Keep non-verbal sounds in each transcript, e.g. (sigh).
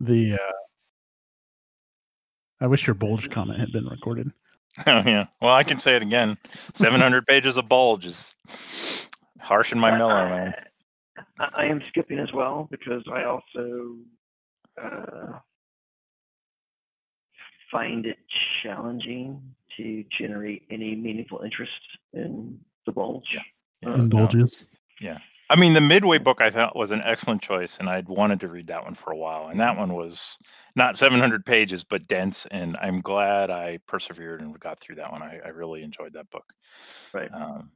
The uh, I wish your bulge comment had been recorded. (laughs) Oh yeah. Well, I can say it again. Seven hundred (laughs) pages of bulge is harsh in my mellow, man. I, I am skipping as well because I also uh, find it challenging to generate any meaningful interest in the bulge. Yeah. Uh, In bulges. I mean, the Midway book I thought was an excellent choice, and I'd wanted to read that one for a while. And that one was not 700 pages, but dense. And I'm glad I persevered and got through that one. I, I really enjoyed that book. Right. Um,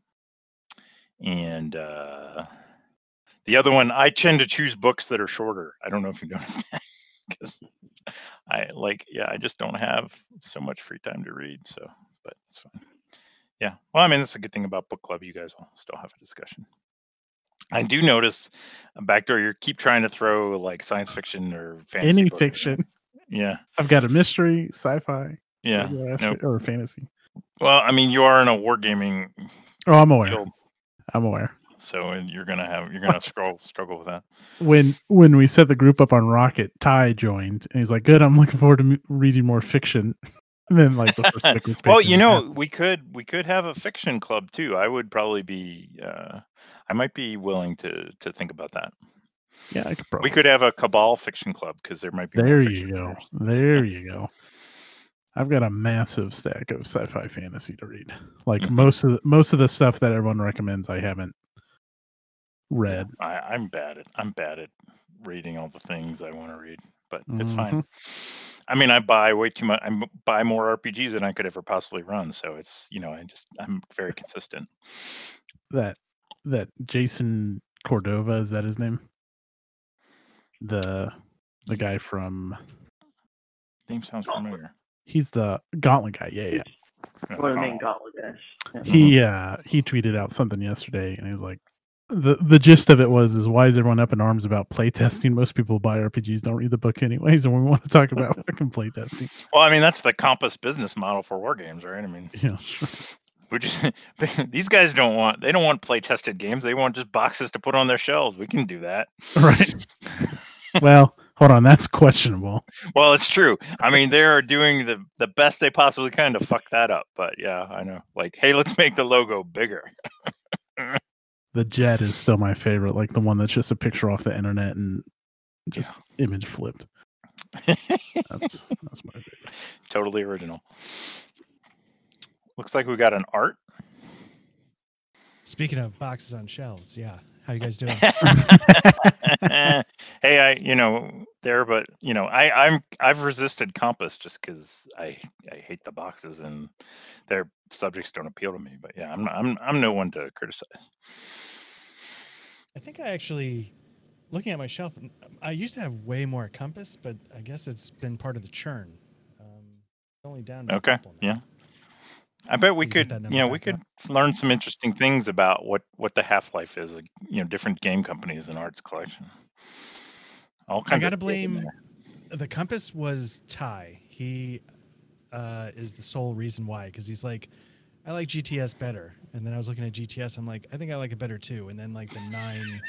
and uh, the other one, I tend to choose books that are shorter. I don't know if you (laughs) noticed that, because I like, yeah, I just don't have so much free time to read. So, but it's fine. Yeah. Well, I mean, that's a good thing about book club. You guys will still have a discussion. I do notice uh, backdoor. You keep trying to throw like science fiction or fantasy Any books in there. fiction. Yeah. I've got a mystery, sci-fi, Yeah. Nope. or fantasy. Well, I mean, you are in a wargaming Oh, I'm aware. guild, I'm aware. so you're gonna have you're gonna (laughs) struggle struggle with that. When when we set the group up on Rocket, Ty joined, and he's like, "Good, I'm looking forward to m- reading more fiction." (laughs) And then like the first (laughs) liquid well, you know, we could we could have a fiction club too. I would probably be uh I might be willing to to think about that. yeah, I could probably. We could have a cabal fiction club because there might be There you go. readers. There you go. I've got a massive stack of sci-fi fantasy to read. Like Mhm. most of the, most of the stuff that everyone recommends, I haven't read. I, I'm bad at I'm bad at reading all the things I want to read, but it's Mhm. fine. I mean, I buy way too much. I buy more RPGs than I could ever possibly run, so it's you know I just I'm very consistent. That that Jason Cordova is that his name? The the guy from Name sounds familiar. he's the Gauntlet guy. Yeah, yeah. Yeah, One of main gauntlet guys. Yeah. He uh he tweeted out something yesterday and he was like the the gist of it was is why is everyone up in arms about playtesting? Most people buy RPGs, don't read the book anyways, and we want to talk about (laughs) fucking playtesting. Well, I mean that's the Compass business model for war games, right? I mean, Yeah, sure. we just (laughs) these guys don't want they don't want play tested games. They want just boxes to put on their shelves. We can do that. (laughs) right. well, hold on, that's questionable. Well, it's true. I mean, they're doing the the best they possibly can to fuck that up. But yeah, I know. Like, hey, let's make the logo bigger. The jet is still my favorite, like the one that's just a picture off the internet and just image flipped. (laughs) That's that's my favorite. totally original. Looks like we got an art. Speaking of boxes on shelves, yeah. How you guys doing? (laughs) hey, I you know there, but you know I I'm I've resisted Compass just because I I hate the boxes and their subjects don't appeal to me. But yeah, I'm I'm I'm no one to criticize. I think I actually, looking at my shelf, I used to have way more Compass, but I guess it's been part of the churn. Um, only down Okay, couple now. yeah. I bet we We can get could, you know, we back could up. learn some interesting things about what what the half life is. Like, you know, different game companies and arts collection. All kinds. I gotta of blame the Compass was Ty. He uh, is the sole reason why, because he's like, I like GTS better. And then I was looking at GTS, I'm like, I think I like it better too. And then like the nine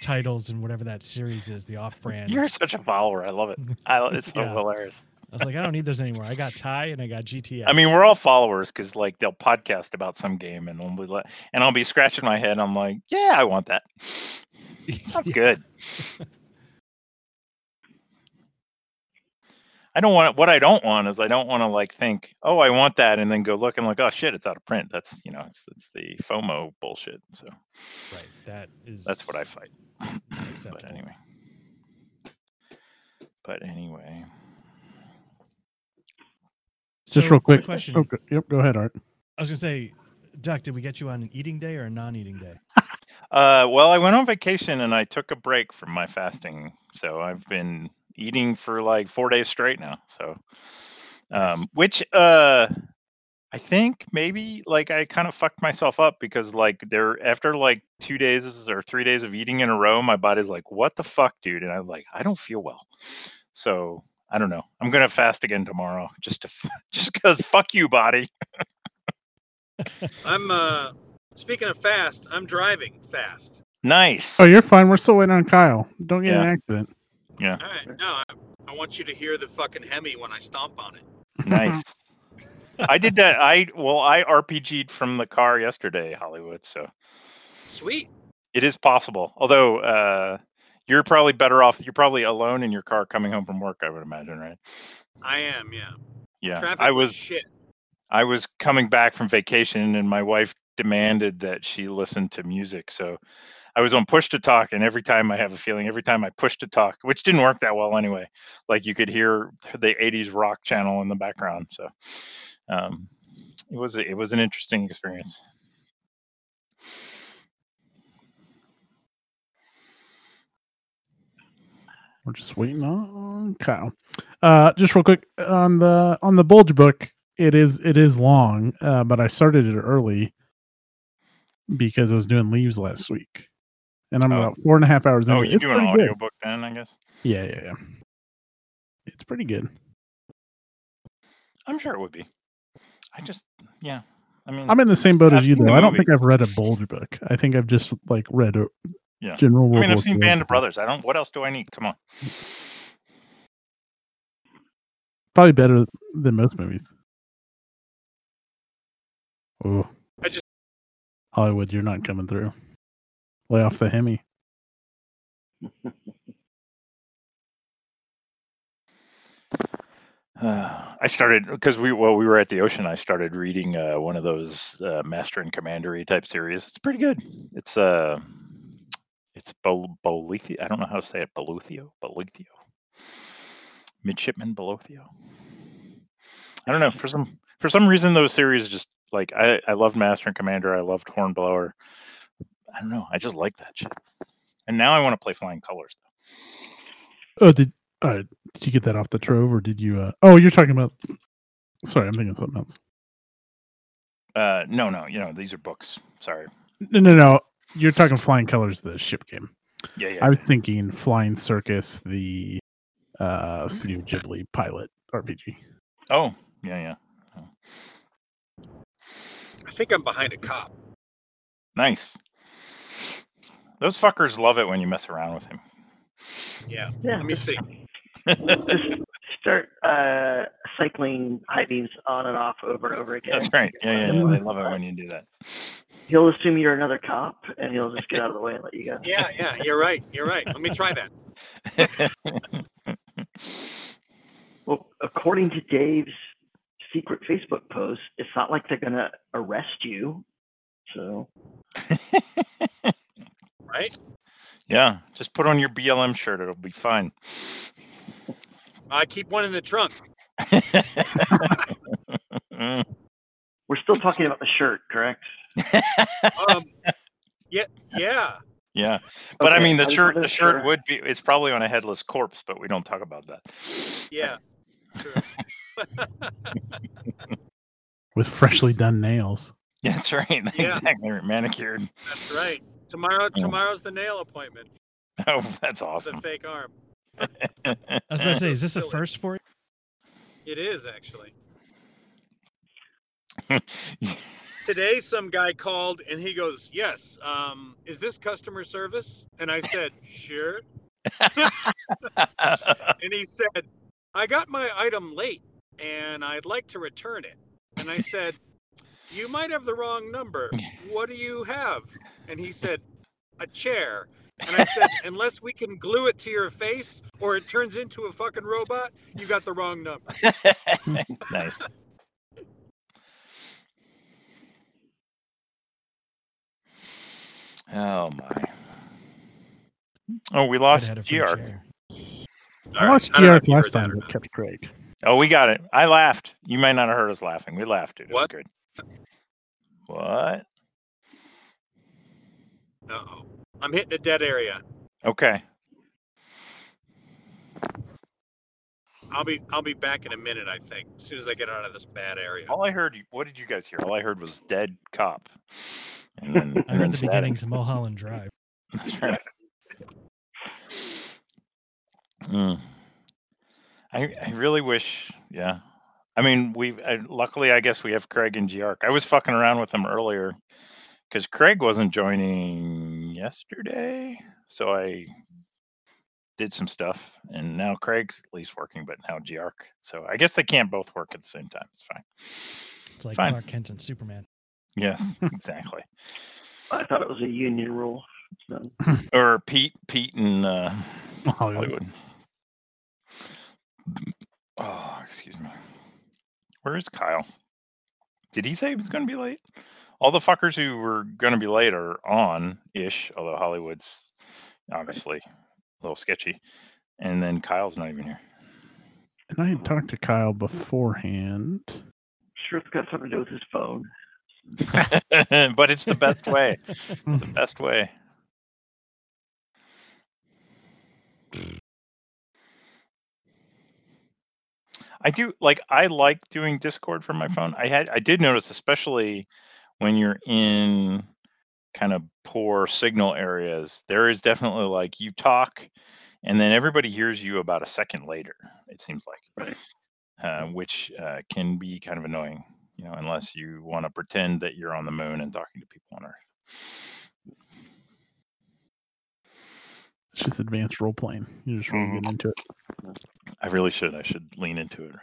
titles and whatever that series is, the (laughs) off-brand. You're such a follower. I love it. I, it's so (laughs) Yeah. hilarious. I was like, I don't need those anymore. I got Ty and I got GTS. I mean, we're all followers because like they'll podcast about some game and we'll be like, and I'll be scratching my head. I'm like, yeah, I want that. (laughs) Sounds Yeah. good. I don't want what I don't want is I don't want to like think, oh, I want that, and then go look and like, oh shit, it's out of print. That's you know, it's it's the FOMO bullshit. So right. That is that's what I fight. (clears throat) but anyway, but anyway, Just real quick. Question. Oh, go- yep, go ahead, Art. I was gonna say, Duck, did we get you on an eating day or a non-eating day? (laughs) uh, well, I went on vacation and I took a break from my fasting, so I've been eating for like four days straight now. So, um, Nice. which uh, I think maybe like I kind of fucked myself up because like there after like two days or three days of eating in a row, my body's like, "What the fuck, dude?" And I'm like, "I don't feel well." So I don't know. I'm gonna fast again tomorrow, just to (laughs) just because fuck you, body. (laughs) I'm uh speaking of fast, I'm driving fast. Nice. Oh, you're fine. We're still waiting on Kyle. Don't get Yeah. an accident. yeah. All right. No, I, I want you to hear the fucking Hemi when I stomp on it. Nice. I did that. I well, I RPG'd from the car yesterday, Hollywood. So Sweet. it is possible. Although uh, you're probably better off. You're probably alone in your car coming home from work. I would imagine, right? I am, yeah. Yeah. Traffic I was shit. I was coming back from vacation, and my wife demanded that she listen to music. So I was on push to talk, and every time I have a feeling, every time I push to talk, which didn't work that well anyway, like you could hear the '80s rock channel in the background. So um, it was a- it was an interesting experience. We're just waiting on Kyle. Uh, just real quick on the on the Bulge book, it is it is long, uh, but I started it early because I was doing leaves last week, and I'm Oh. about four and a half hours in. Oh, you do an good. audiobook then, I guess. Yeah, yeah, yeah. It's pretty good. I'm sure it would be. I just, yeah. I mean, I'm in the same boat as you though. I don't think I've read a Bulge book. I think I've just like read a Yeah. general. I World mean, I've War seen II Band of. Brothers. I don't. What else do I need? Come on. Probably better than most movies. Oh, I just- Hollywood, you're not coming through. Lay off the Hemi. Uh, (sighs) I started because we well we were at the ocean. I started reading uh, one of those uh, Master and Commandery type series. It's pretty good. It's uh, it's Bol- Bolithio. I don't know how to say it. Boluthio. Boluthio. Midshipman Boluthio. I don't know for some for some reason those series just like I I loved Master and Commander. I loved Hornblower. I don't know. I just like that shit. And now I want to play Flying Colors. Oh, did uh, did you get that off the trove or did you? Uh, oh, you're talking about. Sorry, I'm thinking of something else. Uh, no, no, you know these are books. Sorry. No, no, no. You're talking Flying Colors, the ship game. Yeah, yeah. I was thinking Flying Circus, the uh, Studio Ghibli pilot RPG. Oh, yeah, yeah. I think I'm behind a cop. Nice. Those fuckers love it when you mess around with him. Yeah. Yeah. Let me see. Just (laughs) start uh, cycling high beams on and off over and over again. That's right. Yeah, yeah, yeah. They love it when you do that. He'll assume you're another cop, and he'll just get out of the way and let you go. (laughs) Yeah, yeah, you're right. You're right. Let me try that. (laughs) Well, according to Dave's secret Facebook post, it's not like they're gonna arrest you. So Right? yeah, just put on your BLM shirt. It'll be fine. I keep one in the trunk. (laughs) We're still talking about the shirt, correct? Um, yeah, yeah. yeah, but I mean the I shirt, the shirt sure. would be. It's probably on a headless corpse, but we don't talk about that. Yeah. True. (laughs) with freshly done nails. That's right. Exactly. Manicured. That's right. Tomorrow, tomorrow's the nail appointment. Oh, that's It's a awesome. fake arm. I was about to say, is this a first for you? It is actually. (laughs) Today, some guy called and he goes, "Yes, um, is this customer service?" And I said, "Sure." (laughs) And he said, "I got my item late and I'd like to return it." And I said, "You might have the wrong number. (laughs) What do you have?" And he said, "A chair." And I said, "Unless we can glue it to your face or it turns into a fucking robot, you got the wrong number." (laughs) nice. Oh my. Oh, we lost had GR. I lost I don't know if GR last time, but kept Craig. Oh, we got it. I laughed. You might not have heard us laughing. We laughed, dude. It What? was good. What? Uh-oh. I'm hitting a dead area. Okay. I'll be I'll be back in a minute, I think, as soon as I get out of this bad area. All I heard. What did you guys hear? All I heard was dead cop. And then, (laughs) I and then heard the static. beginning to Mulholland (laughs) Drive. That's right. Mm. I I really wish, yeah. I mean, we luckily I guess we have Craig and Giark. I was fucking around with them earlier because Craig wasn't joining yesterday, so I did some stuff, and now Craig's at least working, but now Giark. So I guess they can't both work at the same time. It's fine. It's like Fine. Clark Kent and Superman. Yes, (laughs) exactly. I thought it was a union rule. So, (laughs) Or Pete, Pete, and uh, (laughs) Hollywood. Hollywood. Oh, excuse me. Where is Kyle? Did he say he was going to be late? All the fuckers who were going to be late are on ish, although Hollywood's obviously a little sketchy. And then Kyle's not even here. And I had talked to Kyle beforehand. sure, it's got something to do with his phone. (laughs) but it's the best way. the (laughs) best way. I do like I like doing Discord from my mm-hmm. phone. I had I did notice especially when you're in kind of poor signal areas, there is definitely like you talk and then everybody hears you about a second later, it seems like. Right. Uh, which uh, can be kind of annoying, you know, unless you want to pretend that you're on the moon and talking to people on Earth. It's just advanced role playing. You just really Mhm. get into it. I really should. I should lean into it.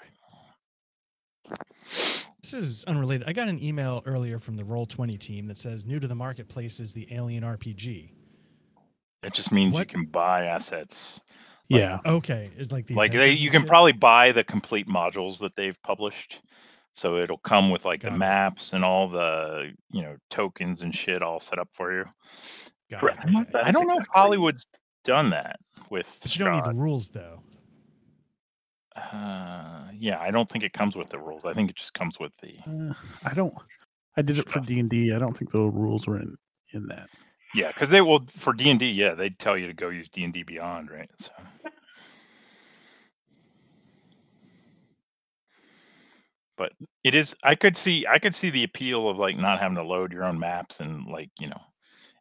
Right. This is unrelated. I got an email earlier from the Roll20 team that says new to the marketplace is the Alien RPG. That just means you can buy assets. Like- Yeah. Okay, is like the like they, you can shit? probably buy the complete modules that they've published. So it'll come with like Got the it. maps and all the you know tokens and shit all set up for you. Got it, I'm not- okay. I don't know if Hollywood's done that with. But you don't need the rules though. Uh, yeah, I don't think it comes with the rules. I think it just comes with the. Uh, I don't. I did it for D and I don't think the rules were in in that. Yeah, because they will for D and D. Yeah, they'd tell you to go use D and D Beyond, right? So. But it is. I could see. I could see the appeal of like not having to load your own maps and like you know,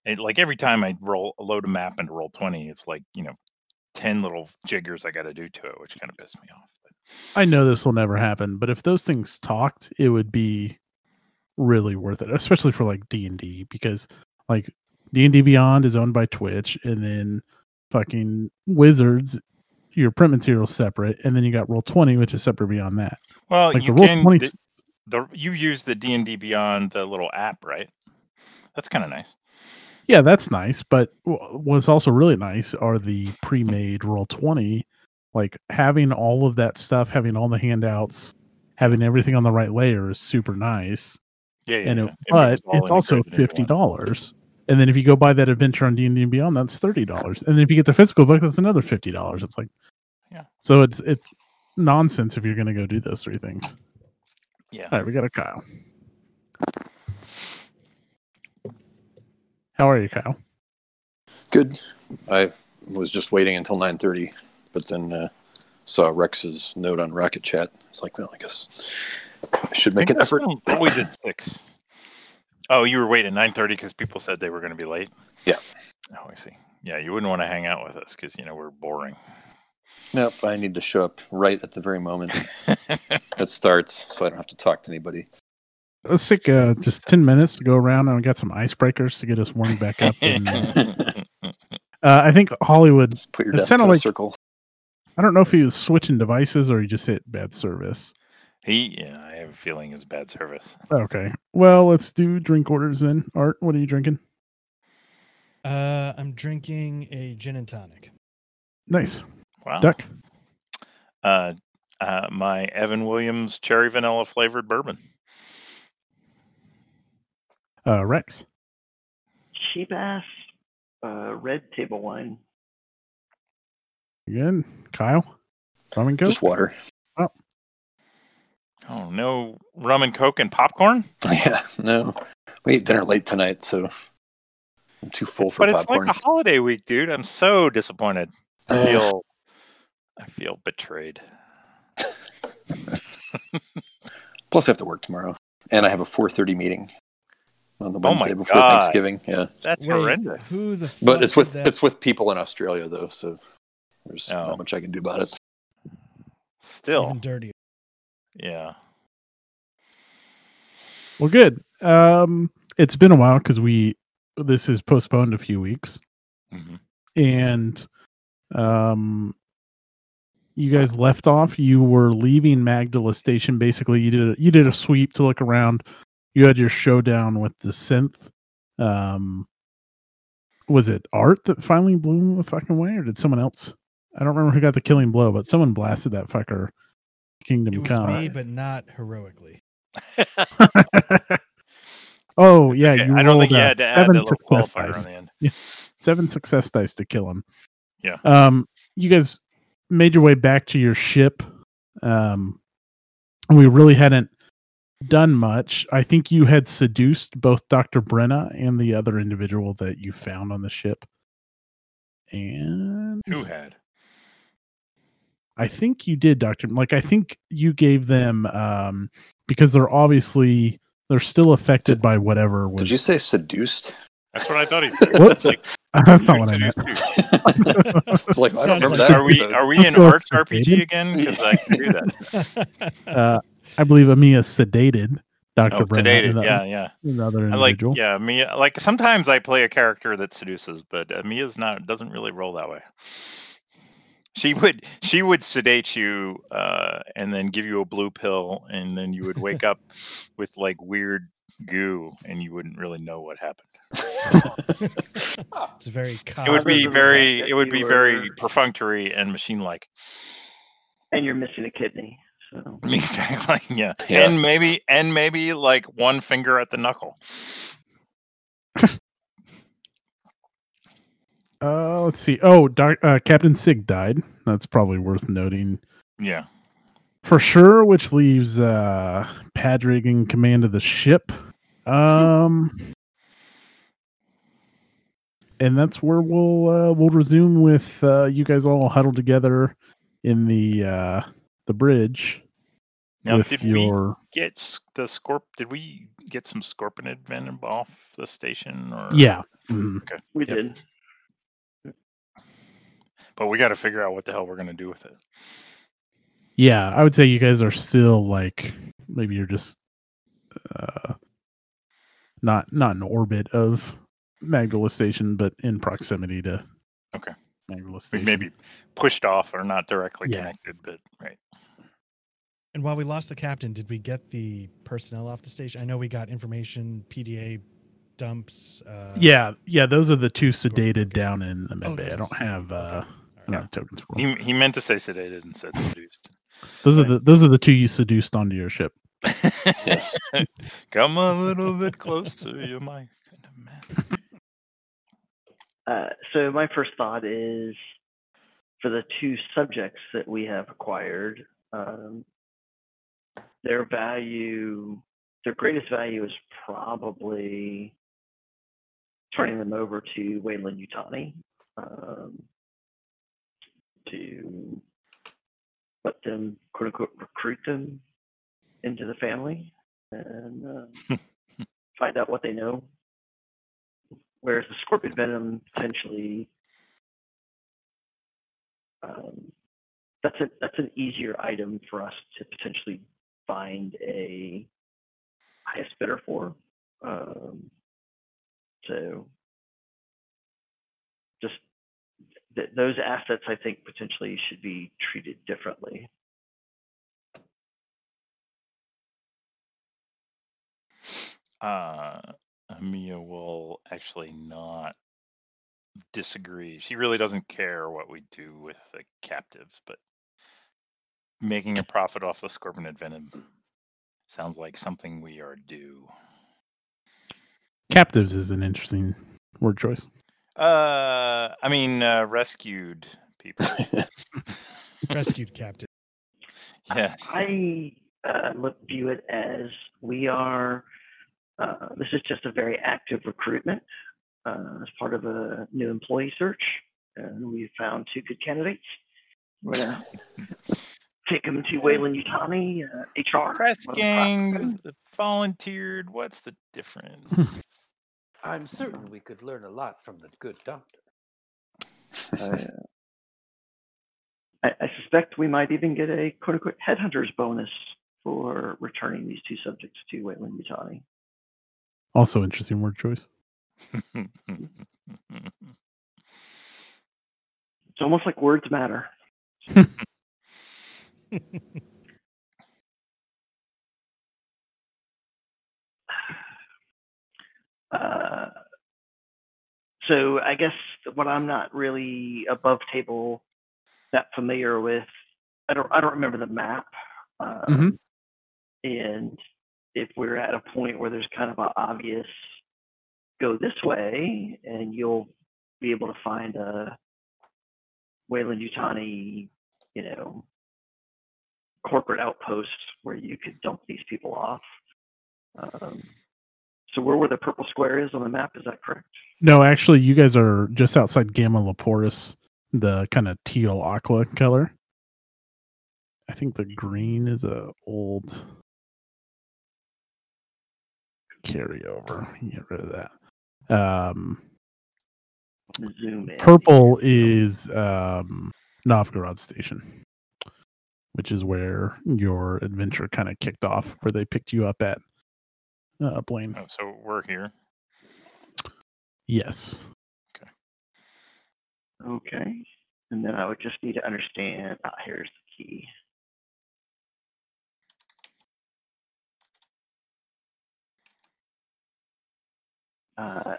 it, like every time I roll load a map into roll twenty, it's like you know, ten little jiggers I got to do to it, which kind of pissed me off. But I know this will never happen, but if those things talked, it would be really worth it, especially for like D and D because like D and D Beyond is owned by Twitch, and then fucking Wizards, your print material separate, and then you got Roll Twenty, which is separate beyond that. well, Like you the can. Twenty, The, the you use the D and D Beyond the little app, right? That's kind of nice. Yeah, that's nice. But what's also really nice are the pre-made Roll Twenty, like having all of that stuff, having all the handouts, having everything on the right layer is super nice. Yeah, yeah. and it, It but it's also fifty dollars. And then if you go buy that adventure on D and D Beyond, that's thirty dollars. And then if you get the physical book, that's another fifty dollars. It's like, Yeah. So it's it's nonsense if you're going to go do those three things. Yeah. All right, we got a Kyle. How are you, Kyle? Good. I was just waiting until 9:30, but then uh, saw Rex's note on Rocket Chat. It's like, well, I guess I should make an effort. this one Always at six. Oh, you were waiting nine thirty because people said they were going to be late. Yeah. Oh, I see. Yeah, you wouldn't want to hang out with us because you know we're boring. Nope, I need to show up right at the very moment (laughs) it starts, so I don't have to talk to anybody. Let's take uh, just ten minutes to go around, and we got some icebreakers to get us warmed back up. And, (laughs) uh, I think Hollywood. Just put your It desk sounded in a like- circle. I don't know if he was switching devices or he just hit bad service. he, yeah, I have a feeling it's bad service. Okay. Well, let's do drink orders then. Art, what are you drinking? Uh, I'm drinking a gin and tonic. Nice. Wow. Duck. Uh, uh, my Evan Williams cherry vanilla flavored bourbon. Uh, Rex. Cheap ass uh, red table wine. Again. Kyle. Rum and Coke. Just water. Oh Oh no, rum and coke and popcorn. (laughs) Yeah, no. We ate dinner late tonight, so I'm too full for popcorn but it's like a holiday week, dude. I'm so disappointed. I Uh, feel, I feel betrayed. (laughs) Plus, I have to work tomorrow, and I have a 4:30 meeting on the Oh my Wednesday before God. Thanksgiving. Yeah, That's Wait, horrendous. Who the? but it's with that? it's with people in Australia though, so there's Oh. not much I can do about it. It's Still, even dirtier. yeah. Well, good. Um, it's been a while because we this is postponed a few weeks, hmm and Um, you guys left off. You were leaving Magdala Station. Basically, you did a, you did a sweep to look around. You had your showdown with the synth. Um, was it Art that finally blew him the fucking way, or did someone else? I don't remember who got the killing blow, but someone blasted that fucker. Kingdom It was Come. me, but not heroically. (laughs) oh yeah, Okay, you I don't think you rolled, had to seven the little success qualifier dice. on the end. seven success dice to kill him. Yeah. Um, you guys made your way back to your ship. Um, we really hadn't done much. I think you had seduced both Dr. Brenna and the other individual that you found on the ship. And Who had? I think you did, Doctor. Like I think you gave them um because they're obviously they're still affected Did- by whatever was Did you say seduced? That's what I thought he (laughs) said. Whoops. Like, (laughs) that's not what I meant. (laughs) it's like I don't remember that. Are we are we in Well, Arts RPG again? Because I can do that. Uh I believe Amia sedated Dr. Oh, Brenna. sedated. and Yeah, yeah. and the other I like individual. yeah, Mia. Like sometimes I play a character that seduces, but uh, Mia's not doesn't really roll that way. She would she would sedate you uh, and then give you a blue pill, and then you would wake up (laughs) with like weird goo, and you wouldn't really know what happened. it's very It would be very it would you be very perfunctory and machine like. and you're missing a kidney. So (laughs) Exactly. Yeah. Yeah. And maybe and maybe like one finger at the knuckle. (laughs) Uh, let's see. Oh, Doc, uh, Captain Sig died. That's probably worth noting Yeah. for sure. Which leaves uh, Padrig in command of the ship. Um, and that's where we'll uh, we'll resume with uh, you guys all huddled together in the uh, the bridge Now with did we your get the scorp did we get some scorpionid venom off the station or yeah. mhm. we Yep. did. but we got to figure out what the hell we're gonna do with it. Yeah, I would say you guys are still like maybe you're just uh not not in orbit of Magdala Station, but in proximity to Okay. Magdala We Station. maybe pushed off or not directly Yeah. connected, but right. And while we lost the captain, did we get the personnel off the station? I know we got information, PDA dumps. Uh, Yeah, yeah, those are the two sedated okay. down in the Oh, medbay. I don't have uh okay. I don't have tokens for them. He he meant to say sedated and said seduced. Those are the those are the two you seduced onto your ship. (laughs) Yes. Come a little bit closer, you're my kind of man. Uh, so my first thought is for the two subjects that we have acquired, um, their value, their greatest value is probably turning them over to Weyland-Yutani um, to let them quote unquote recruit them into the family and uh, (laughs) find out what they know whereas the scorpion venom potentially um, that's a that's an easier item for us to potentially find a highest bidder for. Um, so just th- those assets, I think, potentially should be treated differently. uh Mia will actually not disagree. She really doesn't care what we do with the captives, but making a profit off the scorpionid venom sounds like something we are due. Captives is an interesting word choice. Uh, I mean, uh, rescued people. (laughs) Rescued captain. yes. I uh, look view it as we are. Uh, this is just a very active recruitment uh, as part of a new employee search, and we found two good candidates. We're gonna take them to Weyland-Yutani uh, HR. Press We'll gangs, the volunteered. What's the difference? (laughs) I'm certain we could learn a lot from the good doctor. (laughs) Uh, I, I suspect we might even get a quote unquote headhunter's bonus for returning these two subjects to Weyland-Yutani. Also interesting word choice. It's almost like words matter. (laughs) Uh, so I guess what I'm not really above table that familiar with, I don't I don't remember the map. Um, Mhm. And if we're at a point where there's kind of an obvious go this way, and you'll be able to find a Weyland-Yutani, you know, corporate outpost where you could dump these people off. Um, so where where the purple square is on the map, is that correct? No, actually, you guys are just outside Gamma Laporis, the kind of teal aqua color. I think the green is a old carryover. Get rid of that. Um, Zoom in. purple is um, Novgorod Station, which is where your adventure kind of kicked off, where they picked you up at. Uh, Blaine. Oh, so we're here. Yes. Okay. Okay. And then I would just need to understand. Ah, here's the key. Uh,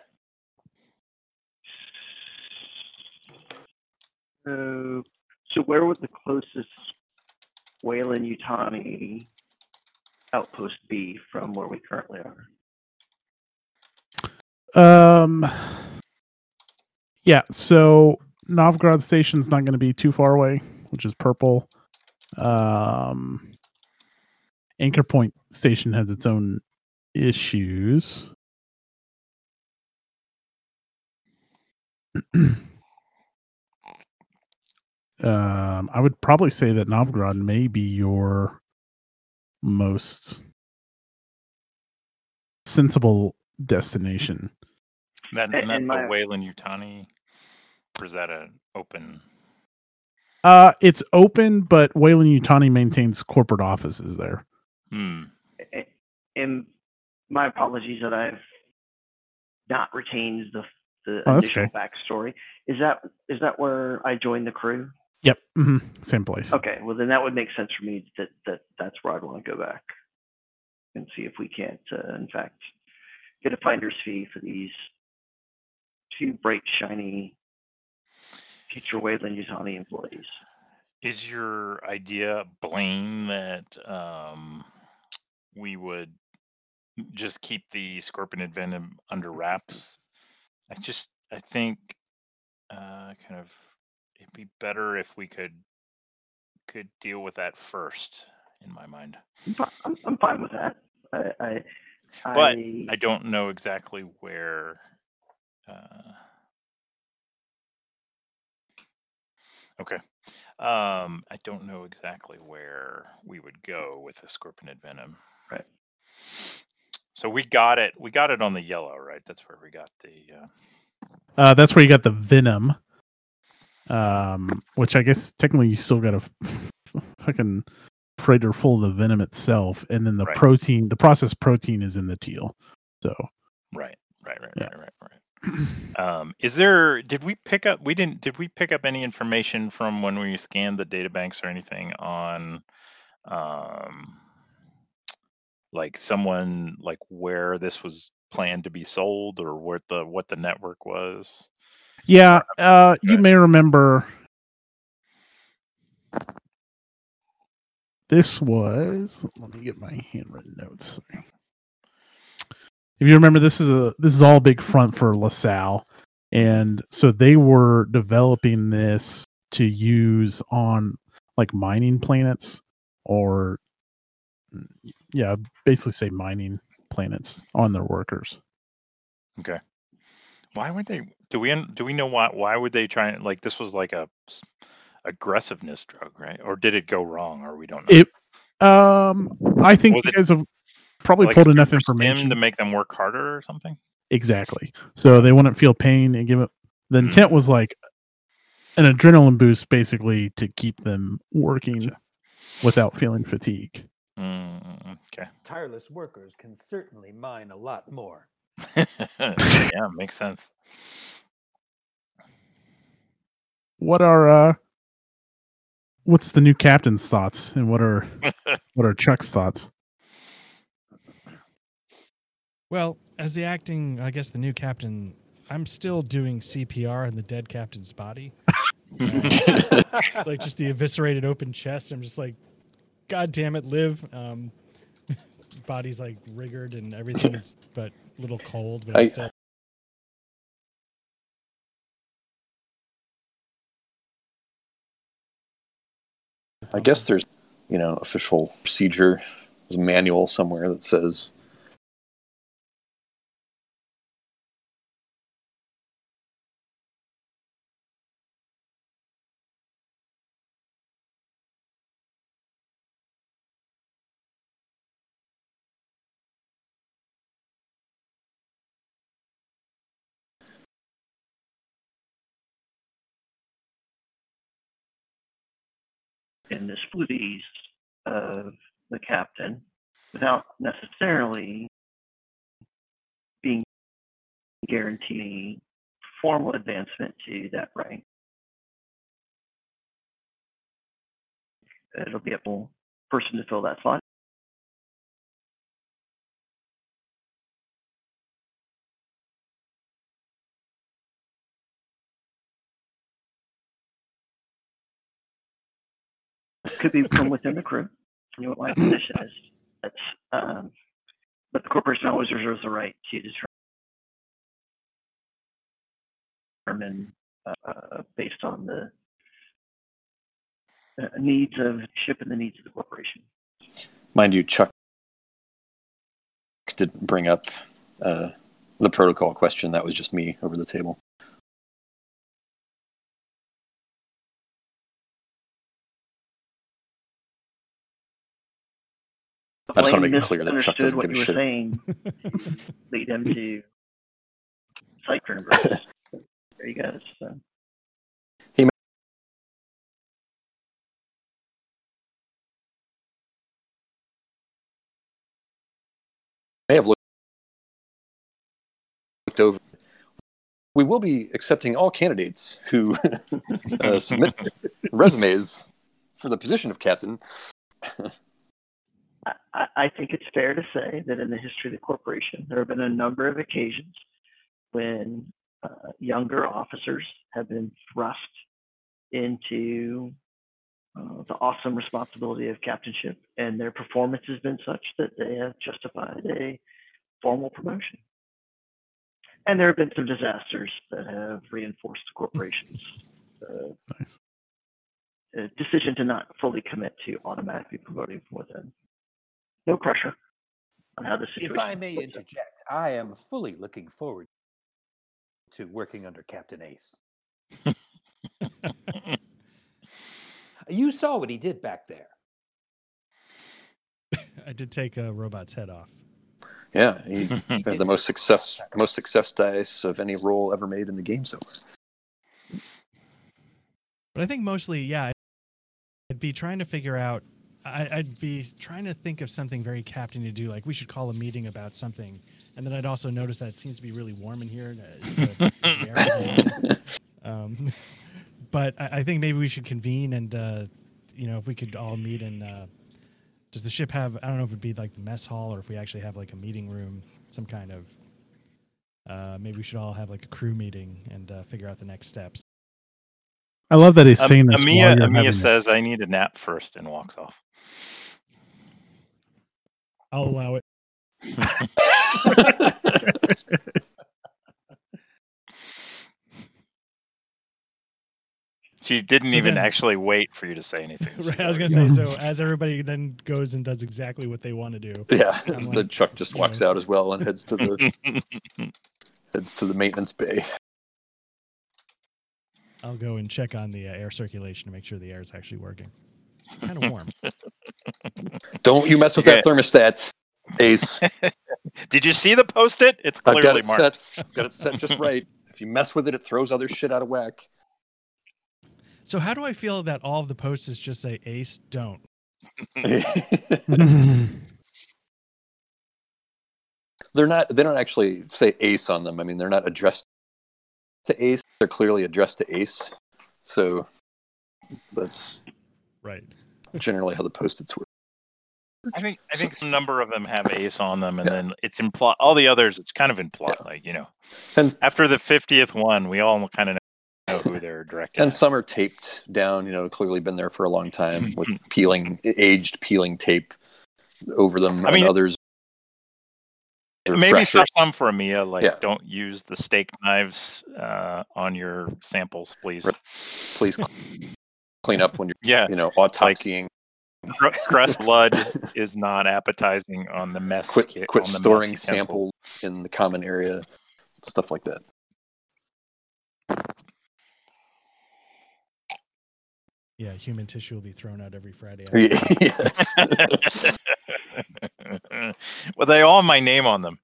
so, so where would the closest Weyland-Yutani outpost be from where we currently are? Um. Yeah. So Novgorod Station's not going to be too far away, which is purple. Um. Anchor Point Station has its own issues. (clears throat) um, I would probably say that Novgorod may be your most sensible destination. That, and that's and the Weyland-Yutani, or is that an open? Uh, it's open, but Weyland-Yutani maintains corporate offices there. Hmm. And my apologies that I've not retained the the Oh, that's initial okay. backstory. Is that is that where I joined the crew? Yep, hmm same place. Okay, well then that would make sense for me that that that's where I'd want to go back and see if we can't, uh, in fact, get a finder's fee for these two bright, shiny future Weyland-Yutani employees. Is your idea, blame that um, we would just keep the Scorpion and Venom under wraps? I just, I think, uh, kind of, it'd be better if we could could deal with that first. In my mind, I'm, fi- I'm, I'm fine with that. I, I, But I, I don't know exactly where. Uh, okay. Um, I don't know exactly where we would go with the Scorpion Venom. Right. So we got it. We got it on the yellow, right? That's where we got the. Uh, Uh, that's where you got the venom. Um, which I guess technically you still got a (laughs) fucking freighter full of the venom itself, and then the Right. protein, the processed protein, is in the teal. So right. Right. Right. Yeah. Right. Right. Right. (clears throat) Um, is there? Did we pick up? We didn't. Did we pick up any information from when we scanned the data banks or anything on? Um, like someone like where this was planned to be sold or what the what the network was yeah, uh, you may remember this was. Let me get my handwritten notes. If you remember, this is a this is all a big front for LaSalle, and so they were developing this to use on like mining planets or yeah, basically say mining planets on their workers. okay why would they do we do we know why why would they try and like this was like a aggressiveness drug right or did it go wrong or we don't know It um I think Was you it guys have probably like pulled enough information to make them work harder or something exactly. So they wouldn't feel pain and give it the Mm. intent was like an adrenaline boost basically to keep them working without feeling fatigue. Okay Tireless workers can certainly mine a lot more. (laughs) yeah makes sense what are uh what's the new captain's thoughts and what are (laughs) what are Chuck's thoughts? Well, as the acting, I guess the new captain, I'm still doing CPR on the dead captain's body. (laughs) Like just the eviscerated open chest. I'm just like, God damn it, live. Um, body's like rigored and everything, is, (laughs) but a little cold. But I- still. I guess there's, you know, official procedure. There's a manual somewhere that says in the duties of the captain without necessarily being guaranteed formal advancement to that rank. It'll be a person to fill that slot. Could be from within the crew. You know what my position is. That's, um, but the corporation always reserves the right to determine uh, based on the uh, needs of ship and the needs of the corporation. Mind you, Chuck didn't bring up uh, the protocol question. That was just me over the table. I just wanna make it clear that Chuck doesn't give a shit. saying, (laughs) lead him to reimbursement. (laughs) There you go. So. may have looked, looked over. We will be accepting all candidates who (laughs) uh, submit resumes for the position of captain. I- think it's fair to say that in the history of the corporation, there have been a number of occasions when uh, younger officers have been thrust into uh, the awesome responsibility of captainship, and their performance has been such that they have justified a formal promotion. And there have been some disasters that have reinforced the corporation's uh, Nice. uh, decision to not fully commit to automatically promoting from within. No pressure on how the situation. If I may plays out. interject, I am fully looking forward to working under Captain Ace. (laughs) You saw what he did back there. I did take a robot's head off. Yeah, he (laughs) had the most success, most success dice of any role ever made in the game so far. But I think mostly, yeah, I'd be trying to figure out. I, I'd be trying to think of something very captain to do, like we should call a meeting about something, and then I'd also notice that it seems to be really warm in here. and, is the- (laughs) the um, (laughs) but I, I think maybe we should convene and, uh, you know, if we could all meet and Uh, does the ship have? I don't know if it'd be like the mess hall or if we actually have like a meeting room, some kind of. Uh, maybe we should all have like a crew meeting and uh, figure out the next steps. I love that he's Um, saying this. Amia, while you're having Amia it. says, "I need a nap first and walks off. I'll allow it. (laughs) She didn't So even then- actually wait for you to say anything. (laughs) Right, I was gonna say. So (laughs) as everybody then goes and does exactly what they want to do, Yeah, like, the Chuck just walks know. out as well and heads to the heads to the maintenance bay. I'll go and check on the uh, air circulation to make sure the air is actually working. It's kind of warm. Don't you mess with that thermostat, Ace. (laughs) Did you see the post-it? It's I've got clearly it marked. set. I've got it set just right. If you mess with it, it throws other shit out of whack. so how do I feel that all of the posts just say Ace don't? (laughs) (laughs) they're not. They don't actually say Ace on them. I mean, they're not addressed to Ace. They're clearly addressed to Ace. So that's Right. Generally how the post-its work. I think I think some number of them have ace on them, and Yeah. then it's implied. All the others, it's kind of implied, like you know. And After the fiftieth one, we all kind of know who they're directed. and at. some are taped down. You know, clearly been there for a long time (laughs) with peeling, aged peeling tape over them. I mean, and others. Maybe fresher. some for Amia, like Yeah. don't use the steak knives uh, on your samples, please. Please (laughs) clean up when you're, Yeah, you know, autopsying. cr- crust (laughs) blood is not appetizing on the mess. quit kit- quit on the mess storing utensils. samples in the common area, stuff like that. Yeah, human tissue will be thrown out every Friday. (laughs) yes. (laughs) well, they all have my name on them.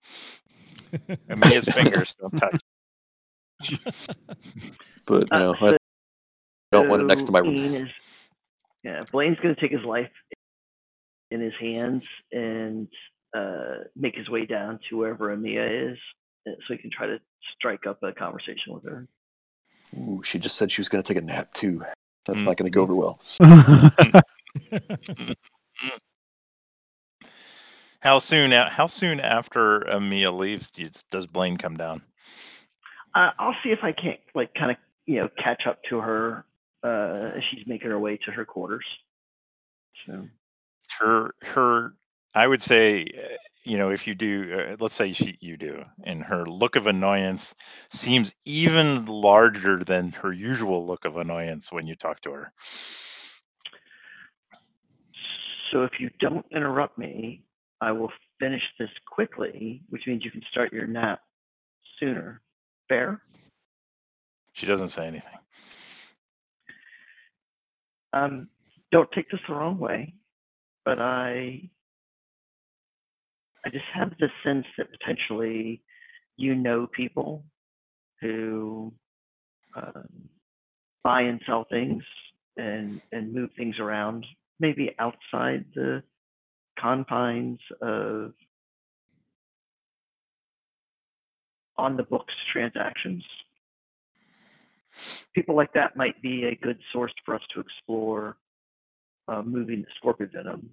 Amia's fingers don't touch. But you Uh, know, I don't want it next to my so Ian is, yeah, Blaine's going to take his life in his hands and uh, make his way down to wherever Amia is, uh, so he can try to strike up a conversation with her. Ooh, she just said she was going to take a nap too. That's Mm. not going to go over well. (laughs) How soon? How soon after Amia leaves does, does Blaine come down? Uh, I'll see if I can't, like, kind of, you know, catch up to her uh, she's making her way to her quarters. So, Her, her. I would say, uh, you know, if you do, uh, let's say she, you do, and her look of annoyance seems even larger than her usual look of annoyance when you talk to her. so if you don't interrupt me, I will finish this quickly, which means you can start your nap sooner. Fair? She doesn't say anything. Um, don't take this the wrong way, but I I just have the sense that potentially you know people who um, buy and sell things and and move things around, maybe outside the confines of on the books transactions. People like that might be a good source for us to explore uh, moving the scorpion venom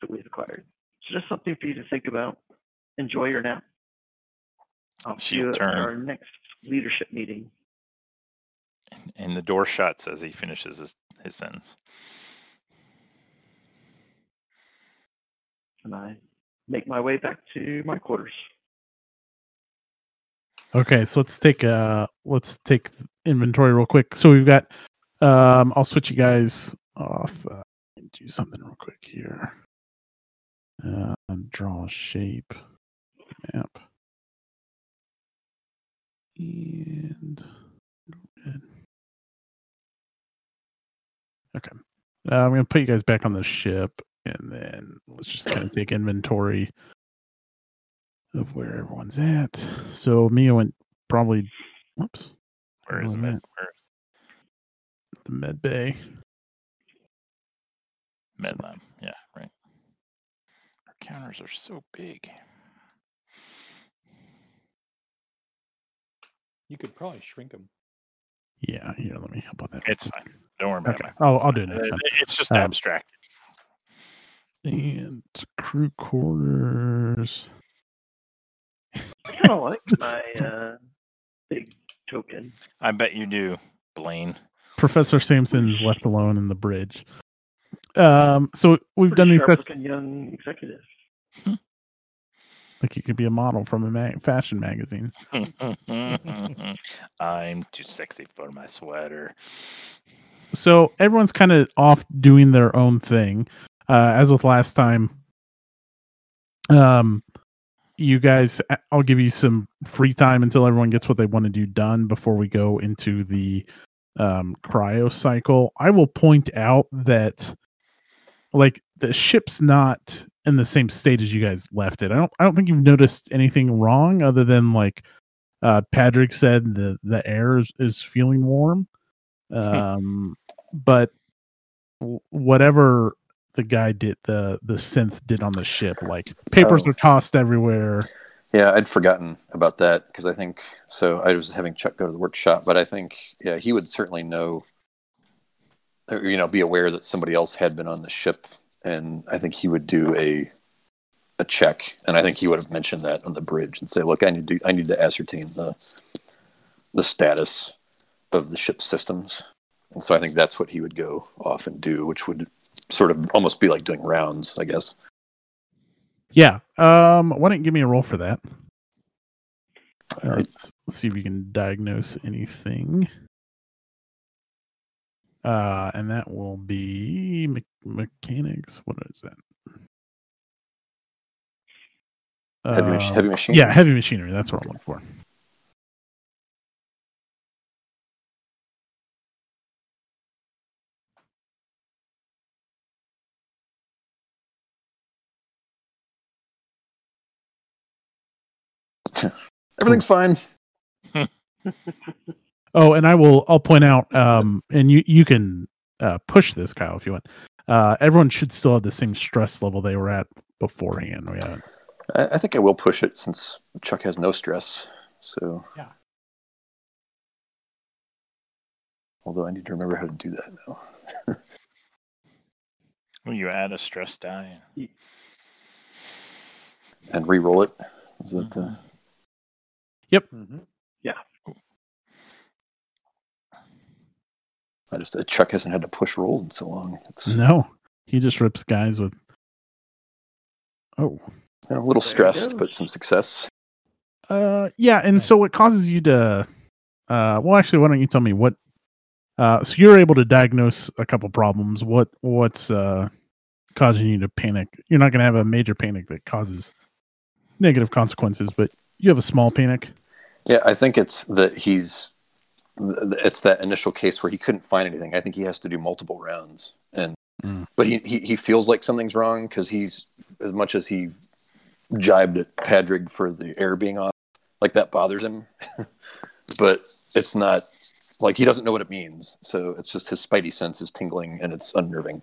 that we've acquired. So just something for you to think about. Enjoy your nap. I'll see She'll you at our next leadership meeting. And the door shuts as he finishes his, his sentence. and I make my way back to my quarters. Okay, so let's take uh let's take inventory real quick. So we've got um I'll switch you guys off uh, and do something real quick here. Uh draw a shape map. And. Okay. Uh, I'm gonna put you guys back on the ship and then let's just kind of take inventory of where everyone's at. So Mia went probably whoops. Where is Oh, it? Where The med bay. med lab? Yeah, right. Our counters are so big. You could probably shrink them. Yeah, here, let me help with that. It's fine. Don't worry about Okay. it. Oh, I'll do it Uh, next time. It's just Um, abstract. And crew quarters. I kind of like my uh, big token. I bet you do, Blaine. Professor Sampson's left alone in the bridge. Um, so we've done these. sharp Such, looking young executive. (laughs) like you could be a model from a mag- fashion magazine. (laughs) I'm too sexy for my sweater. So everyone's kind of off doing their own thing. Uh, as with last time, um, you guys, I- I'll give you some free time until everyone gets what they want to do done before we go into the um, cryo cycle. I will point out that, like, the ship's not in the same state as you guys left it. I don't. I don't think you've noticed anything wrong other than like uh, Patrick said the the air is, is feeling warm. (laughs) Um, but whatever the guy did, the the synth did on the ship, like oh. papers Oh. are tossed everywhere. Yeah, I'd forgotten about that because I think so. I was having Chuck go to the workshop, but I think yeah, he would certainly know or, you know, be aware that somebody else had been on the ship, and I think he would do a a check, and I think he would have mentioned that on the bridge and say, "Look, I need to I need to ascertain the the status of the ship's systems." And so I think that's what he would go off and do, which would sort of almost be like doing rounds, I guess. Yeah. Um. Why don't you give me a roll for that? All right. Let's, let's see if we can diagnose anything. Uh, and that will be me- mechanics. What is that? Heavy, Uh, heavy machine. Yeah, heavy machinery. That's what I'm looking for. Everything's fine. (laughs) Oh, and I will. I'll point out. Um, and you you can uh, push this, Kyle, if you want. Uh, everyone should still have the same stress level they were at beforehand. We haven't. I, I think I will push it since Chuck has no stress. So Yeah. Although I need to remember how to do that now. Well, (laughs) you add a stress die. And re-roll it. Is that the Mm-hmm. Yeah. I just uh, Chuck hasn't had to push rolls in so long. It's No, he just rips guys with. Oh, you know, a little There stressed, but some success. uh, yeah, and so what causes you to? Uh, well, actually, why don't you tell me what? Uh, so you're able to diagnose a couple problems. What what's uh causing you to panic? You're not going to have a major panic that causes negative consequences, but you have a small panic. Yeah, I think it's that he's it's that initial case where he couldn't find anything. I think he has to do multiple rounds, and Mm. but he, he he feels like something's wrong because he's as much as he jibed at Padrig for the air being off, like that bothers him. (laughs) but it's not like he doesn't know what it means, so it's just his spidey sense is tingling and it's unnerving.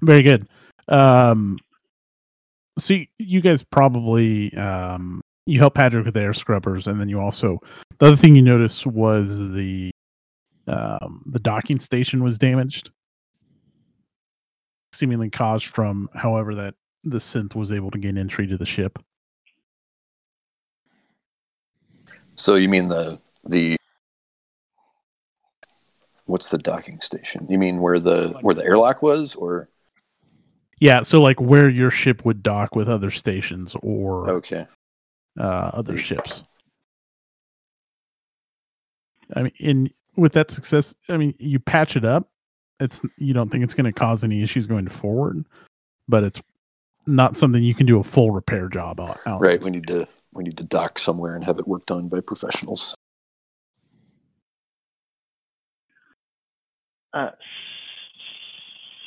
Very good. Um, so you, you guys probably um, you help Patrick with the air scrubbers, and then you also the other thing you noticed was the um, the docking station was damaged, seemingly caused from however that the synth was able to gain entry to the ship. So you mean the the what's the docking station? You mean where the where the airlock was, or Yeah, so like where your ship would dock with other stations or okay? uh, other ships. I mean, in with that success, I mean, you patch it up. It's you don't think it's going to cause any issues going forward, but it's not something you can do a full repair job out. out Right. We need to we need to dock somewhere and have it worked on by professionals. Uh,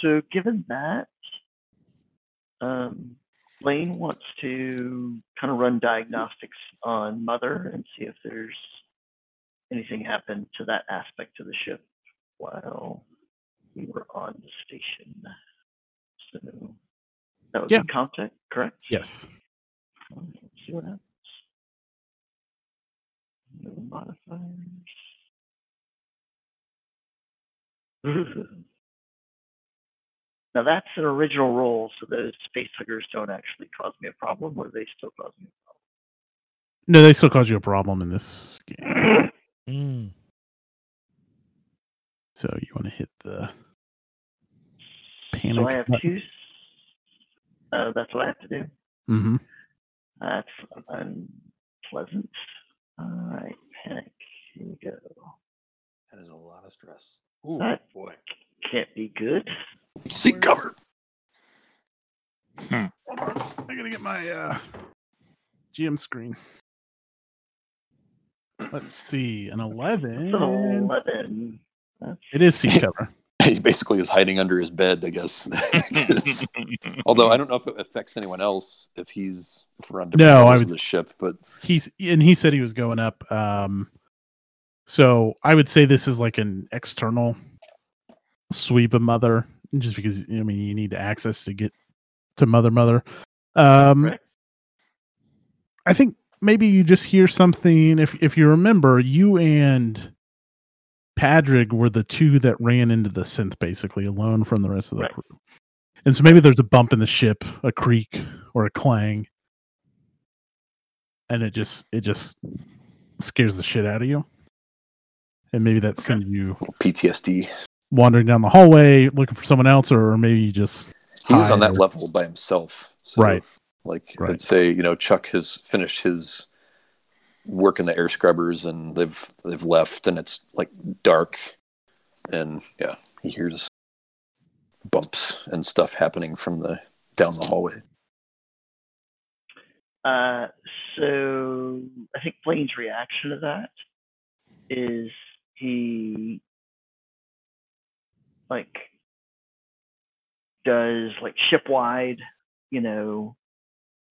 so given that, um, Lane wants to kind of run diagnostics on Mother and see if there's anything happened to that aspect of the ship while we were on the station. So that would Yeah. be contact, correct? Yes. Let's see what happens. No modifiers. (laughs) now that's an original roll, so those face huggers don't actually cause me a problem, or they still cause me a problem. No, they still cause you a problem in this game. (clears throat) Mm. So you want to hit the panic. so I have two. s- Uh, that's what I have to do. hmm That's unpleasant. All right, panic. Here we go. That is a lot of stress. Ooh, That boy. can't be good. Seek cover. I gotta get my uh, GM screen. Let's see, an eleven. It's an 11. It is seek cover. (laughs) He basically is hiding under his bed, I guess. (laughs) (laughs) Although I don't know if it affects anyone else if he's if we're on different No, I levels of the ship, but He's and he said he was going up. Um, so I would say this is like an external sweep of mother, just because I mean you need access to get to mother mother. Um, Right. I think maybe you just hear something. If if you remember, you and Padrig were the two that ran into the synth basically alone from the rest of the Right. crew. And so maybe there's a bump in the ship, a creak or a clang, and it just it just scares the shit out of you. And maybe that sends you PTSD. Wandering down the hallway looking for someone else, or maybe just He was on that or- level by himself. So, Right. Like Right. I'd say, you know, Chuck has finished his work in the air scrubbers and they've they've left and it's like dark and yeah, he hears bumps and stuff happening from the down the hallway. Uh, so I think Blaine's reaction to that is he like does like shipwide, you know,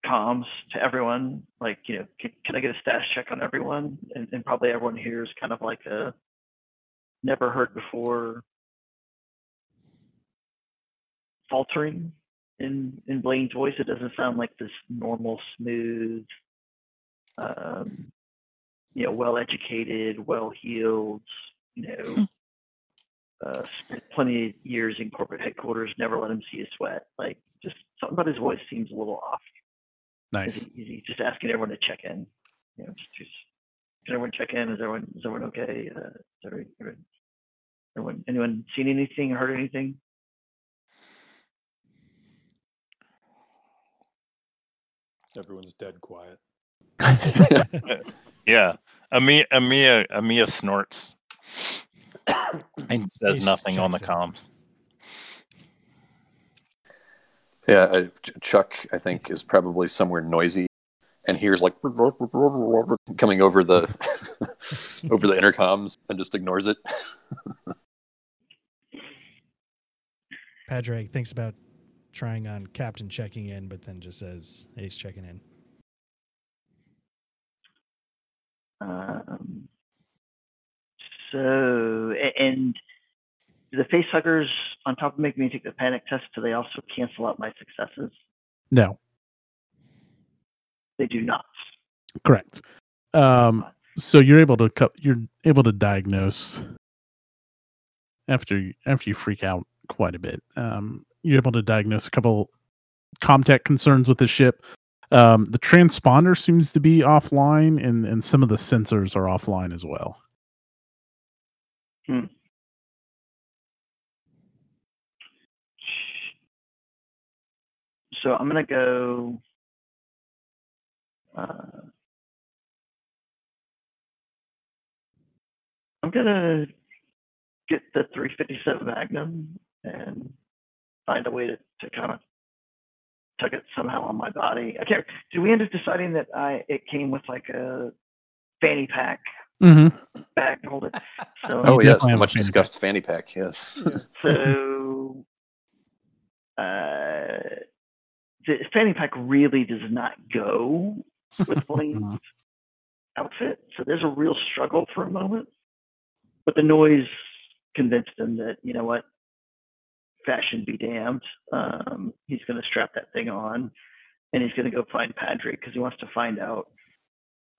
comms to everyone. Like, you know, can, can I get a status check on everyone? And, and probably everyone here is kind of like a never heard before faltering in in Blaine's voice. It doesn't sound like this normal, smooth, um, you know, well educated, well heeled, you know, uh, spent plenty of years in corporate headquarters, never let him see a sweat. Like, just something about his voice seems a little off. Nice. he, is just asking everyone to check in? You know, just, just can everyone check in? Is everyone is everyone okay? Uh, is everyone, everyone, everyone anyone seen anything heard anything? Everyone's dead quiet. (laughs) (laughs) Yeah, Amia, Amia, Amia snorts (coughs) and says Ace nothing on the checks comms. Yeah, I, Chuck, I think, is probably somewhere noisy and hears like (laughs) coming over the (laughs) over the intercoms and just ignores it. (laughs) Padraig thinks about trying on Captain checking in, but then just says Ace checking in. Um, so, and the face huggers, on top of making me take the panic test, do they also cancel out my successes? No, They do not. correct. Um, so you're able to cut. You're able to diagnose after you- after you freak out quite a bit. Um, you're able to diagnose a couple Comtech concerns with the ship. Um, the transponder seems to be offline, and and some of the sensors are offline as well. So I'm gonna go. Uh, I'm gonna get the 357 Magnum and find a way to, to kind of tuck it somehow on my body. I can't. Did we end up deciding that I it came with like a fanny pack Mm-hmm. bag to hold it? So Oh yes, the much discussed fanny pack. Yes. (laughs) So, uh, the fanny pack really does not go with (laughs) Blaine's Mhm. outfit. So there's a real struggle for a moment. But the noise convinced him that, you know what, fashion be damned. Um, he's going to strap that thing on and he's going to go find Patrick because he wants to find out.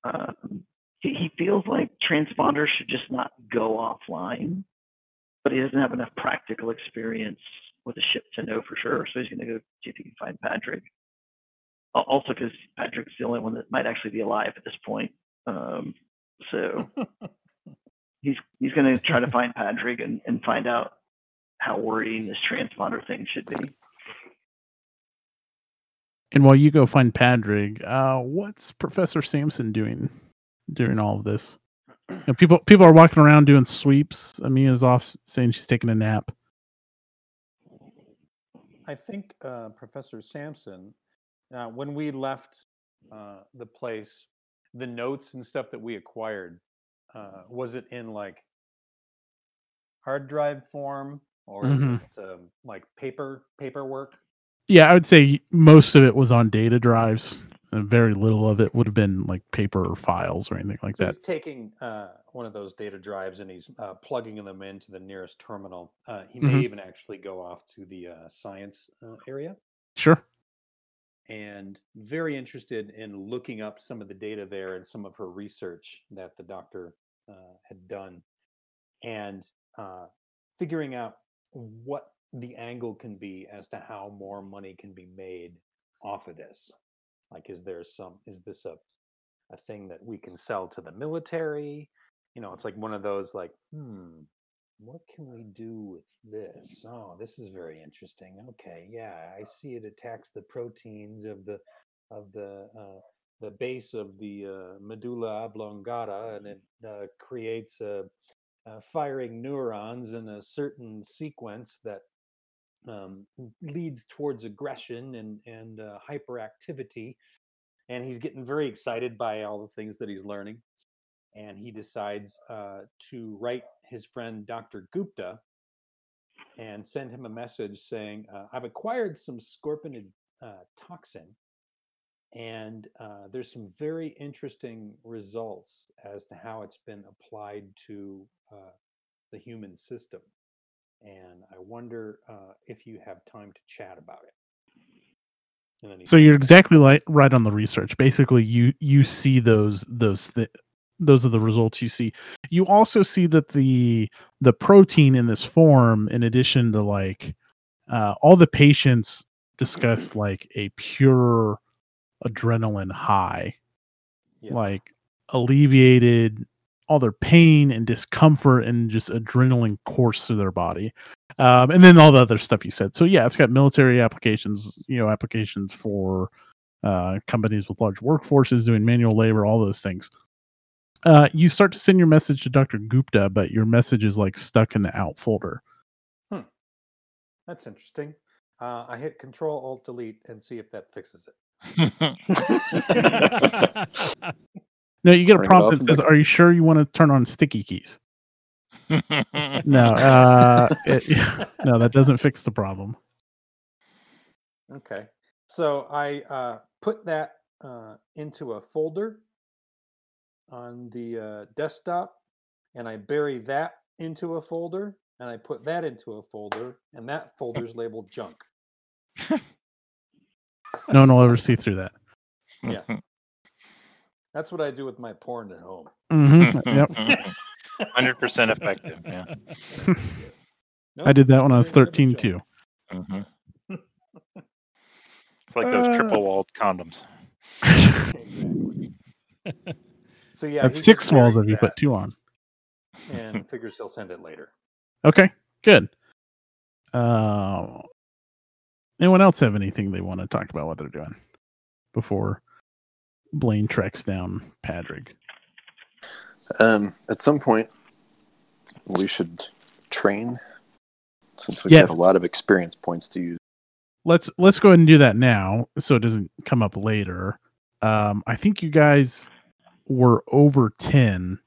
Um, he, he feels like transponders should just not go offline but he doesn't have enough practical experience with a ship to know for sure. So he's going to go see if he can find Patrick. Also, because Patrick's the only one that might actually be alive at this point. Um, so (laughs) he's he's going to try to find Patrick and, and find out how worrying this transponder thing should be. And while you go find Padrig, uh, what's Professor Sampson doing during all of this? You know, people people are walking around doing sweeps. Amia's off saying she's taking a nap. I think uh, Professor Sampson, uh, when we left uh, the place, the notes and stuff that we acquired, uh, was it in like hard drive form or mm-hmm. is it um, like paper paperwork? Yeah, I would say most of it was on data drives, and very little of it would have been like paper or files or anything like So that. he's taking uh, one of those data drives and he's uh, plugging them into the nearest terminal. Uh, he may Mhm. even actually go off to the uh, science uh, area. Sure. and very interested in looking up some of the data there and some of her research that the doctor uh, had done. and uh, figuring out what the angle can be as to how more money can be made off of this. Like, is there some? Is this a a thing that we can sell to the military? You know, it's like one of those like, hmm, what can we do with this? Oh, this is very interesting. Okay, yeah, I see it attacks the proteins of the of the uh, the base of the uh, medulla oblongata, and it uh, creates a, uh, firing neurons in a certain sequence that um, leads towards aggression and and uh, hyperactivity. And he's getting very excited by all the things that he's learning and he decides uh, to write his friend Dr. Gupta and send him a message saying, uh, I've acquired some scorpionid uh, toxin, and uh, there's some very interesting results as to how it's been applied to uh, the human system. And I wonder uh, if you have time to chat about it. So you're exactly like right on the research. Basically, you you see those those th- those are the results you see. You also see that the the protein in this form, in addition to like uh, all the patients discussed like a pure adrenaline high, Yeah. like alleviated all their pain and discomfort and just adrenaline course through their body. Um, and then all the other stuff you said. So yeah, it's got military applications, you know, applications for uh, companies with large workforces doing manual labor, all those things. Uh, you start to send your message to Dr. Gupta, but your message is like stuck in the out folder. Hmm. That's interesting. Uh, I hit Control Alt Delete and see if that fixes it. (laughs) (laughs) (laughs) No, you get a prompt off that says, "Are you sure you want to turn on sticky keys?" (laughs) No, uh, it- (laughs) no, that doesn't fix the problem. Okay. So I uh, put that uh, into a folder on the uh, desktop, and I bury that into a folder, and I put that into a folder, and that folder's labeled junk. No one will ever see through that. Yeah. That's what I do with my porn at home. hmm Yep, (laughs) Hundred percent effective. Yeah. Yes. (laughs) I did that when I was Nope, bury it 13 in too. Mhm. (laughs) It's like those Uh, triple walled condoms. So yeah, That's he six walls if you put two on. and figures he'll send it later. Okay, good. Uh, anyone else have anything they want to talk about what they're doing before Blaine tracks down Padrig? Um, at some point, we should train since we've Yes. a lot of experience points to use. Let's let's go ahead and do that now, so it doesn't come up later. Um, I think you guys were over ten,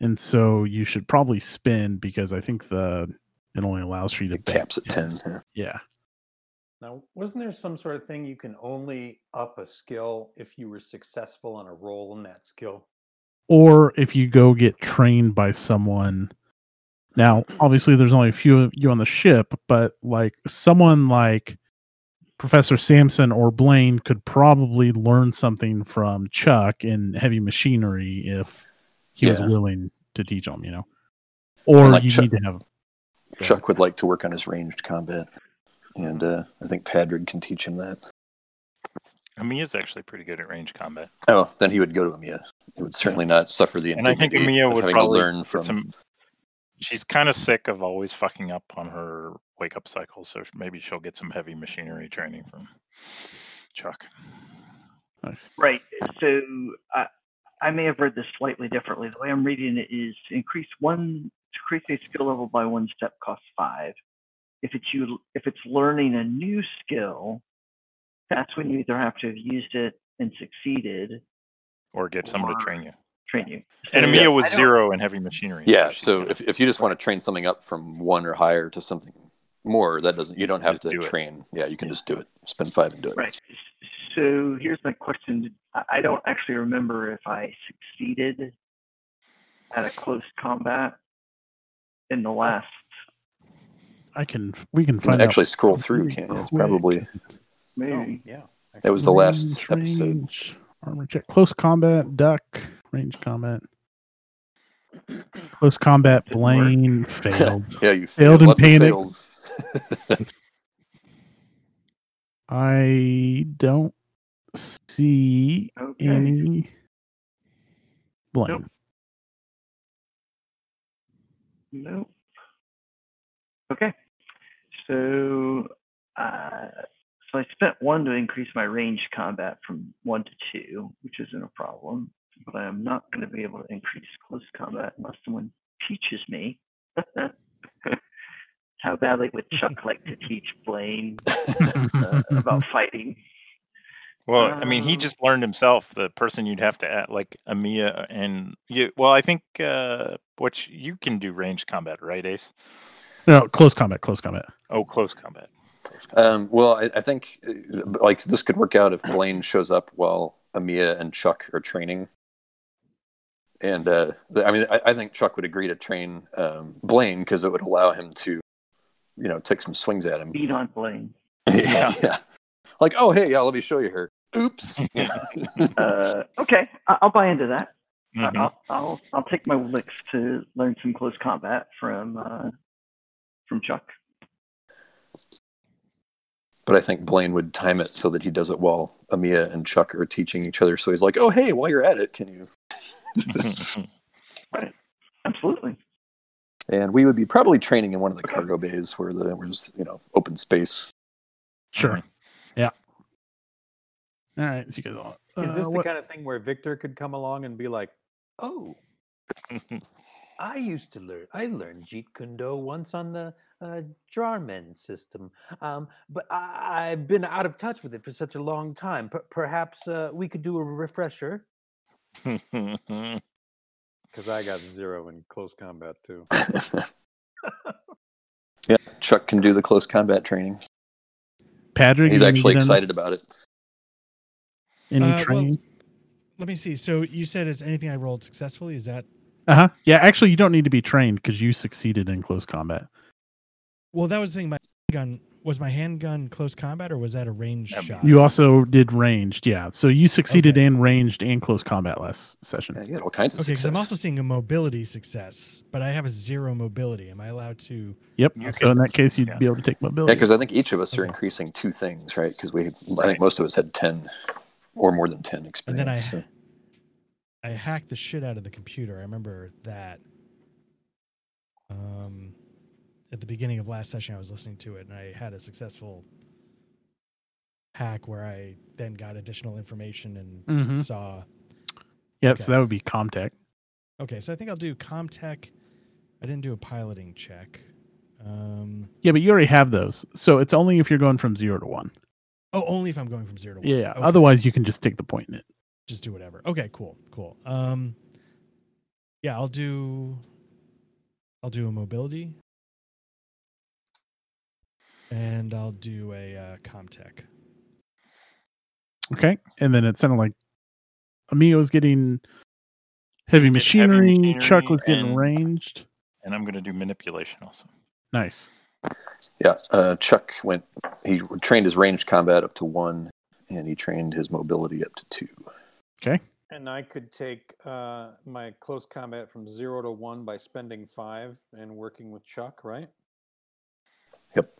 and so you should probably spend because I think the it only allows for you to It bet caps at 10. yeah. Yeah. Now, wasn't there some sort of thing you can only up a skill if you were successful on a roll in that skill? or if you go get trained by someone. Now, (clears throat) obviously, there's only a few of you on the ship, but like someone like Professor Sampson or Blaine could probably learn something from Chuck in heavy machinery if he was willing to teach them, you know. Or like you Chuck- need to have Chuck would like to work on his ranged combat, and uh, I think Padrig can teach him that. Amiya's actually pretty good at range combat. Oh, then he would go to Amia. He would certainly not suffer the And I think indignity Amiya of would probably learn from. Some, she's kind of sick of always fucking up on her wake up cycle, so maybe she'll get some heavy machinery training from Chuck. nice. Right. So I, I may have read this slightly differently. The way I'm reading it is increase one to increase a skill level by one step costs five. If it's you, if it's learning a new skill, that's when you either have to have used it and succeeded, Or get someone to train you. train you. And So Amiya was zero in heavy machinery. yeah, so if, if you just want to train something up from one or higher to something more, that doesn't you don't have Just to do it. train. Yeah, you can just do it. Spend five and do it. Right. So here's my question. I- I don't actually remember if I succeeded at a close combat in the last. I can we can find actually out scroll through, can't? It's probably Maybe. Oh, yeah. that was the last Range, episode. range, armor check, close combat, duck, range combat. Close combat. Blaine (laughs) failed. (laughs) Yeah, you Failed failed. in Lots panic. (laughs) I don't see Okay. any. Blaine. Nope. Okay. So, uh, so I spent one to increase my range combat from one to two, which isn't a problem. But I am not going to be able to increase close combat unless someone teaches me. (laughs) How badly would Chuck like to teach Blaine uh, (laughs) about fighting? Well, I mean, he Um, just learned himself. The person you'd have to add, like Amia, and you. Well, I think uh, what you, you can do range combat, right, Ace? No, close combat. Close combat. Oh, close combat. Close combat. Um, well, I, I think uh, like this could work out if Blaine shows up while Amia and Chuck are training. And uh, I mean, I, I think Chuck would agree to train um, Blaine because it would allow him to, you know, take some swings at him. Beat on Blaine. yeah, (laughs) yeah. Like, oh, hey, yeah, let me show you her. Oops. (laughs) Uh, okay, I- I'll buy into that. I- Mhm. I'll, I'll I'll take my licks to learn some close combat from uh, from Chuck. but I think Blaine would time it so that he does it while Amia and Chuck are teaching each other. So he's like, oh, hey, while you're at it, can you? (laughs) right. Absolutely. And we would be probably training in one of the cargo bays where the was you know open space. Sure. Yeah. All right. So you guys all. Is uh, this the what- kind of thing where Victor could come along and be like, "Oh, (laughs) I used to learn. I learned Jeet Kune Do once on the uh, Jarmen system, um, but I, I've been out of touch with it for such a long time. Per- perhaps uh, we could do a refresher." (laughs) Because I got zero in close combat too. (laughs) (laughs) yeah, Chuck can do the close combat training. Patrick. He's actually excited about it. Any Uh, well, training? Let me see. So you said it's anything I rolled successfully. Is that Uh huh. Yeah. Actually, you don't need to be trained because you succeeded in close combat. well? That was the thing. My gun was my handgun close combat, or was that a range Yeah, shot? You also did ranged. Yeah. So you succeeded Okay. in ranged and close combat last session. Yeah, all kinds of okay, because I'm also seeing a mobility success, but I have a zero mobility. Am I allowed to? Yep. You so in that case, you'd yeah. be able to take mobility. Yeah, because I think each of us are increasing two things, right? Because we, I think most of us had ten or more than ten And then I, experience. so- I hacked the shit out of the computer. I remember that. Um, at the beginning of last session, I was listening to it, and I had a successful hack where I then got additional information and Mhm. saw. yeah. okay. So that would be Comtech. Okay, so I think I'll do Comtech. I didn't do a piloting check. Um, Yeah, but you already have those. So it's only if you're going from zero to one. oh, only if I'm going from zero to one. Yeah. yeah. Okay. Otherwise, you can just take the point in it. Just do whatever. Okay, cool, cool. Um, yeah, I'll do. I'll do a mobility, and I'll do a uh, Comtech. Okay. And then it sounded like Amia was getting heavy Get heavy machinery. Chuck machinery was getting and- ranged. and I'm going to do manipulation also. Nice. yeah, uh, Chuck went. He trained his ranged combat up to one, and he trained his mobility up to two. And I could take uh, my close combat from zero to one by spending five and working with Chuck, right? Yep.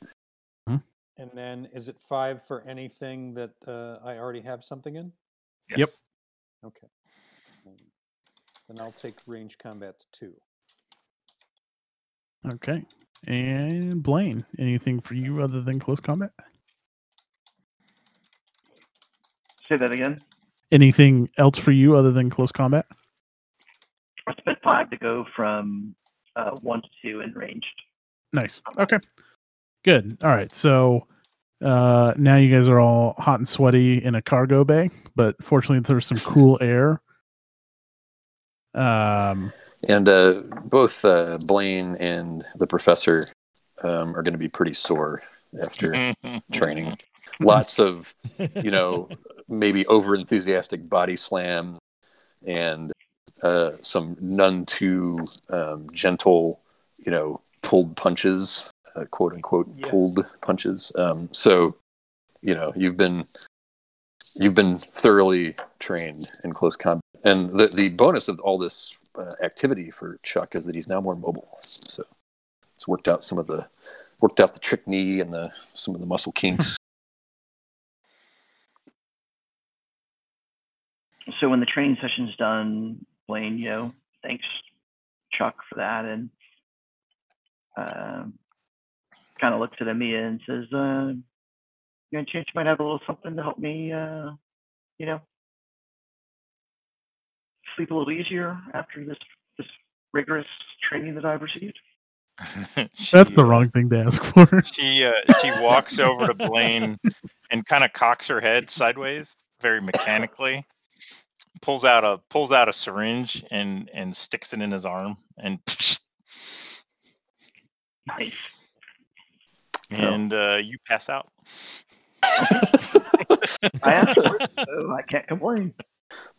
Hmm. And then is it five for anything that uh, I already have something in? Yes. Yep. Okay. Um, Then I'll take range combat to two. Okay. And Blaine, anything for you other than close combat? Say that again. Anything else for you other than close combat? I spent five to go from uh, one to two in ranged. Nice. Okay. Good. All right. So uh now you guys are all hot and sweaty in a cargo bay, but fortunately there's some cool (laughs) air. Um And uh, both uh, Blaine and the professor um, are going to be pretty sore after (laughs) training. Lots (laughs) of, you know, maybe over enthusiastic body slam and uh, some none too um, gentle, you know, pulled punches, uh, quote unquote, Yeah. pulled punches. Um, so, you know, you've been you've been thoroughly trained in close combat, and the the bonus of all this uh, activity for Chuck is that he's now more mobile. So it's worked out some of the worked out the trick knee and the some of the muscle kinks. So when the training session's done, Blaine, you know, thanks Chuck for that, and um, kind of looks at Amia and says, uh, "You any chance you might have a little something to help me, uh, you know, sleep a little easier after this this rigorous training that I've received?" (laughs) That's the uh, wrong thing to ask for. (laughs) She uh, she walks over to Blaine and kind of cocks her head sideways, very mechanically. Pulls out a pulls out a syringe and and sticks it in his arm and (laughs) Nice. and uh, you pass out. I asked for it, so I can't complain.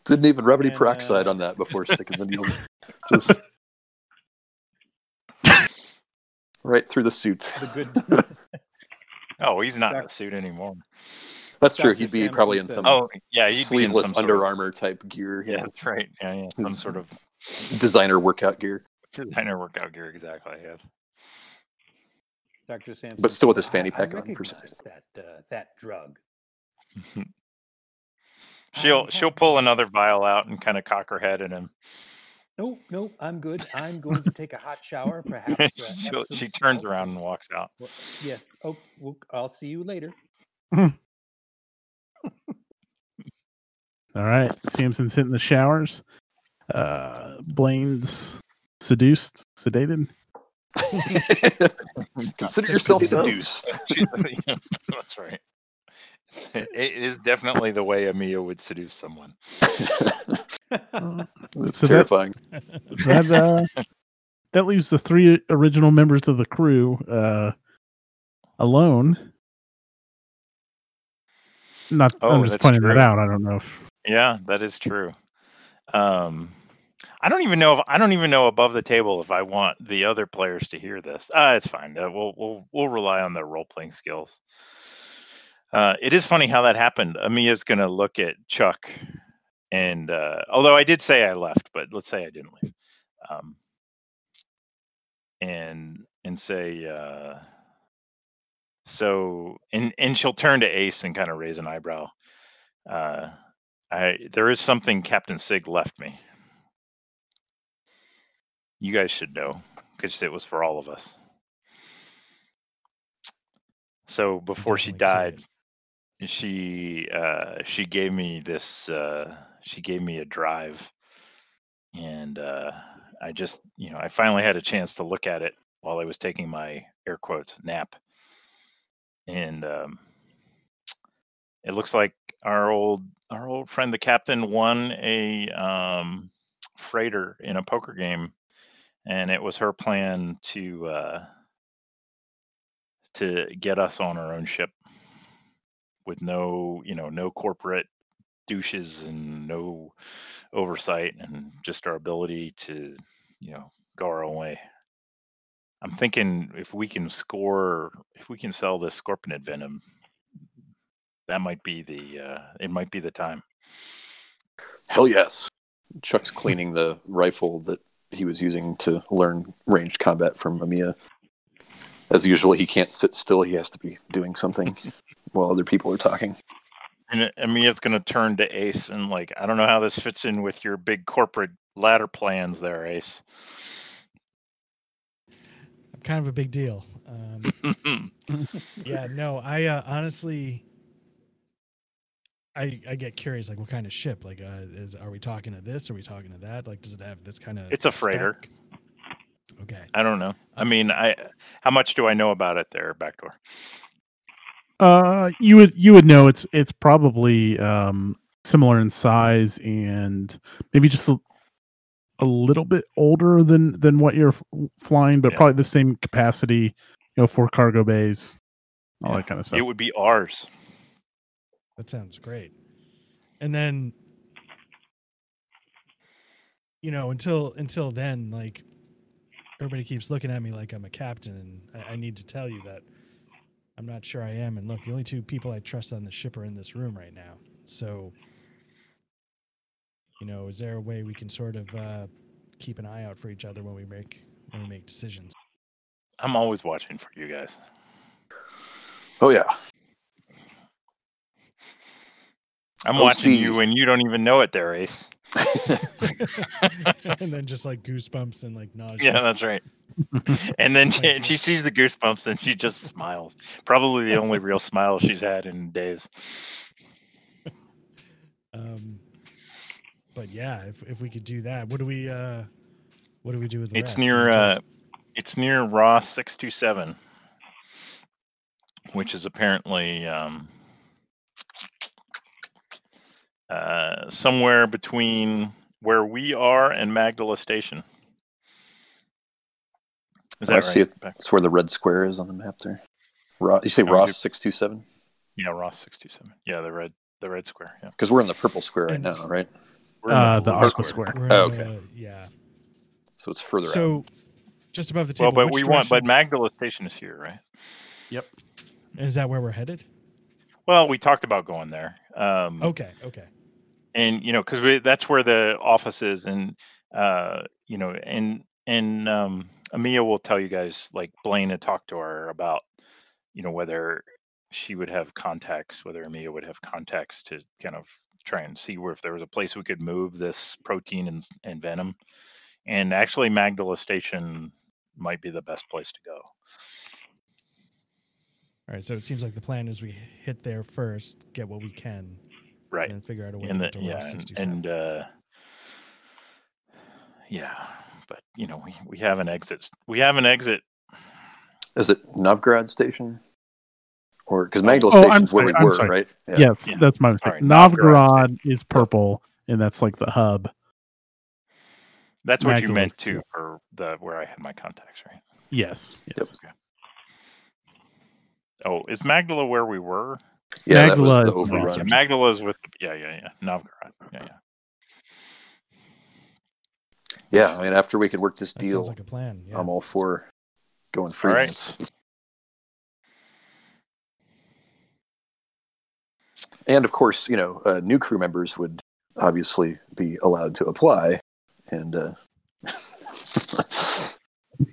Didn't even rub any peroxide uh, on that before sticking the needle. (laughs) Just right through the suit. The good. (laughs) Oh, he's not in Doc- a suit anymore. That's true. He'd be Sampson probably in some Oh, yeah, he'd be in sleeveless some Under Armour type gear. Yeah, Yeah, that's right. Yeah, yeah, some sort of designer workout gear, designer workout gear. Exactly. Yes. Dr. Sampson. but still with said, his fanny "I- I pack on for some recognize that uh, that drug. (laughs) she'll I she'll pull another vial out and kind of cock her head at him. No, no, I'm good. I'm going to take a hot shower. Perhaps. Uh, (laughs) She'll, Epsom she turns salts around and- and walks out. Well, yes. Oh, well, I'll see you later. (laughs) All right. Sampson's hitting the showers. Uh, Blaine's seduced, sedated. (laughs) Consider yourself Could be both. seduced. (laughs) That's right. It it is definitely the way Amia would seduce someone. (laughs) It's So that- terrifying. That uh, that leaves the three original members of the crew uh, alone. Not. Oh, I'm just pointing that true. out. I don't know if Yeah, that is true. Um, I don't even know if I don't even know above the table if I want the other players to hear this. Uh, it's fine. Uh, we'll we'll we'll rely on their role playing skills. Uh, it is funny how that happened. Amia's gonna look at Chuck, and uh, although I did say I left, but let's say I didn't leave, um, and and say uh, so, and and she'll turn to Ace and kind of raise an eyebrow. Uh, I there is something Captain Sig left me. You guys should know because it was for all of us. So before she died, she uh, she gave me this. Uh, she gave me a drive, and uh, I just you know I finally had a chance to look at it while I was taking my air quotes nap, and um, it looks like our old our old friend the captain won a um, freighter in a poker game, and it was her plan to uh, to get us on our own ship with no you know no corporate douches and no oversight and just our ability to you know go our own way i'm thinking if we can score if we can sell this scorpion venom that might be the uh it might be the time Hell yes. Chuck's cleaning the rifle that he was using to learn ranged combat from Amia. As usual, he can't sit still. He has to be doing something (laughs) while other people are talking. and Amia's going to turn to Ace and like, I don't know how this fits in with your big corporate ladder plans there, Ace. I'm kind of a big deal. Um, (laughs) yeah, no, I uh, honestly, I I get curious, like what kind of ship? Like, uh, is are we talking to this? Are we talking to that? Like, does it have this kind of? It's a freighter. spec? Okay. I don't know. I mean, I how much do I know about it there, backdoor? Uh, you would you would know it's it's probably um similar in size and maybe just a, a little bit older than than what you're f- flying, but Yeah. probably the same capacity. You know, for cargo bays, all Yeah. that kind of stuff. It would be ours. That sounds great. And then, you know, until until then, like everybody keeps looking at me like I'm a captain, and I, I need to tell you that I'm not sure I am. And look, the only two people I trust on the ship are in this room right now. So, you know, is there a way we can sort of uh, keep an eye out for each other when we make when we make decisions. I'm always watching for you guys. Oh yeah. I'm Oh, watching see. you and you don't even know it there, Ace. (laughs) and then just like goosebumps and like nausea. Yeah, that's right. and then (laughs) she, she sees the goosebumps and she just smiles. Probably the only (laughs) real smile she's had in days. Um, but yeah, if if we could do that, what do we uh, what do we do with the It's rest? Near uh, it's near Ross six two seven, which is apparently um, uh, somewhere between where we are and Magdala Station. Is Oh, that I see right? it. Beck? That's where the red square is on the map there. Ross, you say No, Ross six two seven? Yeah, Ross six two seven. Yeah, the red the red square. Yeah. Because we're in the purple square right And now, right? We're in Uh, the blue Aqua Square. we're Oh, okay. the- yeah. So it's further out. So just above the Well, table. but which we want, but direction- Magdala Station is here, right? Yep. Is that where we're headed? Well, we talked about going there. Um, Okay, okay. and you know, because that's where the office is, and uh, you know, and and um, Amia will tell you guys, like Blaine had talked to her about, you know, whether she would have contacts, whether Amia would have contacts to kind of try and see where if there was a place we could move this protein and, and venom. And actually, Magdala Station might be the best place to go. All right. So it seems like the plan is we hit there first, get what we can, Right. and then figure out a way and to the, get to yeah, and, and uh, yeah, but you know, we, we have an exit. We have an exit. Is it Novgorod Station? Or because Magdala oh, Station's where we I'm were, sorry. right? Yeah. Yes, Yeah. that's my mistake. Sorry, Novgorod Novgorod is purple, and that's like the hub. That's what you meant is too too. for the where I had my contacts, right? Yes. Yes. Oh, is Magdala where we were? Yeah, that was Magdala the is- overrun. Yeah, Magdala is with. Yeah, yeah, yeah. Novgorod. Yeah, yeah. Yeah, I mean, after we could work this that deal, like a plan. Yeah. I'm all for going All right. And of course, you know, uh, new crew members would obviously be allowed to apply, and uh,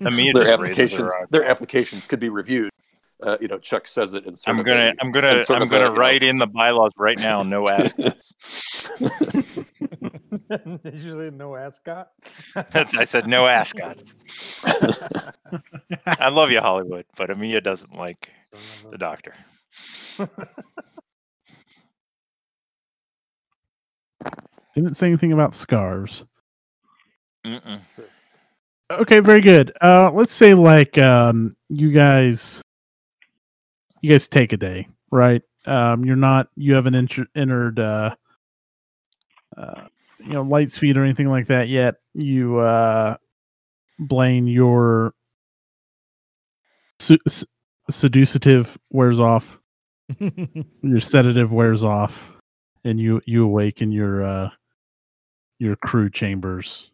Amia their applications their applications could be reviewed. Uh, you know, Chuck says it in I'm gonna, a- I'm gonna, I'm of a, gonna you know- write in the bylaws right now. No (laughs) ascots. (laughs) Did you say no ascot? (laughs) That's. I said no ascots. I love you, Hollywood, but Amia doesn't like the doctor. Didn't say anything about scarves. Mm-mm. Okay, very good. Uh let's say like um you guys you guys take a day, right? Um you're not you haven't enter- entered uh uh you know light speed or anything like that yet. You uh Blaine your su- s- seducative wears off, (laughs) your sedative wears off and you you awaken your uh your crew chambers.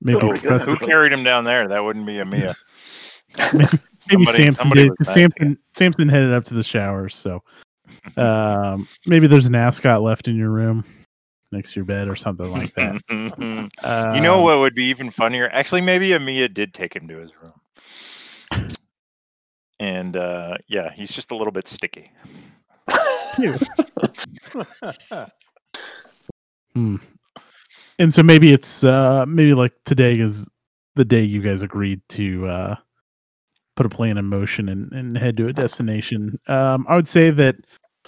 Maybe Oh, Who carried him down there? That wouldn't be Amia. (laughs) Maybe Somebody- Sampson somebody did was because nice, yeah. Sampson Sampson headed up to the showers. So (laughs) um, maybe there's an ascot left in your room next to your bed or something like that. (laughs) you know what would be even funnier? Actually, maybe Amia did take him to his room. And uh, yeah, he's just a little bit sticky. Hmm. And so maybe it's uh maybe like today is the day you guys agreed to uh put a plan in motion and, and head to a destination. Um I would say that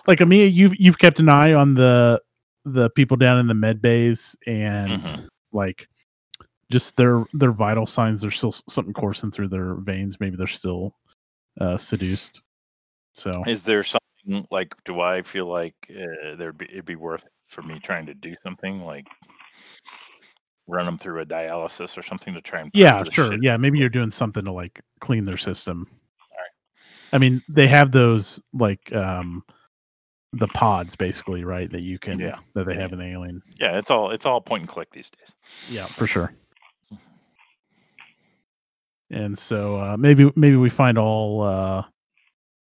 like Amia, you've you've kept an eye on the the people down in the med bays and Mhm. like just their their vital signs there's still something coursing through their veins maybe they're still uh seduced so Is there something like? Do I feel like uh, there'd be it'd be worth it for me trying to do something like run them through a dialysis or something to try and yeah sure shit yeah maybe you're doing something to like clean their system All right. i mean they have those like um the pods basically right that you can Yeah. that they have in the alien Yeah, it's all it's all point and click these days. yeah for sure and so uh maybe maybe we find all uh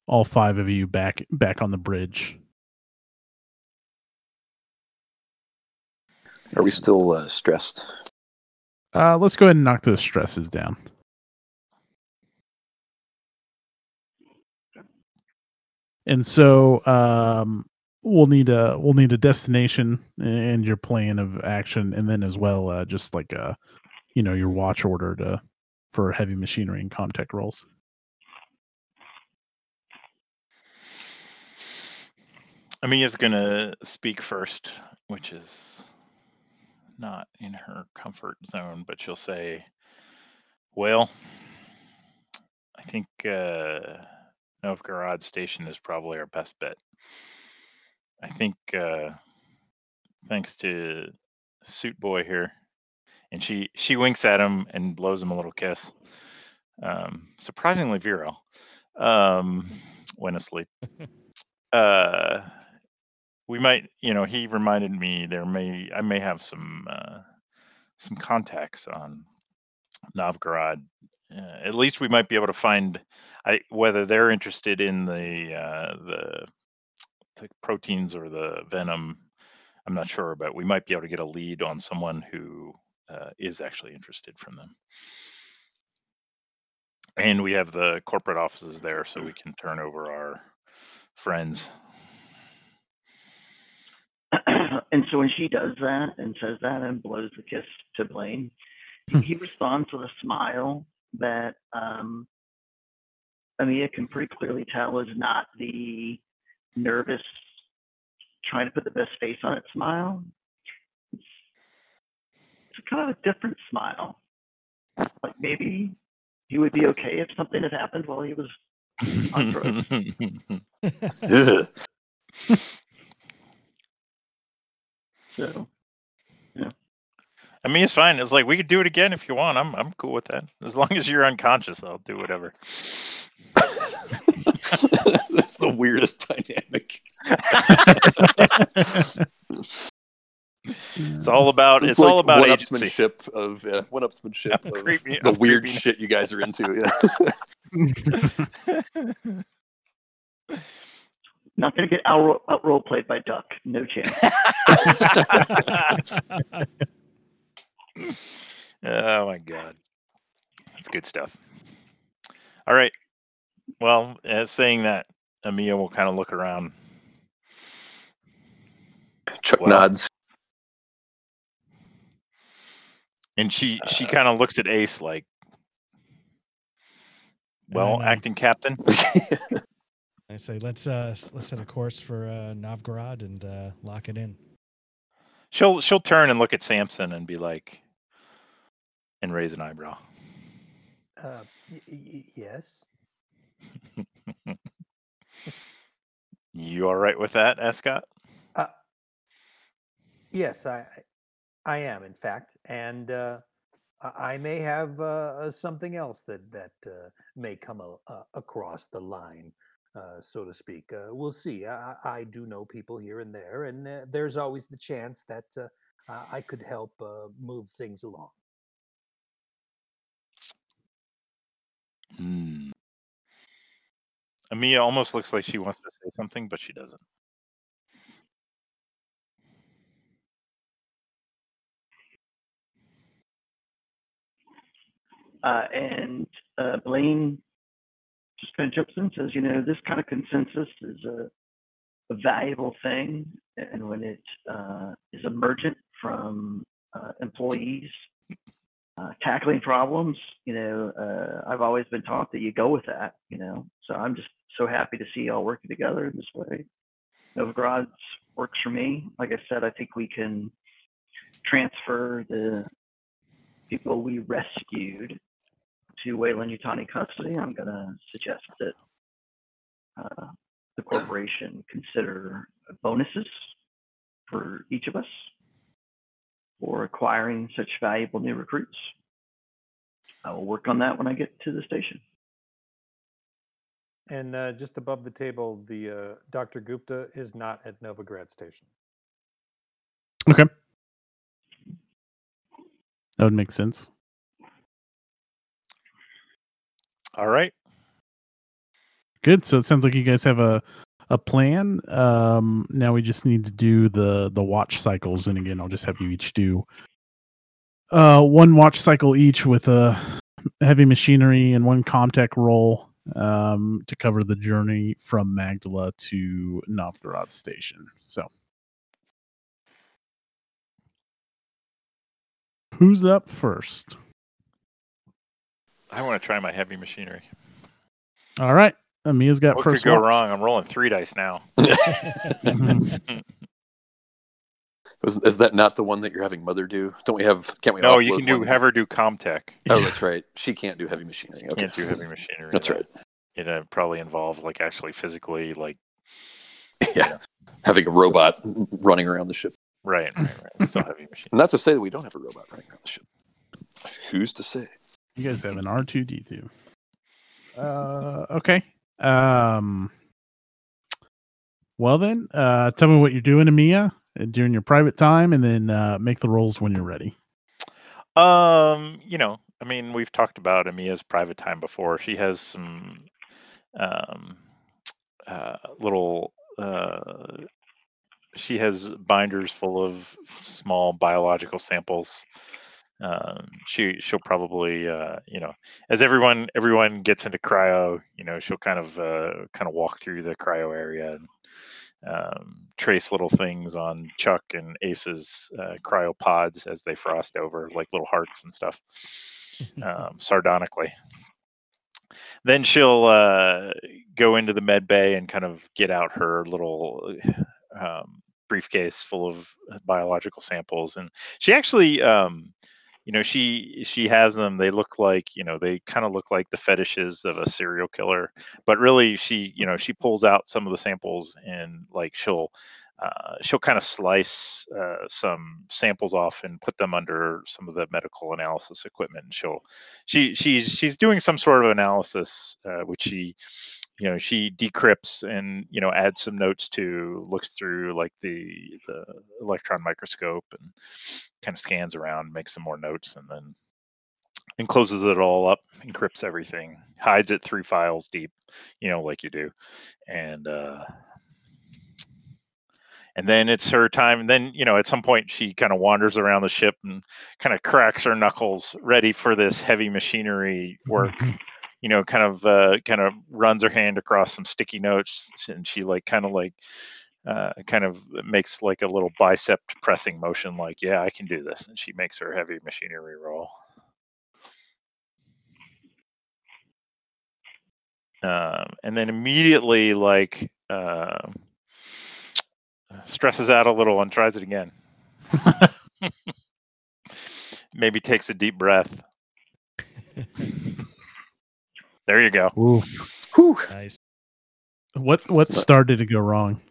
all five of you back back on the bridge Are we still uh, stressed Uh, let's go ahead and knock those stresses down. And so um, we'll need a we'll need a destination and your plan of action, and then as well uh, just like a you know your watch order to for heavy machinery and Comtech rolls. Amia's gonna speak first, which is not in her comfort zone, but she'll say, "Well, I think uh, Novgorod Station is probably our best bet. I think, uh, thanks to Suit Boy here, and she she winks at him and blows him a little kiss. Um, surprisingly virile um, when asleep. (laughs) uh, we might, you know, he reminded me there may I may have some uh, some contacts on Novgorod. Uh, at least we might be able to find I, whether they're interested in the uh, the the proteins or the venom. I'm not sure, but we might be able to get a lead on someone who uh, is actually interested from them. And we have the corporate offices there, so we can turn over our friends. And so when she does that and says that and blows the kiss to Blaine, he, he responds with a smile that um, Amia can pretty clearly tell is not the nervous, trying to put the best face on it smile. It's, it's kind of a different smile. Like maybe he would be okay if something had happened while he was on drugs. (laughs) (laughs) (laughs) Ugh. So I mean, it's fine. It's like we could do it again if you want. I'm I'm cool with that. As long as you're unconscious, I'll do whatever. that's, that's the weirdest dynamic. It's all about it's, It's, all about agency. one-upsmanship of uh, one-upsmanship of creepy- the I'm weird creepy. shit you guys are into. Yeah. (laughs) (laughs) (laughs) not going to get out, out role played by Duck. No chance. (laughs) oh my god, that's good stuff. All right. Well, as saying that, Amia will kind of look around. Chuck Well, nods. And she she Uh, kind of looks at Ace like, well, acting captain. (laughs) I say let's uh let's set a course for uh, Novgorod and uh, lock it in. She'll she'll turn and look at Sampson and be like, and raise an eyebrow. Uh, y- y- yes. You all right with that, Escott? Uh, yes, I, I am, in fact, and uh, I I may have uh, uh, something else that that uh, may come a, uh, across the line, uh, so to speak. Uh, we'll see. I, I I do know people here and there, and uh, there's always the chance that uh, I I could help uh, move things along. Hmm. Amia almost looks like she wants to say something, but she doesn't. Uh, and uh, Blaine in and says, you know, this kind of consensus is a, a valuable thing. And when it uh, is emergent from uh, employees uh, tackling problems, you know, uh, I've always been taught that you go with that, you know. So I'm just so happy to see y'all working together in this way. Novgorod works for me. Like I said, I think we can transfer the people we rescued to Weyland-Yutani custody. I'm going to suggest that uh, the corporation consider bonuses for each of us for acquiring such valuable new recruits. I will work on that when I get to the station. And uh, just above the table, the uh, Dr. Gupta is not at Novgorod Station. Okay. That would make sense. All right. Good. So it sounds like you guys have a a plan. Um now we just need to do the the watch cycles and again I'll just have you each do uh, one watch cycle each with a heavy machinery and one Comtech roll um, to cover the journey from Magdala to Novgorod Station. So, who's up first? I want to try my heavy machinery. All right, Amia's got What first. could go watch. wrong? I'm rolling three dice now. (laughs) (laughs) is, is that not the one that you're having mother do? Don't we have? Can't we? no, you can do one? have her do Comtech. Oh, that's right. She can't do heavy machinery. Okay. Can't do heavy machinery. That's right. It uh, probably involves like actually physically like (laughs) Yeah, having a robot running around the ship. right, right, right. Still heavy machinery. And not to say that we don't have a robot running around the ship. Who's to say? You guys have an R two D two. Uh, (laughs) okay. Um. Well then, uh, tell me what you're doing, Amia, uh, during your private time, and then uh, make the rolls when you're ready. Um, you know, I mean, we've talked about Amia's private time before. She has some um uh little uh she has binders full of small biological samples. Um, she she'll probably uh, you know as everyone everyone gets into cryo, you know she'll kind of uh, kind of walk through the cryo area and um, trace little things on Chuck and Ace's uh, cryo pods as they frost over, like little hearts and stuff, (laughs) um, sardonically. Then she'll uh, go into the med bay and kind of get out her little um, briefcase full of biological samples, and she actually. Um, you know she she has them they look like you know they kind of look like the fetishes of a serial killer but really she you know she pulls out some of the samples and like she'll uh, she'll kind of slice uh, some samples off and put them under some of the medical analysis equipment and she'll she she's she's doing some sort of analysis uh, which she you know she decrypts and you know adds some notes to looks through like the the electron microscope and kind of scans around makes some more notes and then and closes it all up encrypts everything hides it three files deep you know like you do and uh and then it's her time and then you know at some point she kind of wanders around the ship and kind of cracks her knuckles ready for this heavy machinery work (laughs) you know kind of uh kind of runs her hand across some sticky notes and she like kind of like uh, kind of makes like a little bicep pressing motion like yeah i can do this and she makes her heavy machinery roll. Um, and then immediately like uh, stresses out a little and tries it again. (laughs) Maybe takes a deep breath (laughs) there you go Ooh. Whew. nice. What what started to go wrong?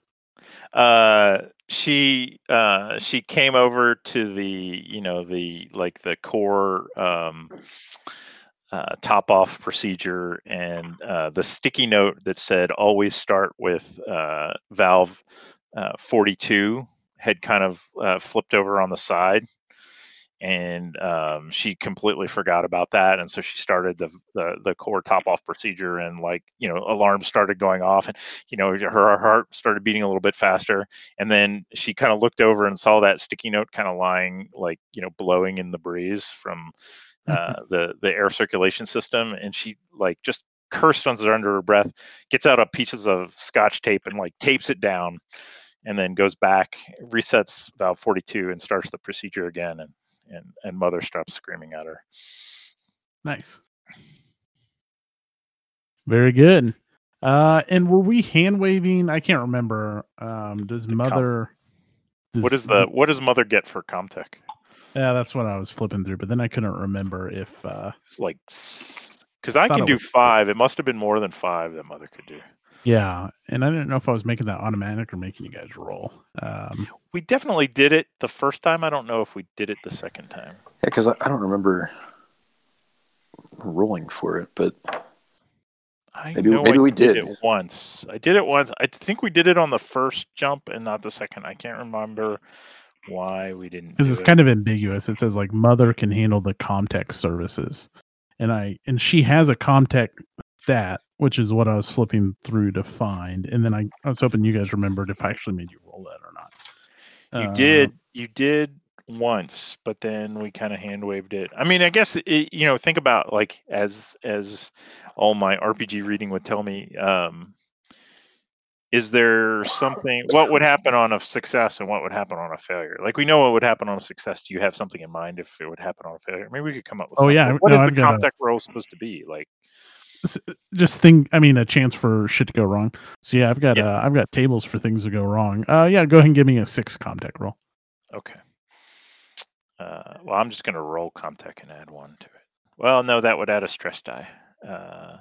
uh she uh she came over to the you know the like the core um uh, top off procedure and uh, the sticky note that said always start with uh, valve uh, 42 had kind of uh, flipped over on the side and um, she completely forgot about that and so she started the, the the core top off procedure and like you know alarms started going off and you know her, her heart started beating a little bit faster and then she kind of looked over and saw that sticky note kind of lying like you know blowing in the breeze from uh, (laughs) the the air circulation system and she like just cursed under under her breath gets out a pieces of scotch tape and like tapes it down and then goes back resets valve 42 and starts the procedure again and and and mother stops screaming at her Nice. Very good. Uh, and were we hand waving? I can't remember. Um, does The mother? what does- does the what does mother get for comtech Yeah, that's what I was flipping through, but then I couldn't remember if. uh it's like because i Thought can do five it must have been more than five that mother could do Yeah, and I didn't know if I was making that automatic or making you guys roll. Um, we definitely did it the first time i don't know if we did it the second time Yeah, because I, I don't remember rolling for it, but I Maybe- know maybe I we did did. it once. I did it once. I think we did it on the first jump and not the second. I can't remember why we didn't. because do it's it. kind of ambiguous. It says like mother can handle the Comtech services, and I and she has a Comtech stat, which is what I was flipping through to find. And then I, I was hoping you guys remembered if I actually made you roll that or not. You Uh, did. You did once, but then we kind of hand waved it. I mean, I guess it, you know, think about like as as all my RPG reading would tell me. Um, is there something? What would happen on a success, and what would happen on a failure? Like we know what would happen on a success. Do you have something in mind if it would happen on a failure? Maybe we could come up with. Oh, something. yeah, what no, is I've the got a- Comtech role supposed to be? Like, Just think. I mean, a chance for shit to go wrong. So yeah, I've got Yeah. uh, I've got tables for things to go wrong. Uh, yeah, go ahead and give me a six comtech roll. okay. Uh, well, I'm just gonna roll Comtech and add one to it. Well, no, that would add a stress die. Uh,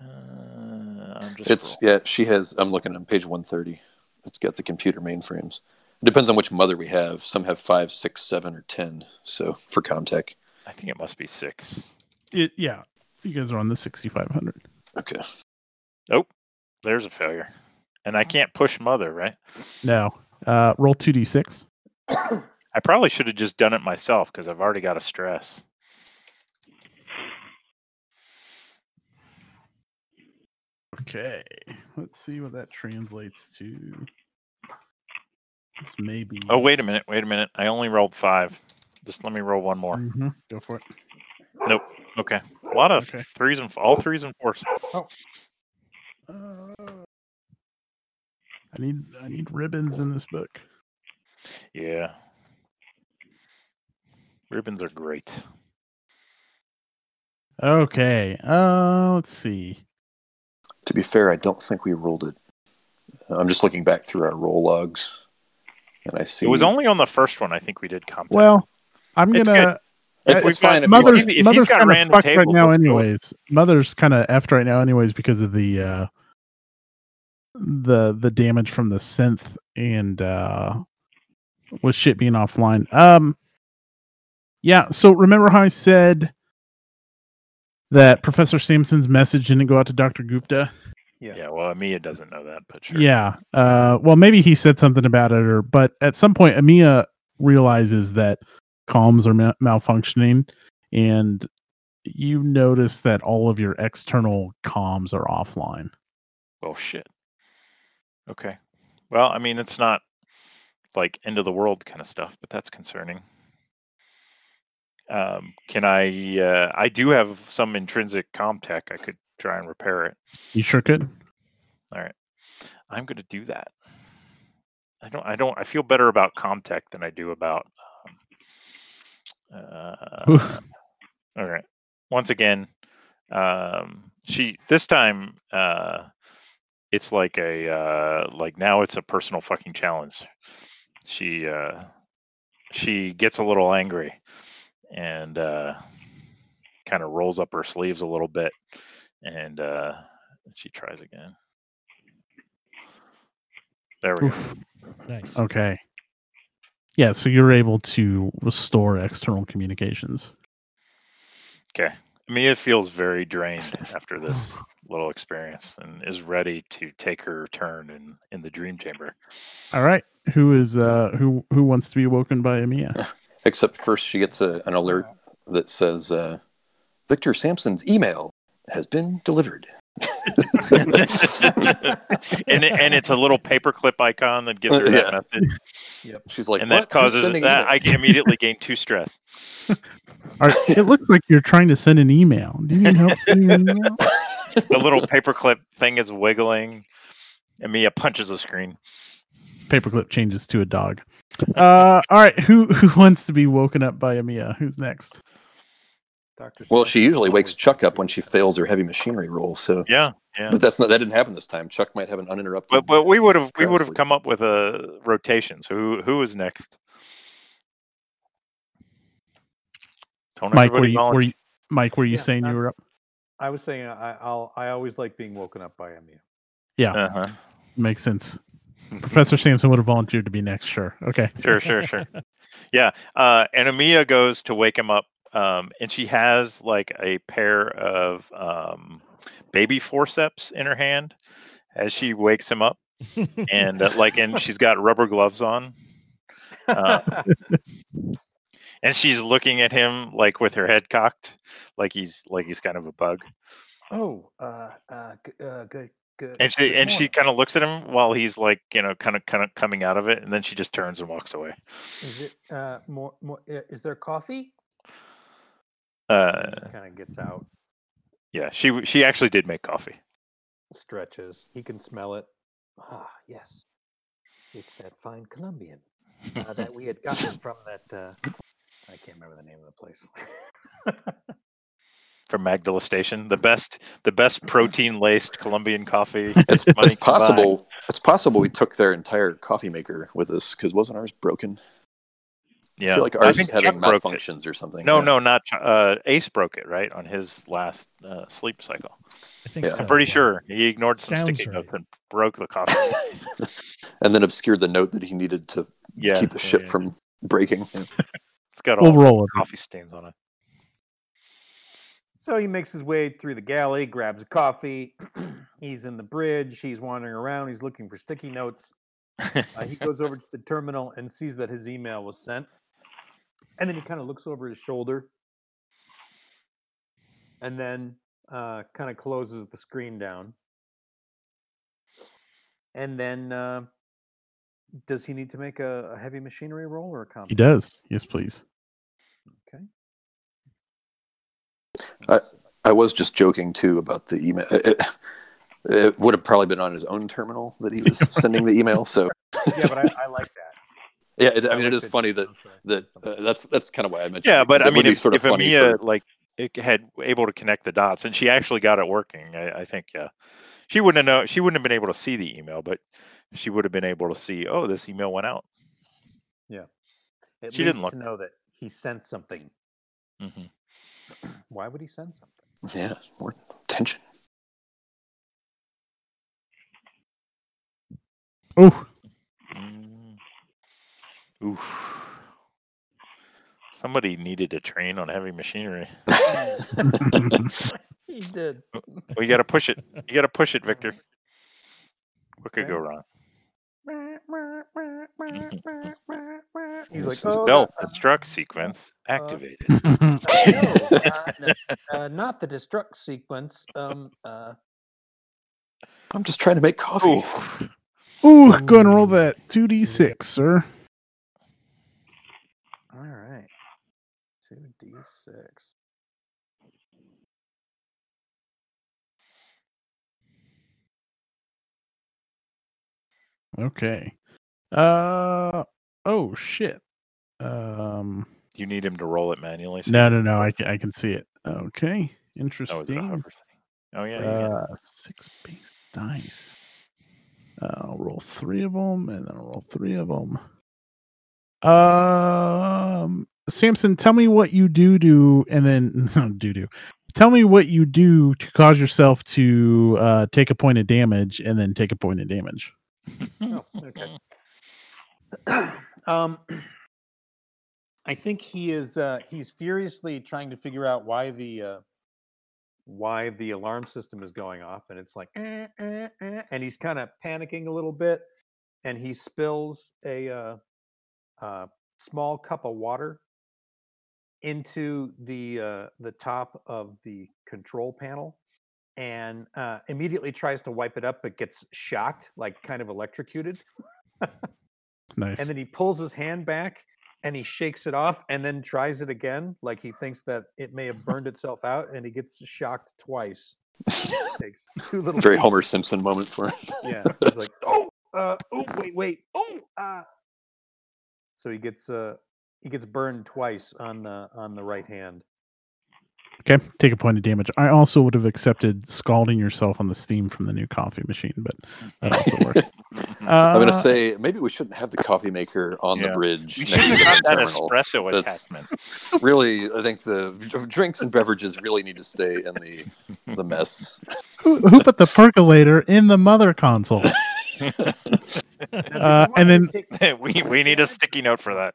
uh, I'm just It's roll- yeah. She has. I'm looking on page 130. It's got the computer mainframes. It depends on which mother we have. Some have five, six, seven, or ten. So for Comtech, I think it must be six. It, yeah, you guys are on the sixty five hundred. okay. Nope. There's a failure. And I can't push mother, right? No, uh, roll two d six. I probably should have just done it myself because I've already got a stress. Okay, let's see what that translates to. This may be. Oh, wait a minute. Wait a minute. I only rolled five. Just let me roll one more. Mhm, Go for it. Nope. Okay. A lot of Okay. threes and all threes and fours. Uh, I need I need ribbons in this book. Yeah. Ribbons are great. Okay. Uh, let's see. To be fair, I don't think we rolled it. I'm just looking back through our roll logs, and I see It was only on the first one I think we did Comtech. Well, I'm gonna. It's, it's fine. If Mother's, if if he's Mother's got kind of random fucked right now, let's go. anyways. Mother's kind of effed right now, anyways, because of the uh the the damage from the synth and uh with shit being offline. Um, yeah. So remember how I said that Professor Sampson's message didn't go out to Doctor Gupta? Yeah. yeah, well, Amia doesn't know that, but sure. Yeah. Uh, well, maybe he said something about it, or but at some point, Amia realizes that comms are ma- malfunctioning, and you notice that all of your external comms are offline. Oh shit. Okay. Well, I mean, it's not like end of the world kind of stuff, but that's concerning. Um, can I? Uh, I do have some intrinsic Comtech. I could try and repair it. You sure could. All right. I'm going to do that. I don't. I don't. I feel better about Comtech than I do about. Uh, all right. Once again, um, she this time. Uh, it's like a uh, like now it's a personal fucking challenge. She uh, she gets a little angry and uh, kind of rolls up her sleeves a little bit, and uh, she tries again. There we go. Oof. Nice. Okay. Yeah. So you're able to restore external communications. Okay. Mia feels very drained (laughs) after this little experience and is ready to take her turn in, in the dream chamber. All right. Who is uh who who wants to be woken by Amia? Except first, she gets a, an alert that says uh, Victor Sampson's email has been delivered. (laughs) and it, and it's a little paperclip icon that gives her that Yeah. message, She's like, and "What? that causes sending that I emails?" immediately gain two stress. (laughs) All right, it looks like you're trying to send an email. Do you need help sending an email? (laughs) The little paperclip thing is wiggling, and Mia punches the screen. Paperclip changes to a dog. Uh, all right. Who who wants to be woken up by Amia? Who's next? Dr. Well, she usually wakes Chuck up when she fails her heavy machinery roll. So, Yeah, yeah. but that's not that didn't happen this time. Chuck might have an uninterrupted. But but we would have we would have come up with a rotation. So who who is next? Don't Mike, were you, were you Mike? Were you Yeah, saying you I'm- were up? I was saying I, I'll I always like being woken up by Emu. Yeah, Uh-huh. makes sense. (laughs) Professor Sampson would have volunteered to be next. Sure. Okay. Sure, sure, sure. (laughs) Yeah. Uh, and Amia goes to wake him up, um, and she has like a pair of um, baby forceps in her hand as she wakes him up, and uh, like, and she's got rubber gloves on, Uh, (laughs) and she's looking at him like with her head cocked, like he's like he's kind of a bug. Oh, uh, uh, g- uh, good, Good. And she good and she kind of looks at him while he's like, you know, kind of kind of coming out of it, and then she just turns and walks away. Is it uh, more? More? Is there coffee? Uh, kind of gets out, yeah, she she actually did make coffee. stretches. He can smell it. Ah, yes. It's that fine Colombian uh, that we had gotten (laughs) from that. Uh, I can't remember the name of the place. (laughs) From Magdala Station, the best the best protein laced Colombian coffee. It's, money it's can buy. possible. It's possible we took their entire coffee maker with us because wasn't ours broken? Yeah, I feel like I ours think was having Chuck broke it. malfunctions or something. No, yeah. no, not uh, Ace broke it right on his last uh, sleep cycle. I think Yeah. so. I'm pretty yeah. sure he ignored some Sounds sticky notes and broke the coffee. (laughs) (laughs) and then obscured the note that he needed to yeah, keep the yeah, ship yeah. from breaking. (laughs) It's got We'll all roll with it. coffee stains on it. So he makes his way through the galley, grabs a coffee. (clears throat) he's in the bridge. He's wandering around. He's looking for sticky notes. Uh, he goes over to the terminal and sees that his email was sent. And then he kind of looks over his shoulder and then uh, kind of closes the screen down. And then uh, does he need to make a, a heavy machinery roll or a comp? He does. Yes, please. Okay. I was just joking too about the email. It, it would have probably been on his own terminal that he was (laughs) sending the email. So Yeah, but I, I like that. Yeah, it, I mean, it is funny that that- that uh, that's that's kind of why I mentioned. yeah, it, but 'cause I mean, if, sort of if funny Amia for- like it had able to connect the dots, and she actually got it working, I, I think yeah, she wouldn't have know. She wouldn't have been able to see the email, but she would have been able to see. Oh, this email went out. At She least didn't look. to know that he sent something. hmm (clears throat) Why would he send something? yeah, more tension. Oh, Mm. Oof. Somebody needed to train on heavy machinery. (laughs) (laughs) he did. Well, you got to push it. You got to push it, Victor. What could go wrong? He's like, This oh, Stealth uh, destruct sequence activated. (laughs) uh, no, uh, n- uh, not the destruct sequence. Um, uh, I'm just trying to make coffee. Oof. Ooh, go and roll that 2d6, sir. 2d6. Okay. Uh oh shit. Um you need him to roll it manually. So no, no, no. I, I can see it. Okay. Oh, Interesting. Oh, oh yeah, uh, yeah. Six base dice. Uh, I'll roll three of them and then I'll roll three of them. Um, Sampson, tell me what you do do and then (laughs) do do. Tell me what you do to cause yourself to uh take a point of damage and then take a point of damage. Oh, okay. um, I think he is. Uh, he's furiously trying to figure out why the uh, why the alarm system is going off, and it's like, "Eh, eh, eh," and he's kind of panicking a little bit, and he spills a uh, uh, small cup of water into the uh, the top of the control panel and uh, immediately tries to wipe it up but gets shocked like kind of electrocuted (laughs) Nice. and then he pulls his hand back and he shakes it off and then tries it again like he thinks that it may have burned itself out and he gets shocked twice (laughs) takes two little Very Homer. Simpson moment for him. yeah (laughs) he's like oh uh, oh wait wait oh uh. so he gets uh he gets burned twice on the on the right hand Okay, take a point of damage. I also would have accepted scalding yourself on the steam from the new coffee machine, but that also works. (laughs) Mhm. I'm gonna Uh, say maybe we shouldn't have the coffee maker on the bridge. we should to have that terminal. espresso That's- attachment. Really, I think the drinks and beverages really need to stay in the the mess. who, who put the percolator in the mother console? Now, did you Uh, and then- (laughs) we we need a sticky note for that.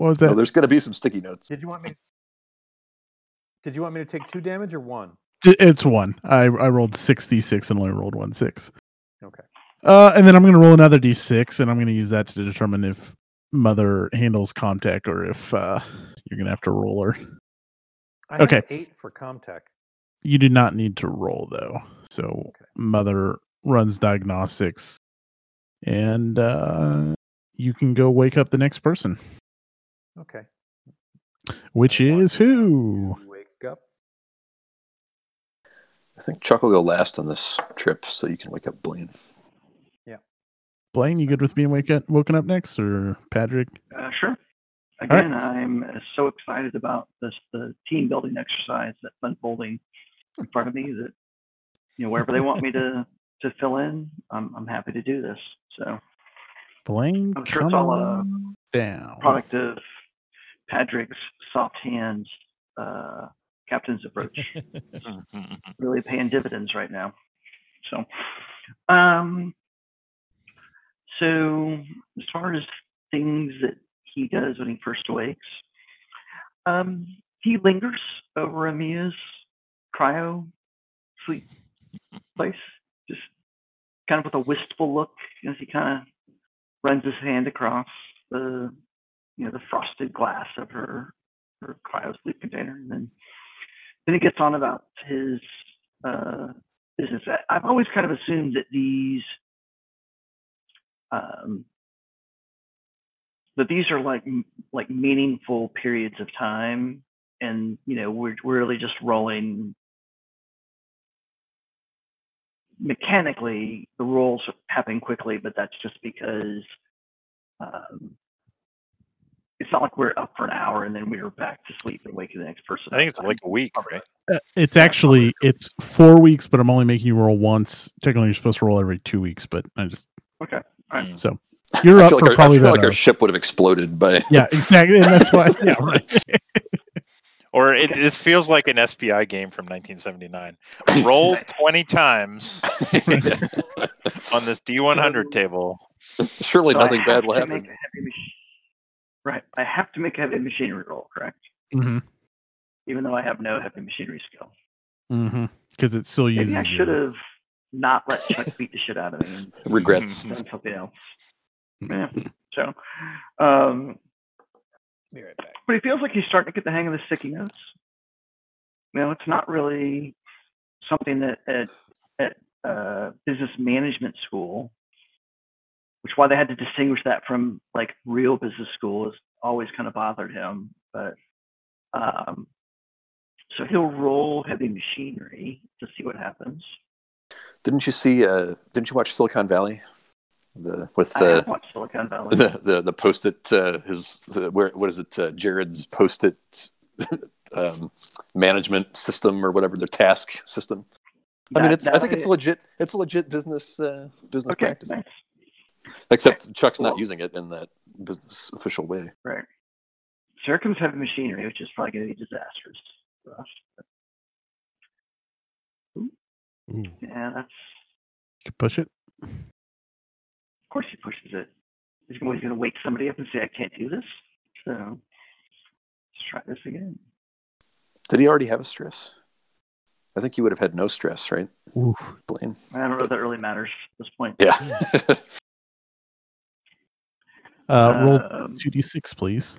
What was So that? there's going to be some sticky notes. did you want me did you want me to take two damage or one It's one. I I rolled sixty six and only rolled one six. okay Uh, and then I'm going to roll another d6, and I'm going to use that to determine if mother handles Comtech or if uh, you're going to have to roll her. I Okay. have eight for Comtech. You do not need to roll though. So Okay. mother runs diagnostics, and uh, you can go wake up the next person, Okay. which I is who? Wake up. I think Chuck will go last on this trip, so you can wake up Blaine. Yeah. Blaine, you good with being wake up, woken up next, or Patrick? Uh, sure. right. Again, I'm uh, so excited about this the team building exercise that's unfolding in front of me that you know wherever they want me to (laughs) to fill in, I'm I'm happy to do this. So Blaine, I'm sure come it's all, uh, on down. product of Patrick's soft hands uh, captain's approach. (laughs) really paying dividends right now. So, um, so as far as things that he does when he first awakes, um, he lingers over Amia's cryo sleep place, just kind of with a wistful look as he kind of runs his hand across the, you know, the frosted glass of her her cryo sleep container, and then then he gets on about his uh, business. I've always kind of assumed that these um, that these are like like meaningful periods of time, and you know we're we're really just rolling. Mechanically, the rolls happen quickly, but that's just because um, it's not like we're up for an hour and then we're back to sleep and waking the next person. I think up. it's like a week, right? Uh, It's actually it's four weeks, but I'm only making you roll once. Technically, you're supposed to roll every two weeks, but I just Okay. Mm. so you're I up for like, our, I probably feel that. like our uh, ship would have exploded by. (laughs) yeah, exactly. And that's why. Yeah, right. (laughs) Or it, Okay. this feels like an SPI game from 1979. (laughs) Roll 20 times on this D100 table. Surely So nothing bad will to happen. make a heavy mach- Right. I have to make a heavy machinery roll, correct? hmm Even though I have no heavy machinery skill. hmm Because it still uses. Maybe I should have not let Chuck (laughs) beat the shit out of me (laughs) Regrets. (laughs) done something else. Yeah. So, um, Be right back. but he feels like he's starting to get the hang of the sticky notes. You know, it's not really something that at at uh, business management school, which why they had to distinguish that from like real business school has always kind of bothered him. But um, so he'll roll heavy machinery to see what happens. Didn't you see? Uh, didn't you watch Silicon Valley? The with the Silicon Valley. the the, the post it uh, his the, where what is it? Uh, Jared's post it (laughs) um, management system or whatever their task system. I mean, it's I think it's legit. It's a legit business uh, business okay. practice. Nice. Except Chuck's not Cool. using it in that business official way. Right. Circum's here comes heavy machinery, which is probably going to be disastrous for us. Ooh. Yeah, that's You can push it. of course he pushes it. He's always going to wake somebody up and say, "I can't do this." So let's try this again. Did he already have a stress? I think he would have had no stress, right, Oof. Blaine? I don't know if that really matters at this point. Yeah. (laughs) Uh, roll Um, two d six, please.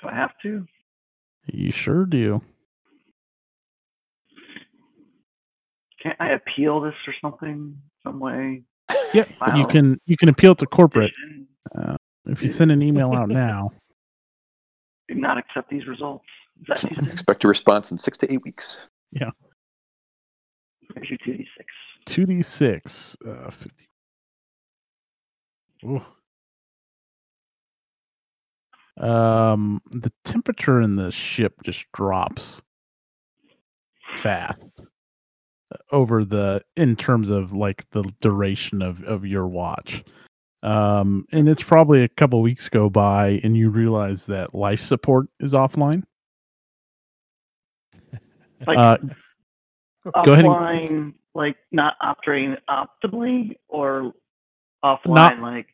do I have to? You sure do. Can't I appeal this or something some way? Yeah, you can you can appeal to corporate uh, if you send an email out now. (laughs) Do not accept these results. That? (laughs) Expect a response in six to eight weeks. There's your 2d6. Two d six. Uh, fifty. Ooh. Um, the temperature in the ship just drops fast uh, over the in terms of like the duration of of your watch. Um, and it's probably a couple weeks go by, and you realize that life support is offline. (laughs) Like Uh, go ahead and- offline, like not operating optimally, or offline, (laughs) Not- like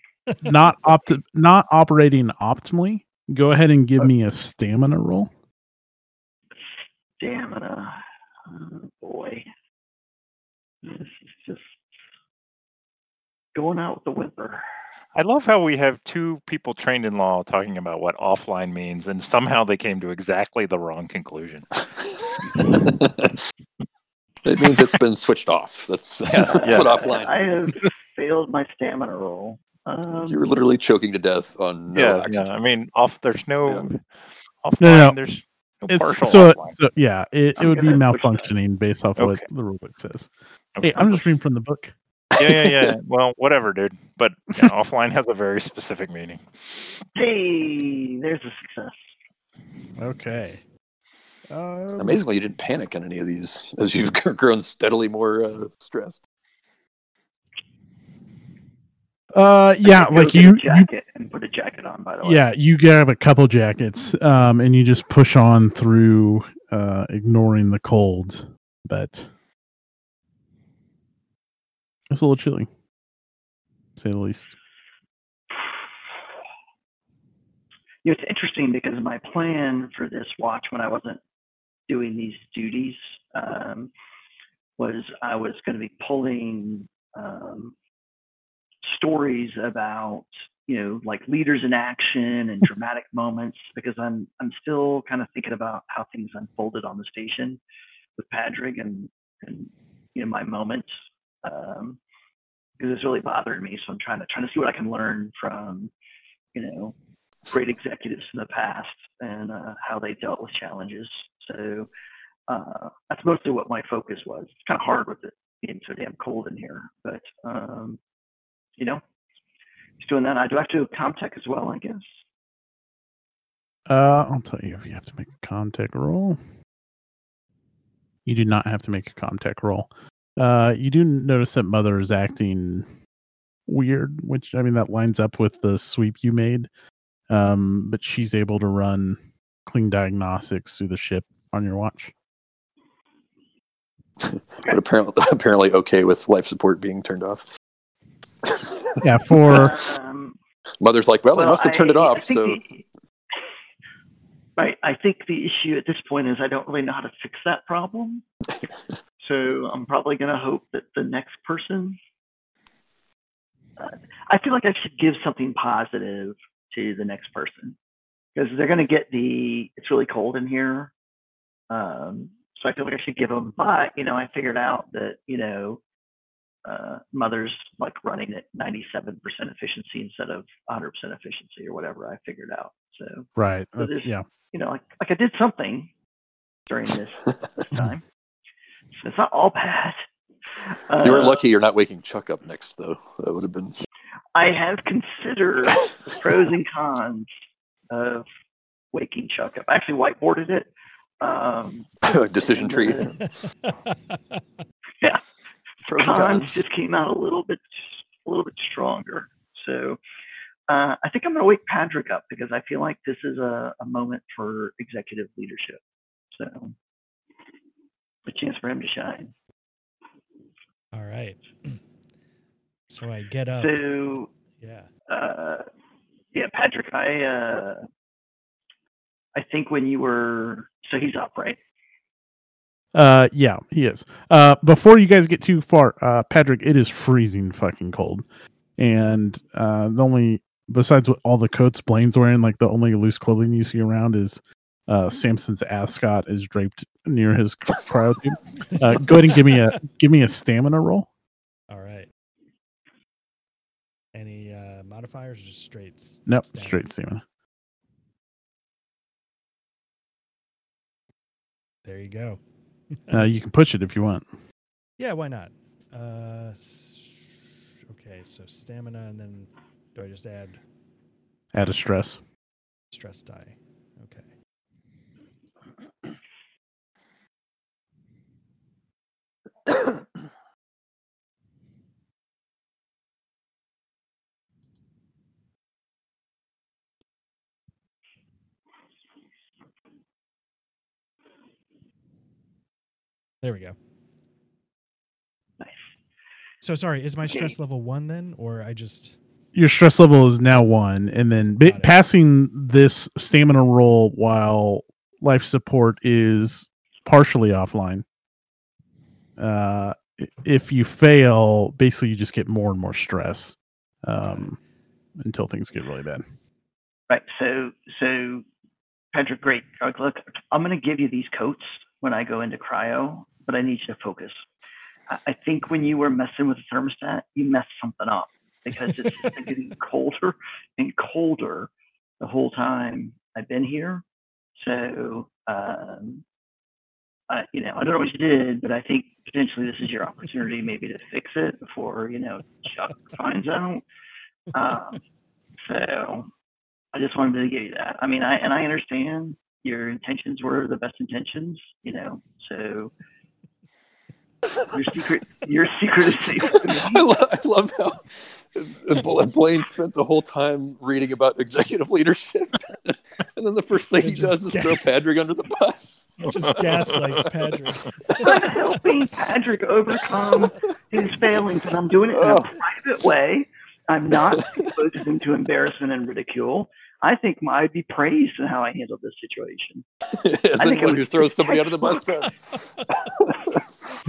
not opt not operating optimally. Go ahead and give uh, me a stamina roll. stamina. Oh, boy, this is just going out with the whimper. I love how we have two people trained in law talking about what offline means, and somehow they came to exactly the wrong conclusion. (laughs) It means it's been switched off. That's, (laughs) that's yeah. what offline I have failed my stamina roll. Um, You're literally choking to death on no yeah, oxygen. yeah. I mean, off. There's no offline. No, no. There's no It's partial so, offline. so yeah, it, it would be gonna push that. malfunctioning based off what Okay. the rulebook says. Okay. Hey, I'm just reading from the book. yeah, yeah, yeah. (laughs) Well, whatever, dude. But yeah, offline has a very specific meaning. hey, there's a success. Okay. Um, Amazingly, you didn't panic on any of these as you've (laughs) grown steadily more uh, stressed. Uh, yeah, like you, you, jacket and put a jacket on. By the way. yeah, you grab a couple jackets, um, and you just push on through, uh, ignoring the cold, but it's a little chilly, to say the least. You know, it's interesting because my plan for this watch when I wasn't doing these duties um, was I was going to be pulling um, stories about you know like leaders in action and (laughs) dramatic moments because I'm I'm still kind of thinking about how things unfolded on the station with Patrick and and you know my moments um, because it's really bothering me. So I'm trying to trying to see what I can learn from you know great executives in the past and uh, how they dealt with challenges. So uh, that's mostly what my focus was. It's kind of hard with it being so damn cold in here, but um, you know, he's doing that. I do have to do Comtech as well, I guess. Uh, I'll tell you if you have to make a Comtech roll. You do not have to make a Comtech roll. Uh, you do notice that Mother is acting weird, which I mean that lines up with the sweep you made. Um, but she's able to run clean diagnostics through the ship on your watch. (laughs) But apparently, (laughs) apparently okay with life support being turned off. Yeah, for Um, Mother's like, well, they must have turned it I- I off. So the- right. I think the issue at this point is I don't really know how to fix that problem. (laughs) so I'm probably going to hope that the next person. Uh, I feel like I should give something positive to the next person because they're going to get the. It's really cold in here, um, so I feel like I should give them. But you know, I figured out that you know uh, mother's like running at 97% efficiency instead of 100% efficiency or whatever I figured out. So, right, So that's, yeah. you know, like, like I did something during this, this (laughs) time. So it's not all bad. you were Uh, lucky you're not waking Chuck up next, though. That would have been. I have considered pros and cons of waking Chuck up. I actually whiteboarded it. Um, (laughs) Decision tree. uh, (laughs) Pros and cons cons. just came out a little bit a little bit stronger. So uh, I think I'm going to wake Patrick up because I feel like this is a, a moment for executive leadership. So a chance for him to shine. All right. (clears throat) So I get up. So Yeah. uh, yeah, Patrick, I uh, I think when you were so he's up, right? Uh, yeah, he is. Uh, before you guys get too far, uh, Patrick, it is freezing fucking cold, and uh, the only besides what all the coats Blaine's wearing, like the only loose clothing you see around is uh, Sampson's ascot is draped near his cry- cryo tube. Uh, go ahead and give me a give me a stamina roll. All right. Any uh, modifiers or just straight? Nope, stamina? straight stamina. There you go. (laughs) Uh, you can push it if you want. yeah, why not? Uh, okay, so stamina, and then do I just add Add a stress. stress die? Okay. (coughs) (coughs) There we go. Nice. So sorry, is my Okay. stress level one then, or I just Your stress level is now one, and then bi- Got it. passing this stamina roll while life support is partially offline. Uh, if you fail, basically you just get more and more stress um, until things get really bad. Right. So, so Patrick, great. Look, I'm going to give you these coats when I go into cryo. But I need you to focus. I, think when you were messing with the thermostat, you messed something up because it's getting (laughs) colder and colder the whole time I've been here. So, um, I, you know, I don't know what you did, but I think potentially this is your opportunity maybe to fix it before, you know, Chuck finds out. Um, so I just wanted to give you that. I mean, I, and I understand your intentions were the best intentions, you know, so your secret, your secret is safe. (laughs) I, lo- I love how Bla- Blaine spent the whole time reading about executive leadership, (laughs) and then the first thing And he does is ga- throw Patrick under the bus. (laughs) Just gaslights Patrick. I'm helping Patrick overcome his failings, and I'm doing it in a Oh. private way. I'm not exposing him to embarrassment and ridicule. I think I'd be praised in how I handled this situation. As I think it anyone who throws somebody under the bus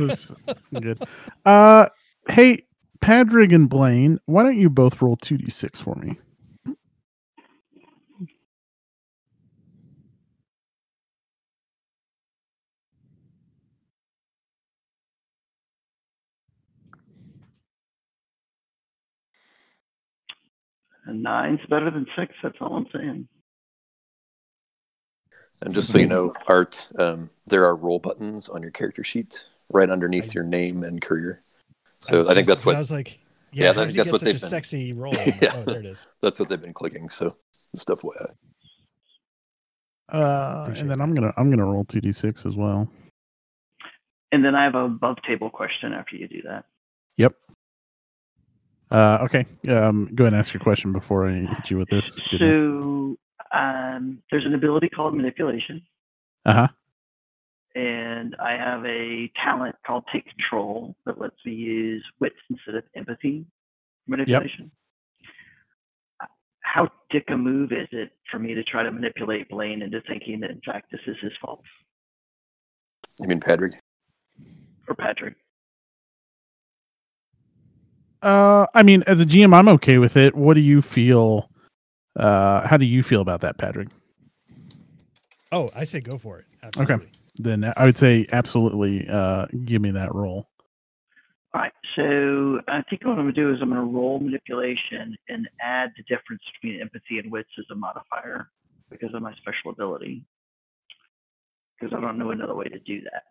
textbook. good. Uh, hey, Padraig and Blaine, why don't you both roll two d six for me? A nine's better than six. That's all I'm saying. And just so you know, Art, um, there are roll buttons on your character sheet right underneath I- your name and career. So I, just- think that's 'cause I what was like, Yeah, yeah, that- that's that's what such they've a been- sexy (laughs) role. Yeah. Oh, there it is. that's what they've been clicking. So stuff FYI. Uh, Appreciate and then that. I'm gonna I'm gonna roll two d six as well. And then I have a above table question after you do that. Yep. Uh, okay. Um, go ahead and ask your question before I hit you with this. So um, there's an ability called manipulation, Uh huh. And I have a talent called take control that lets me use wits instead of empathy manipulation. How dick a move is it for me to try to manipulate Blaine into thinking that in fact this is his fault You mean Patrick? or Patrick? Uh, I mean, as a GM, I'm okay with it. What do you feel? Uh, how do you feel about that, Patrick? Oh, I say go for it. Absolutely. Then I would say absolutely. Uh, give me that roll. All right, so I think what I'm gonna do is I'm gonna roll manipulation and add the difference between empathy and wits as a modifier because of my special ability. Because I don't know another way to do that.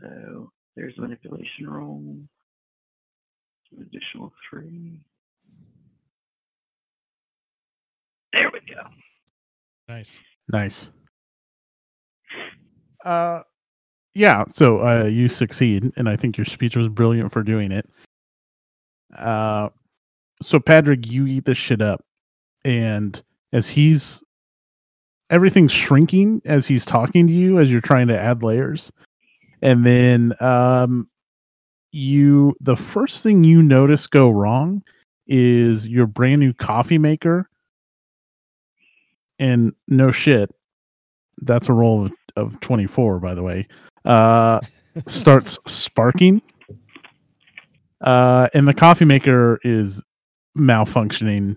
So there's the manipulation roll. An additional three. There we go. Nice. Nice. Uh, yeah. So uh, you succeed, and I think your speech was brilliant for doing it. Uh, so Patrick, you eat this shit up, and as he's everything's shrinking as he's talking to you as you're trying to add layers, and then um, you the first thing you notice go wrong is your brand new coffee maker and no shit that's a roll of, of 24 by the way uh starts (laughs) sparking. Uh and the coffee maker is malfunctioning.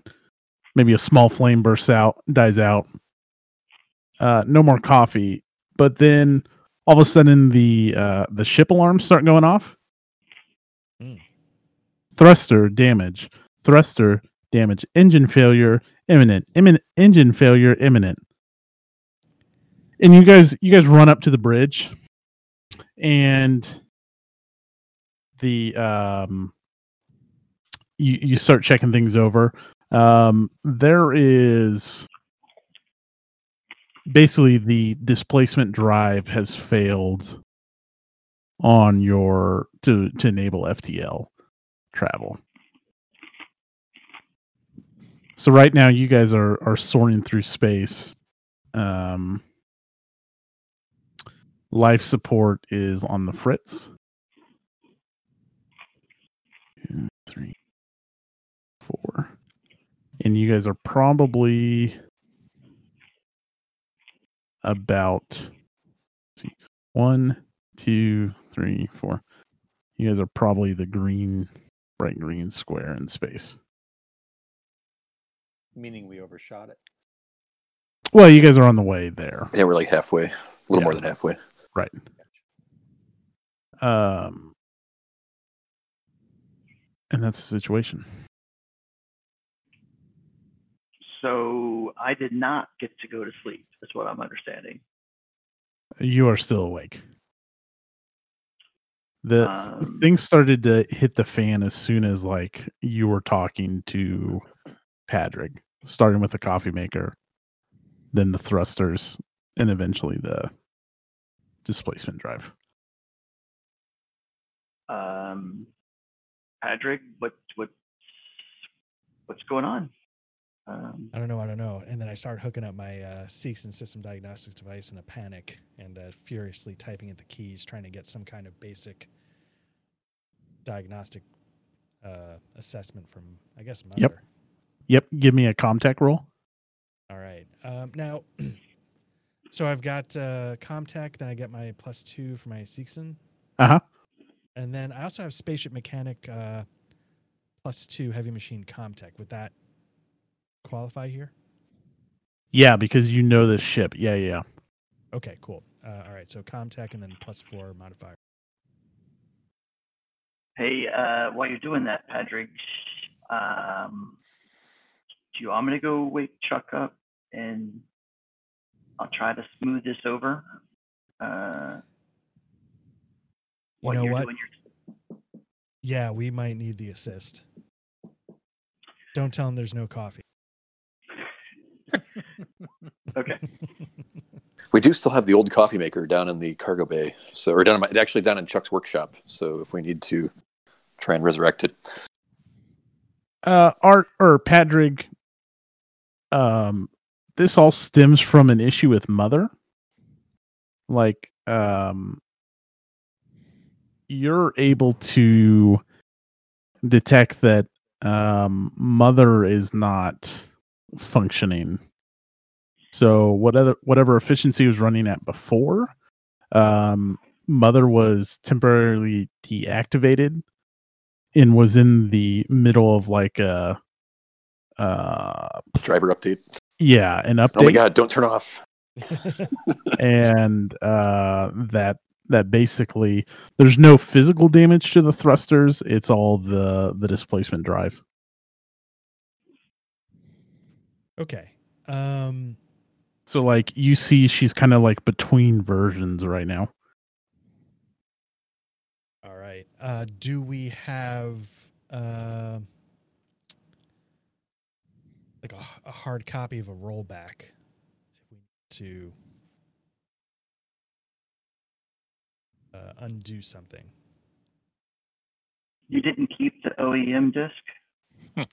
Maybe a small flame bursts out dies out. Uh no more coffee. But then all of a sudden the uh the ship alarms start going off. Hmm. thruster damage. Thruster damage. Engine failure imminent. Imminent engine failure imminent and you guys you guys run up to the bridge and the um you you start checking things over. Um there is basically the displacement drive has failed on your to to enable FTL travel. So right now you guys are are soaring through space. Um life support is on the fritz. Two, three four. And you guys are probably about let's see one two three four. You guys are probably the green bright green square in space. Meaning we overshot it. well you guys are on the way there. Yeah, we're like halfway, a little more than halfway. right Um, and that's the situation. So I did not get to go to sleep. That's what I'm understanding. You are still awake. The Um, things started to hit the fan as soon as like you were talking to Patrick, starting with the coffee maker, then the thrusters, and eventually the displacement drive. Um, Patrick, what what what's going on? Um, I don't know. I don't know. And then I start hooking up my uh, Seegson system diagnostics device in a panic and uh, furiously typing at the keys, trying to get some kind of basic diagnostic uh, assessment from, I guess, mother. Yep. Yep, give me a Comtech roll. All right. Um, now, (clears throat) so I've got uh, Comtech, then I get my plus two for my Seegson. Uh huh. And then I also have Spaceship Mechanic uh, plus two Heavy Machine Comtech. Would that qualify here? Yeah, because you know this ship. Yeah, yeah. Okay, cool. Uh, all right, so Comtech and then plus four modifier. hey, uh, while you're doing that, Patrick, um, do you want me to go wake Chuck up and I'll try to smooth this over? Uh, You while know what? your Yeah, we might need the assist. Don't tell him there's no coffee. (laughs) Okay. We do still have the old coffee maker down in the cargo bay, so or down in my, actually down in Chuck's workshop. So if we need to try and resurrect it, Uh, Art or Patrick, um, this all stems from an issue with Mother. Like, um, you're able to detect that um, Mother is not functioning. So whatever whatever efficiency was running at before, um, Mother was temporarily deactivated and was in the middle of like a uh driver update. Yeah an update Oh my god! Don't turn off. (laughs) and uh that that basically there's no physical damage to the thrusters it's all the the displacement drive okay. Um, so like you see she's kind of like between versions right now all right. Uh, do we have uh, like a, a hard copy of a rollback if we need to uh, undo something? You didn't keep the OEM disc? (laughs)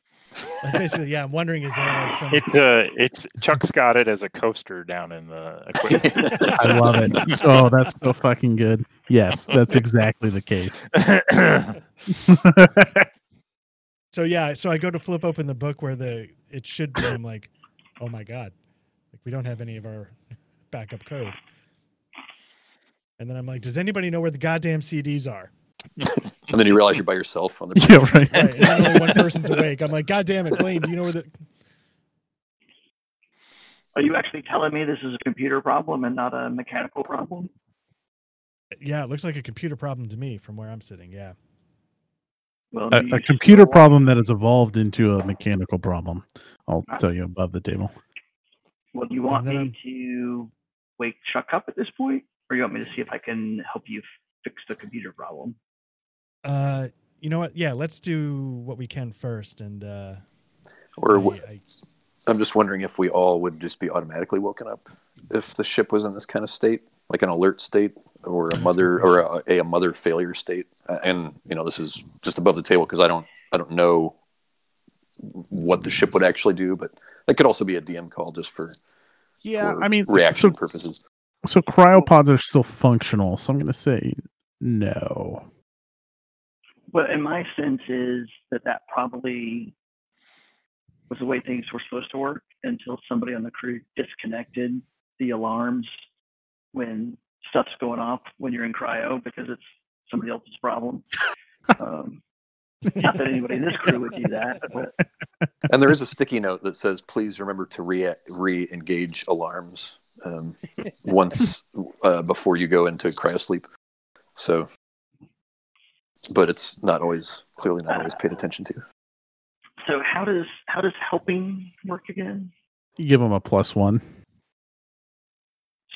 That's basically yeah. I'm wondering is there like some It's uh, it's Chuck's got it as a coaster down in the equipment. (laughs) i love it oh that's so fucking good yes that's exactly the case (laughs) So yeah, so I go to flip open the book where the it should be. I'm like, (coughs) oh my god, like we don't have any of our (laughs) backup code. And then I'm like, does anybody know where the goddamn CDs are? (laughs) And then you realize you're by yourself on the. (laughs) yeah right Right, and then only one person's awake. I'm like, god damn it, Blaine, do you know where the? Are you actually telling me this is a computer problem and not a mechanical problem? Yeah, it looks like a computer problem to me from where I'm sitting. Yeah. Well, a, a computer want- problem that has evolved into a mechanical problem i'll tell you above the table Well, do you want me I'm- to wake Chuck up at this point, or you want me to see if I can help you fix the computer problem? Uh, you know what? Yeah, let's do what we can first, and uh, Or I- w- I- I'm just wondering if we all would just be automatically woken up if the ship was in this kind of state, like an alert state, or a mother or a, a mother failure state. And you know, this is just above the table because I don't I don't know what the ship would actually do, but it could also be a DM call just for yeah for i mean reaction so purposes. So cryopods are still functional. So I'm going to say no. But in my sense is that that probably was the way things were supposed to work until somebody on the crew disconnected the alarms when stuff's going off when you're in cryo because it's somebody else's problem. (laughs) Um, not that anybody in this crew would do that, but And there is a sticky note that says, "Please remember to re re-engage alarms um, (laughs) once uh, before you go into cryosleep." So but it's not always clearly not always paid attention to. So how does how does helping work again? You give them a plus one.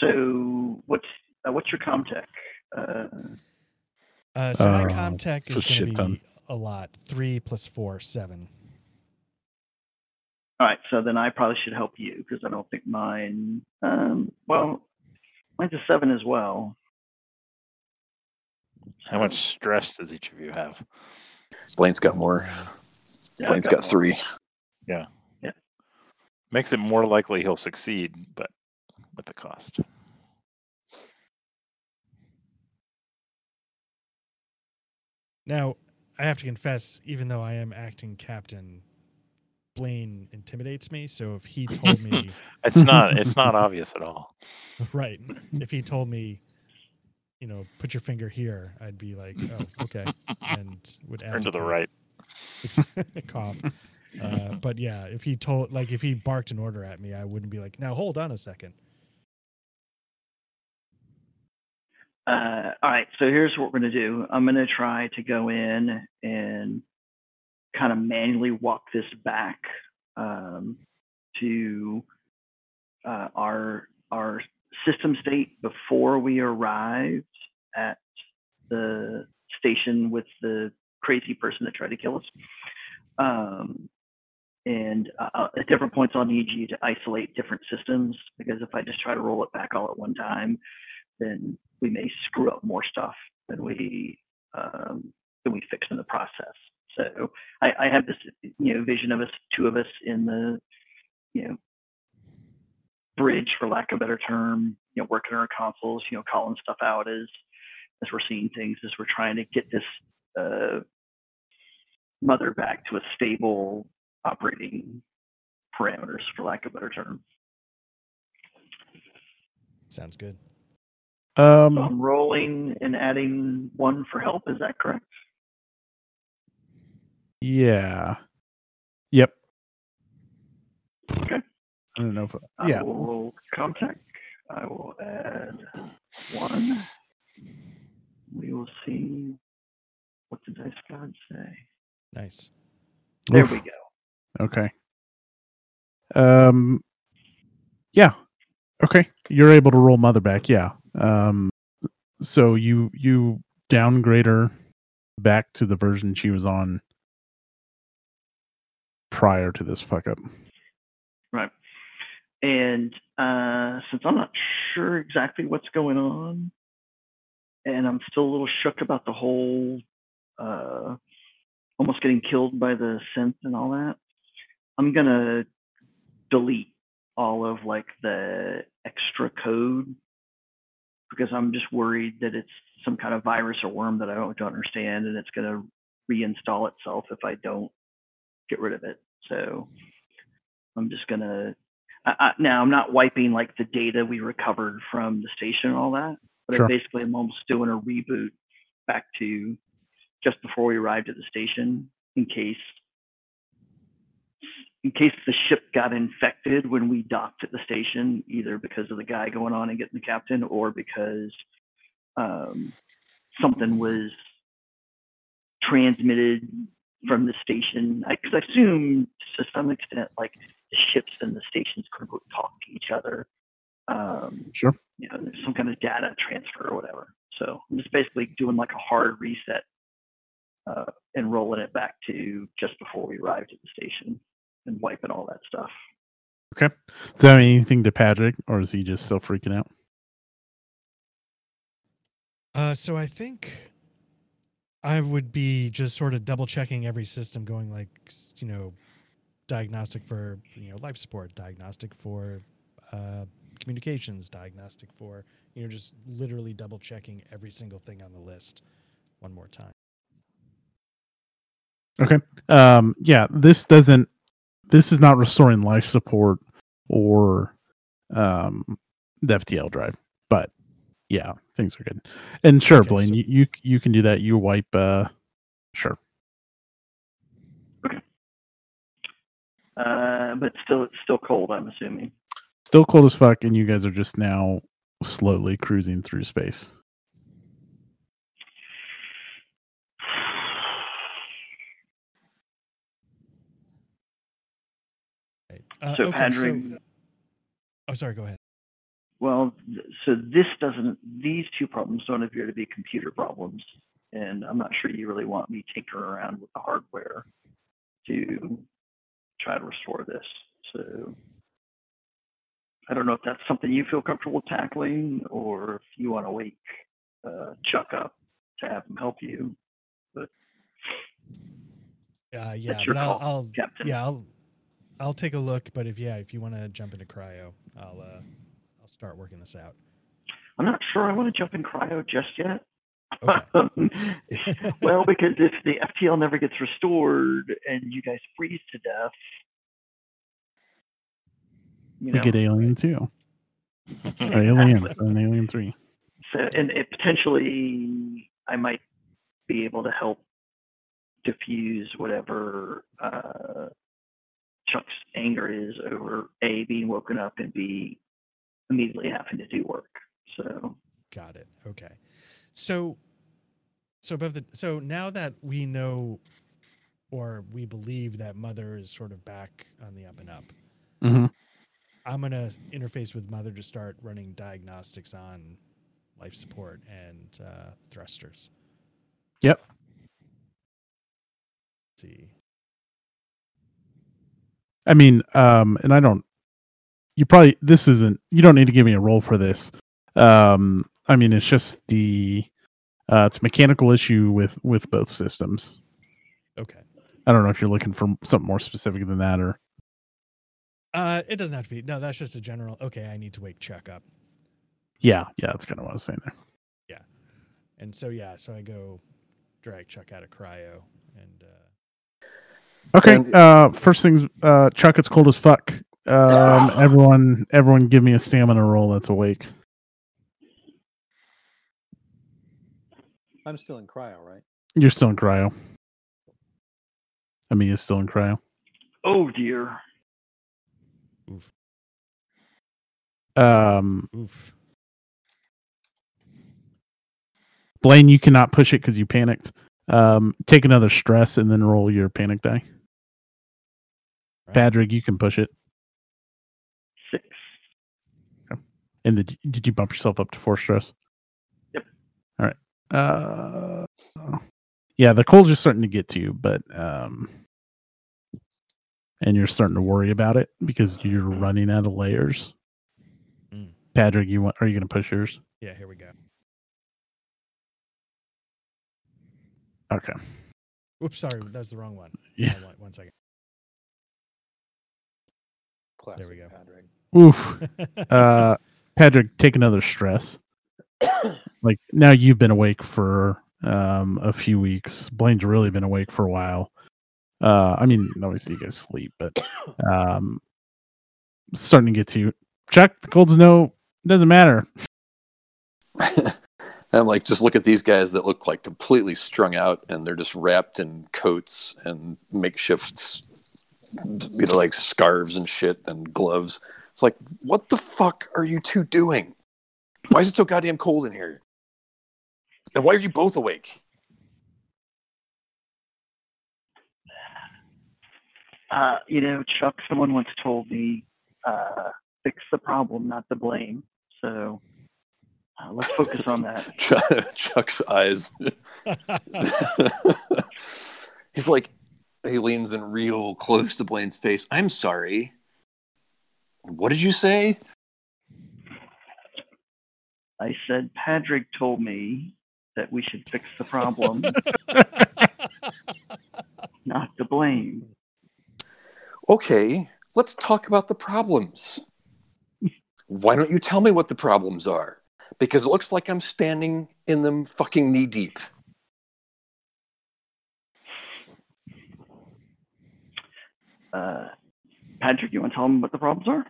So what's uh, what's your comtech? Uh, Uh, so my Uh, comtech is going shit to ton. be a lot. Three plus four, seven. all right, so then I probably should help you because I don't think mine. Um, well, mine's a seven as well. How much stress does each of you have? Blaine's got more. Yeah, Blaine's got more. three. Makes it more likely he'll succeed, but with the cost. Now, I have to confess, even though I am acting captain, Blaine intimidates me. So if he told me, (laughs) It's not. It's not (laughs) obvious at all. right, if he told me, you know, put your finger here, I'd be like, oh, okay, and would Turn to the right. (laughs) cough. Uh, but yeah, if he told, like, if he barked an order at me, I wouldn't be like, now hold on a second. Uh, all right, so here's what we're going to do. I'm going to try to go in and kind of manually walk this back um, to uh, our our system state before we arrived at the station with the crazy person that tried to kill us. Um, and uh, at different points, I'll need you to isolate different systems because if I just try to roll it back all at one time, then we may screw up more stuff than we um, than we fix in the process. So I, I have this you know vision of us, two of us in the you know bridge, for lack of a better term, you know, working on our consoles, you know, calling stuff out as as we're seeing things, as we're trying to get this uh, mother back to a stable operating parameters, for lack of a better term. Sounds good. So Um, I'm rolling and adding one for help. Is that correct? yeah. Yep. Okay. I don't know if I yeah. will roll Comtech. I will add one. We will see. What did Dice God say? Nice. There Oof. we go. Okay. Um yeah. Okay. You're able to roll mother back, yeah. Um so you you downgrade her back to the version she was on prior to this fuck up. Right. And uh, since I'm not sure exactly what's going on, and I'm still a little shook about the whole uh, almost getting killed by the synth and all that, I'm gonna delete all of like the extra code because I'm just worried that it's some kind of virus or worm that I don't, don't understand, and it's gonna reinstall itself if I don't get rid of it. So I'm just. I, I, now I'm not wiping like the data we recovered from the station and all that, but Sure. I basically am almost doing a reboot back to just before we arrived at the station in case in case the ship got infected when we docked at the station, either because of the guy going on and getting the captain, or because um, something was transmitted from the station. Because I, assume to some extent, like the ships and the stations could talk to each other. Um, Sure. You know, there's some kind of data transfer or whatever. So I'm just basically doing like a hard reset uh, and rolling it back to just before we arrived at the station and wiping all that stuff. Okay. Does that mean anything to Patrick or is he just still freaking out? Uh, so I think I would be just sort of double checking every system, going like, you know, diagnostic for you know life support, diagnostic for uh, communications, diagnostic for you know just literally double checking every single thing on the list one more time. Okay. Um yeah, this doesn't this is not restoring life support or um the FTL drive. But yeah, things are good. And sure, Okay, Blaine, so- you, you you can do that. You wipe uh sure. Uh, but still, it's still cold. I'm assuming. Still cold as fuck, and you guys are just now slowly cruising through space. Uh, so okay, Patrick, so- oh, sorry. Go ahead. well, so this doesn't. These two problems don't appear to be computer problems, and I'm not sure you really want me tinkering around with the hardware to try to restore this. So I don't know if that's something you feel comfortable tackling, or if you want to wake uh, Chuck up to have him help you. Uh, yeah, That's your but I'll, I'll Captain. yeah, I'll I'll take a look. But if yeah, if you want to jump into cryo, I'll uh, I'll start working this out. I'm not sure I want to jump in cryo just yet. Okay. (laughs) (laughs) well, because if the FTL never gets restored and you guys freeze to death, you We know, get Alien too. Yeah, (laughs) Or Alien exactly. and Alien Three. so and it potentially I might be able to help diffuse whatever uh, Chuck's anger is over a being woken up and b immediately having to do work. So Got it. Okay. So so above the so now that we know or we believe that mother is sort of back on the up and up, hmm I'm gonna interface with mother to start running diagnostics on life support and uh, thrusters. Yep. Let's see. I mean, um, and I don't. You probably this isn't. You don't need to give me a role for this. Um, I mean, it's just the. Uh, it's a mechanical issue with with both systems. Okay. I don't know if you're looking for something more specific than that, or Uh, it doesn't have to be. No, that's just a general. Okay, I need to wake Chuck up, yeah, yeah, that's kind of what I was saying there. Yeah, and so yeah, so I go drag Chuck out of cryo, and uh, Okay. And- uh, first things, uh, Chuck, it's cold as fuck. Um, (laughs) everyone, everyone, give me a stamina roll that's awake. I'm still in cryo, right? You're still in cryo. I mean, is still in cryo. oh dear. oof, Um, oof. Blaine, you cannot push it because you panicked. Um, take another stress and then roll your panic die. Right. Patrick, you can push it. Six. And did did you bump yourself up to four stress? Yep. All right. Uh, yeah, the cold's just starting to get to you, but um, and you're starting to worry about it because you're running out of layers. Mm. Patrick, you want? Are you going to push yours? Yeah, here we go. Okay. Oops, sorry, that was the wrong one. Yeah. Hold on, one second. Classic we go. Padraig. Oof. (laughs) Uh, Patrick, take another stress. (coughs) like now you've been awake for um a few weeks. Blaine's really been awake for a while. Uh, I mean, obviously you guys sleep, but (coughs) um, starting to get to you. Chuck, the cold's no, it doesn't matter. (laughs) I'm like, just look at these guys that look like completely strung out, and they're just wrapped in coats and makeshifts, you know, like scarves and shit and gloves. It's like, what the fuck are you two doing? Why is it so goddamn cold in here? And why are you both awake? Uh, you know, Chuck, someone once told me, uh, fix the problem, not the blame. So uh, let's focus on that. (laughs) Chuck's eyes. (laughs) (laughs) He's like, he leans in real close to Blaine's face. I'm sorry. What did you say? I said, Patrick told me that we should fix the problem, (laughs) not the blame. Okay, let's talk about the problems. Why don't you tell me what the problems are? Because it looks like I'm standing in them fucking knee deep. Uh, Patrick, you want to tell them what the problems are?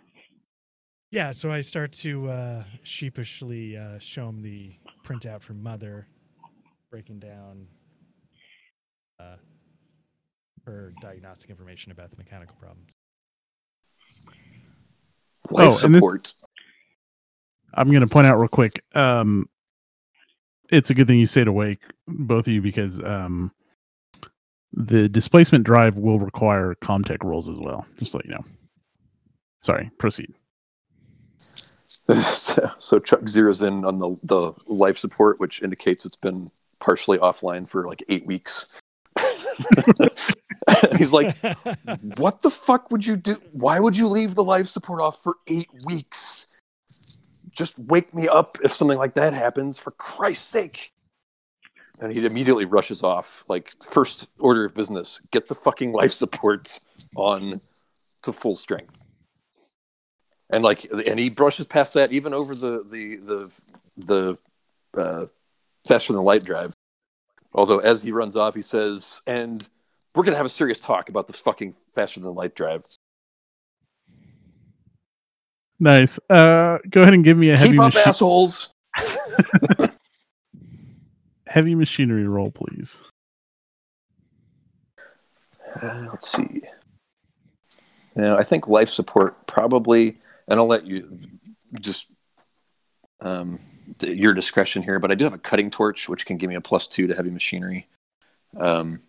Yeah, so I start to uh, sheepishly uh, show him the printout from Mother, breaking down uh, her diagnostic information about the mechanical problems. Life Oh, and This, I'm going to point out real quick. Um, it's a good thing you stayed awake, both of you, because um, the displacement drive will require Comtech rolls as well. Just let you know. Sorry, proceed. (laughs) so, so Chuck zeroes in on the the life support, which indicates it's been partially offline for like eight weeks. (laughs) He's like, "What the fuck would you do? Why would you leave the life support off for eight weeks? Just wake me up if something like that happens, for Christ's sake!" And he immediately rushes off. Like first order of business: get the fucking life support on to full strength and like and he brushes past that even over the the the the uh, faster than light drive although as he runs off he says and we're gonna have a serious talk about this fucking faster than light drive Nice. Uh, go ahead and give me a heavy keep up machi- assholes (laughs) heavy machinery roll, please. Uh, let's see now i think life support probably and i'll let you just um your discretion here but i do have a cutting torch which can give me a plus two to heavy machinery um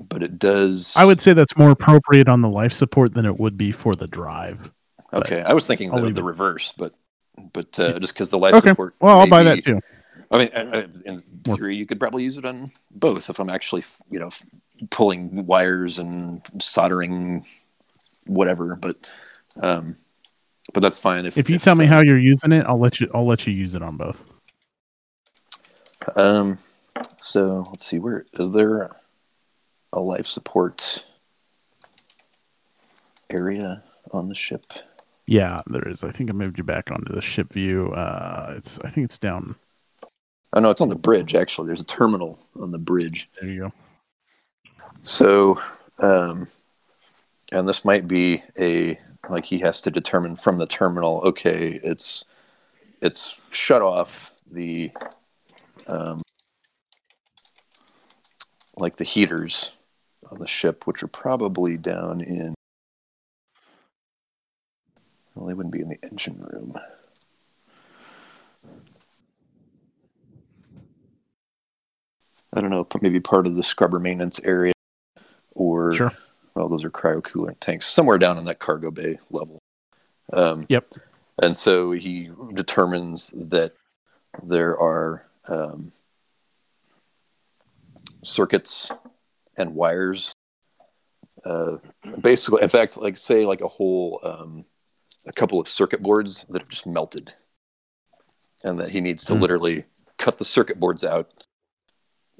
but it does I would say that's more appropriate on the life support than it would be for the drive. but Okay, I was thinking the, the reverse, but but uh, just because the life Okay. support. Well, I'll buy be- that too. I mean, in theory, you could probably use it on both if I'm actually, you know, pulling wires and soldering whatever. But um, but that's fine. If If you tell me uh, how you're using it, I'll let you. I'll let you use it on both. Um, so let's see. Where is there a life support area on the ship? Yeah, there is. I think I moved you back onto the ship view. Uh, it's. I think it's down. Oh no, it's on the bridge. Actually, there's a terminal on the bridge. There you go. So, um, and this might be a like he has to determine from the terminal. Okay, it's it's shut off the um, like the heaters on the ship, which are probably down in. Well, they wouldn't be in the engine room. I don't know, maybe part of the scrubber maintenance area, or Sure. well, those are cryo coolant tanks somewhere down in that cargo bay level. Um, Yep. And so he determines that there are um, circuits and wires. Uh, basically, in fact, like say, like a whole, um, a couple of circuit boards that have just melted, and that he needs to Hmm. literally cut the circuit boards out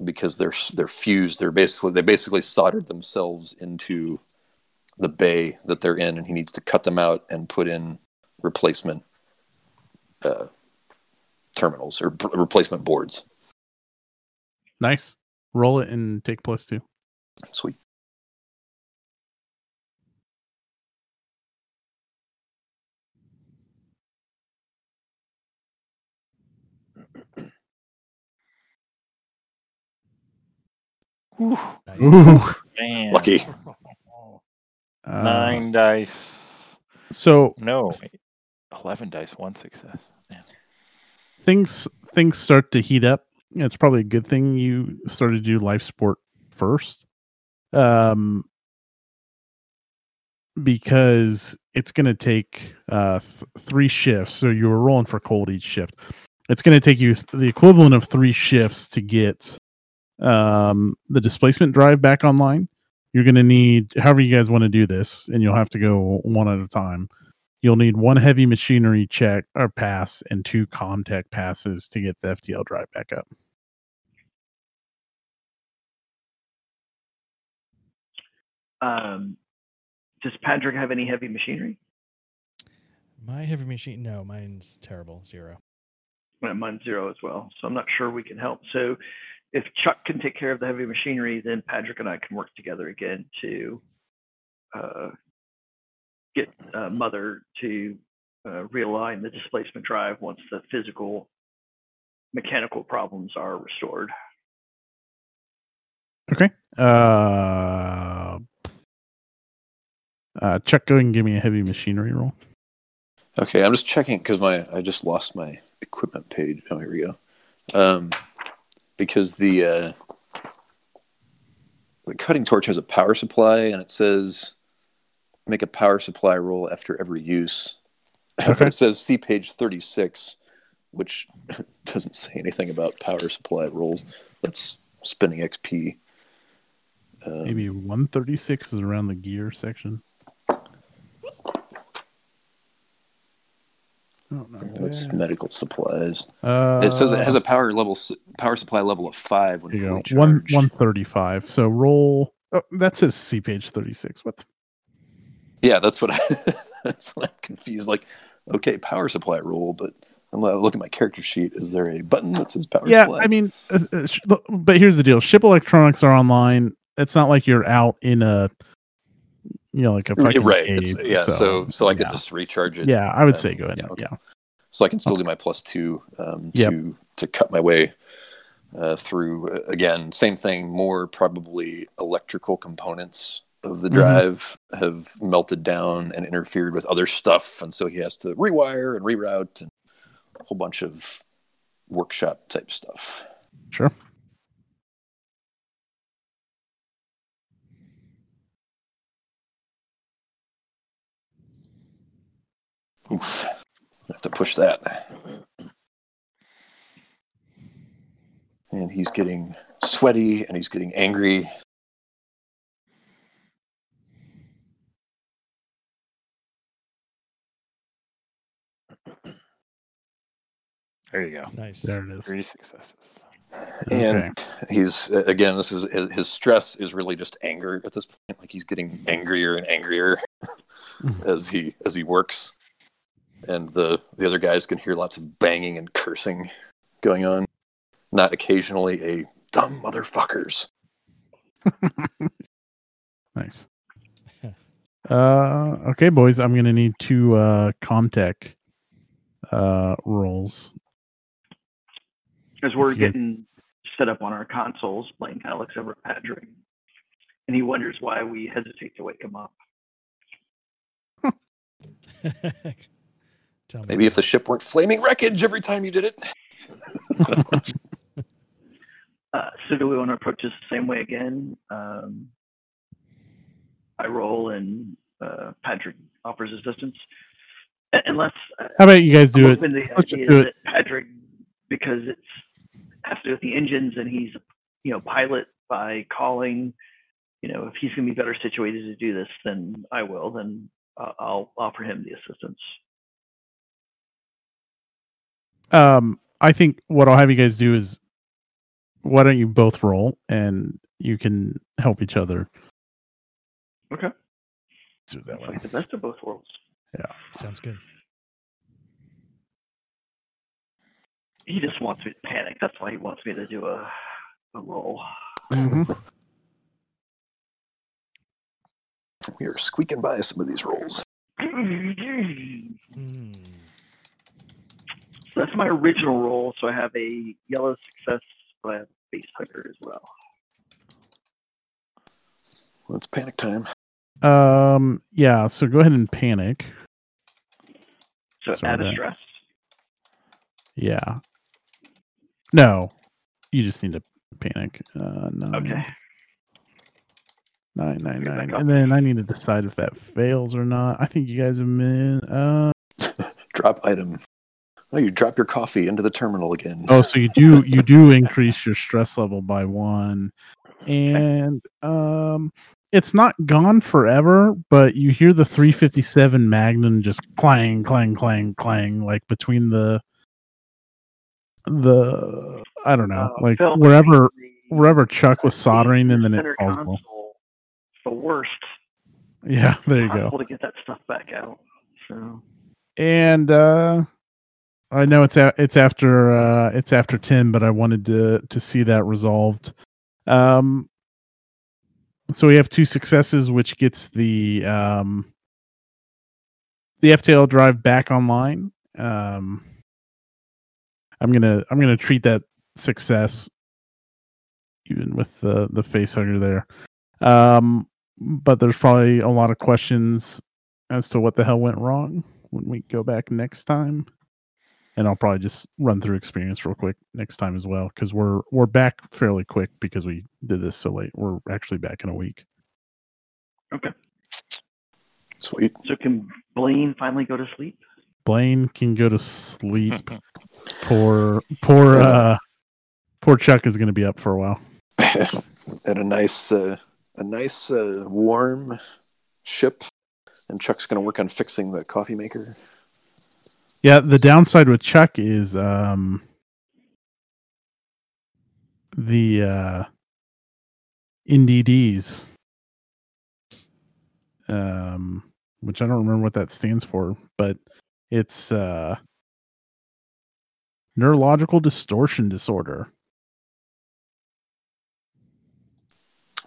because they're they're fused. They're basically they basically soldered themselves into the bay that they're in, and he needs to cut them out and put in replacement uh, terminals or p- replacement boards. Nice. Roll it and take plus two. Sweet. Nice. Ooh. Man, Lucky. Uh, nine dice. So No, eleven dice, one success. Man. things things start to heat up. It's probably a good thing you started to do life support first, um, because it's going to take uh, th- three shifts. So you were rolling for cold each shift. It's going to take you th- the equivalent of three shifts to get um, the displacement drive back online. You're going to need, however you guys want to do this, and you'll have to go one at a time you'll need one heavy machinery check or pass and two Comtech passes to get the FTL drive back up. Um, does Patrick have any heavy machinery? My heavy machine. No, mine's terrible. Zero. Well, mine's zero as well, so I'm not sure we can help. So if Chuck can take care of the heavy machinery, then Patrick and I can work together again to uh, get uh, Mother to uh, realign the displacement drive once the physical mechanical problems are restored. Okay. Uh, uh, Chuck, go ahead and give me a heavy machinery roll. Okay, I'm just checking because my I just lost my equipment page. Oh, here we go. Um, because the uh, the cutting torch has a power supply, and it says make a power supply roll after every use. (laughs) Okay. it says see page 36, which (laughs) doesn't say anything about power supply rolls. That's spinning XP. Um, Maybe 136 is around the gear section. Oh, not That's bad. medical supplies. Uh, it says it has a power level, power supply level of five when fully you go. One one thirty five. So roll. Oh, that says C page thirty six. What? The, Yeah, that's what I. (laughs) that's what I'm confused. Like, okay, power supply roll, but I'm looking at my character sheet. Is there a button that says power yeah, supply? I mean, uh, uh, sh- but here's the deal: ship electronics are online. It's not like you're out in a, you know, like a fucking right. yeah. So, so I could yeah. just recharge it. Yeah, I would um, say go ahead. yeah, okay. yeah. So I can still do my plus two um, Yep. to to cut my way uh, through. Uh, again, same thing. More probably electrical components of the Mhm. drive have melted down and interfered with other stuff, and so he has to rewire and reroute and a whole bunch of workshop type stuff. Sure. Oof. I have to push that. And he's getting sweaty and he's getting angry. There you go. Nice. There it is. Three successes. And he's uh, again, this is his- his stress is really just anger at this point. Like he's getting angrier and angrier Mhm. as he as he works. And the the other guys can hear lots of banging and cursing going on. Not occasionally a dumb motherfuckers. (laughs) Nice. (laughs) uh, okay, boys. I'm gonna need two uh Comtech uh rolls. As we're If getting set up on our consoles, Blaine kind of looks over at Patrick, and he wonders why we hesitate to wake him up. (laughs) Tell me Maybe if the ship weren't flaming wreckage every time you did it. (laughs) Uh, so do we want to approach this the same way again? Um, I roll and uh, Patrick offers assistance. Unless uh, How about you guys do I'm it? open to the Let's idea do it. that Patrick, because it's has to do with the engines, and he's you know pilot by calling. You know, if he's going to be better situated to do this than I will, then uh, I'll offer him the assistance. Um, I think what I'll have you guys do is, why don't you both roll and you can help each other. Okay. Let's do it that It's way. like the best of both worlds. Yeah. Sounds good. He just wants me to panic. That's why he wants me to do a a roll. Mhm. We are squeaking by some of these rolls. (laughs) Hmm. So that's my original roll. So I have a yellow success, but I have a face hugger as well. Well, it's panic time. Um, yeah. So go ahead and panic. So Sorry, add a stress. Yeah. No, you just need to panic. Uh, nine, Okay. nine, nine, Get back nine, up. and then I need to decide if that fails or not. I think you guys have been. Uh, (laughs) Drop item. Oh, you drop your coffee into the terminal again. oh, so you do you do (laughs) increase your stress level by one, and um, it's not gone forever, but you hear the 357 Magnum just clang, clang, clang, clang, like between the the I don't know, Uh, like Phil, wherever wherever Chuck was the soldering, and then it falls. console, it's the worst. Yeah, (laughs) there you go. To get that stuff back out. So And uh I know it's a, it's after uh it's after 10, but I wanted to to see that resolved. Um so we have two successes which gets the um the FTL drive back online. Um I'm to I'm to treat that success even with the the face hugger there. Um but there's probably a lot of questions as to what the hell went wrong when we go back next time. And I'll probably just run through experience real quick next time as well because we're we're back fairly quick because we did this so late. We're actually back in a week. Okay. Sweet. So can Blaine finally go to sleep? Blaine can go to sleep. (laughs) poor, poor, uh, poor Chuck is going to be up for a while. (laughs) At a nice, uh, a nice uh, warm ship, and Chuck's going to work on fixing the coffee maker. Yeah, the downside with Chuck is um the uh NDDs. Um which I don't remember what that stands for, but it's uh neurological distortion disorder.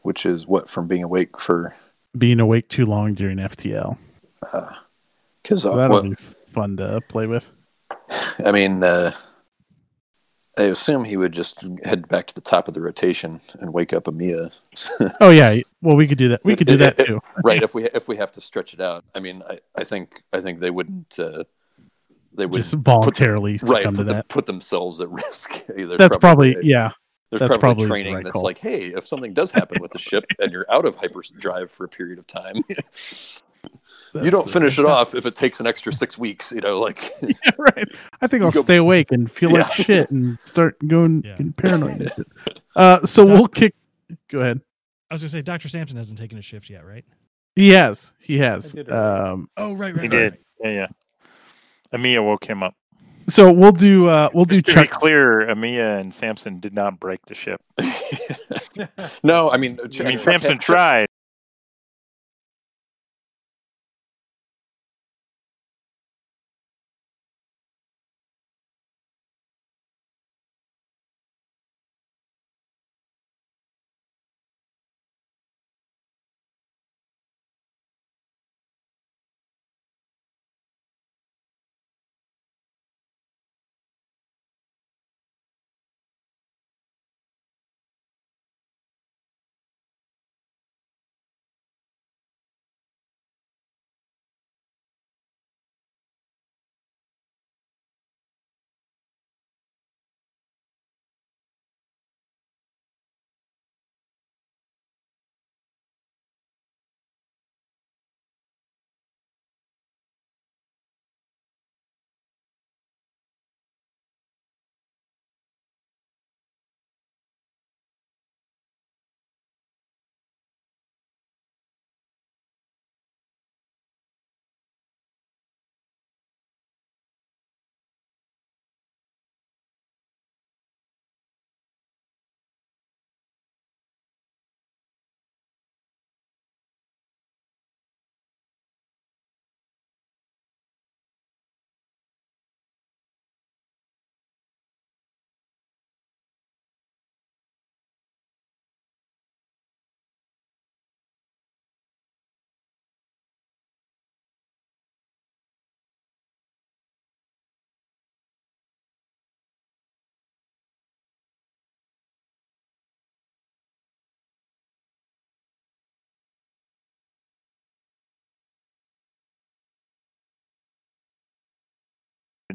Which is what from being awake for, Being awake too long during FTL. because So uh, that'll what, be fun to play with. I mean, uh, I assume he would just head back to the top of the rotation and wake up Amia. (laughs) Oh yeah, well we could do that. We could do that too. (laughs) right if we if we have to stretch it out. I mean, I, I think I think they wouldn't uh, they would Just voluntarily right succumb to put, them, that. put themselves at risk. (laughs) There's That's probably a- yeah. There's that's probably, probably training right that's call. like, hey, if something does happen with the ship and you're out of hyperdrive for a period of time, you don't finish it off if it takes an extra six weeks. You know, like (laughs) Yeah, right. I think (laughs) I'll go- stay awake and feel like shit and start going Yeah. paranoid. (laughs) Uh, so Doc- we'll kick. Go ahead. I was gonna say Dr. Sampson hasn't taken a shift yet, right? He has. He has. Um, Oh, right, right. He right, did. right. Yeah, yeah. Amia woke him up. so we'll do. Uh, we'll do Just to be clear, Amia and Sampson did not break the ship. no, I mean, I mean, Chuck Sampson had- tried.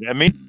I mean,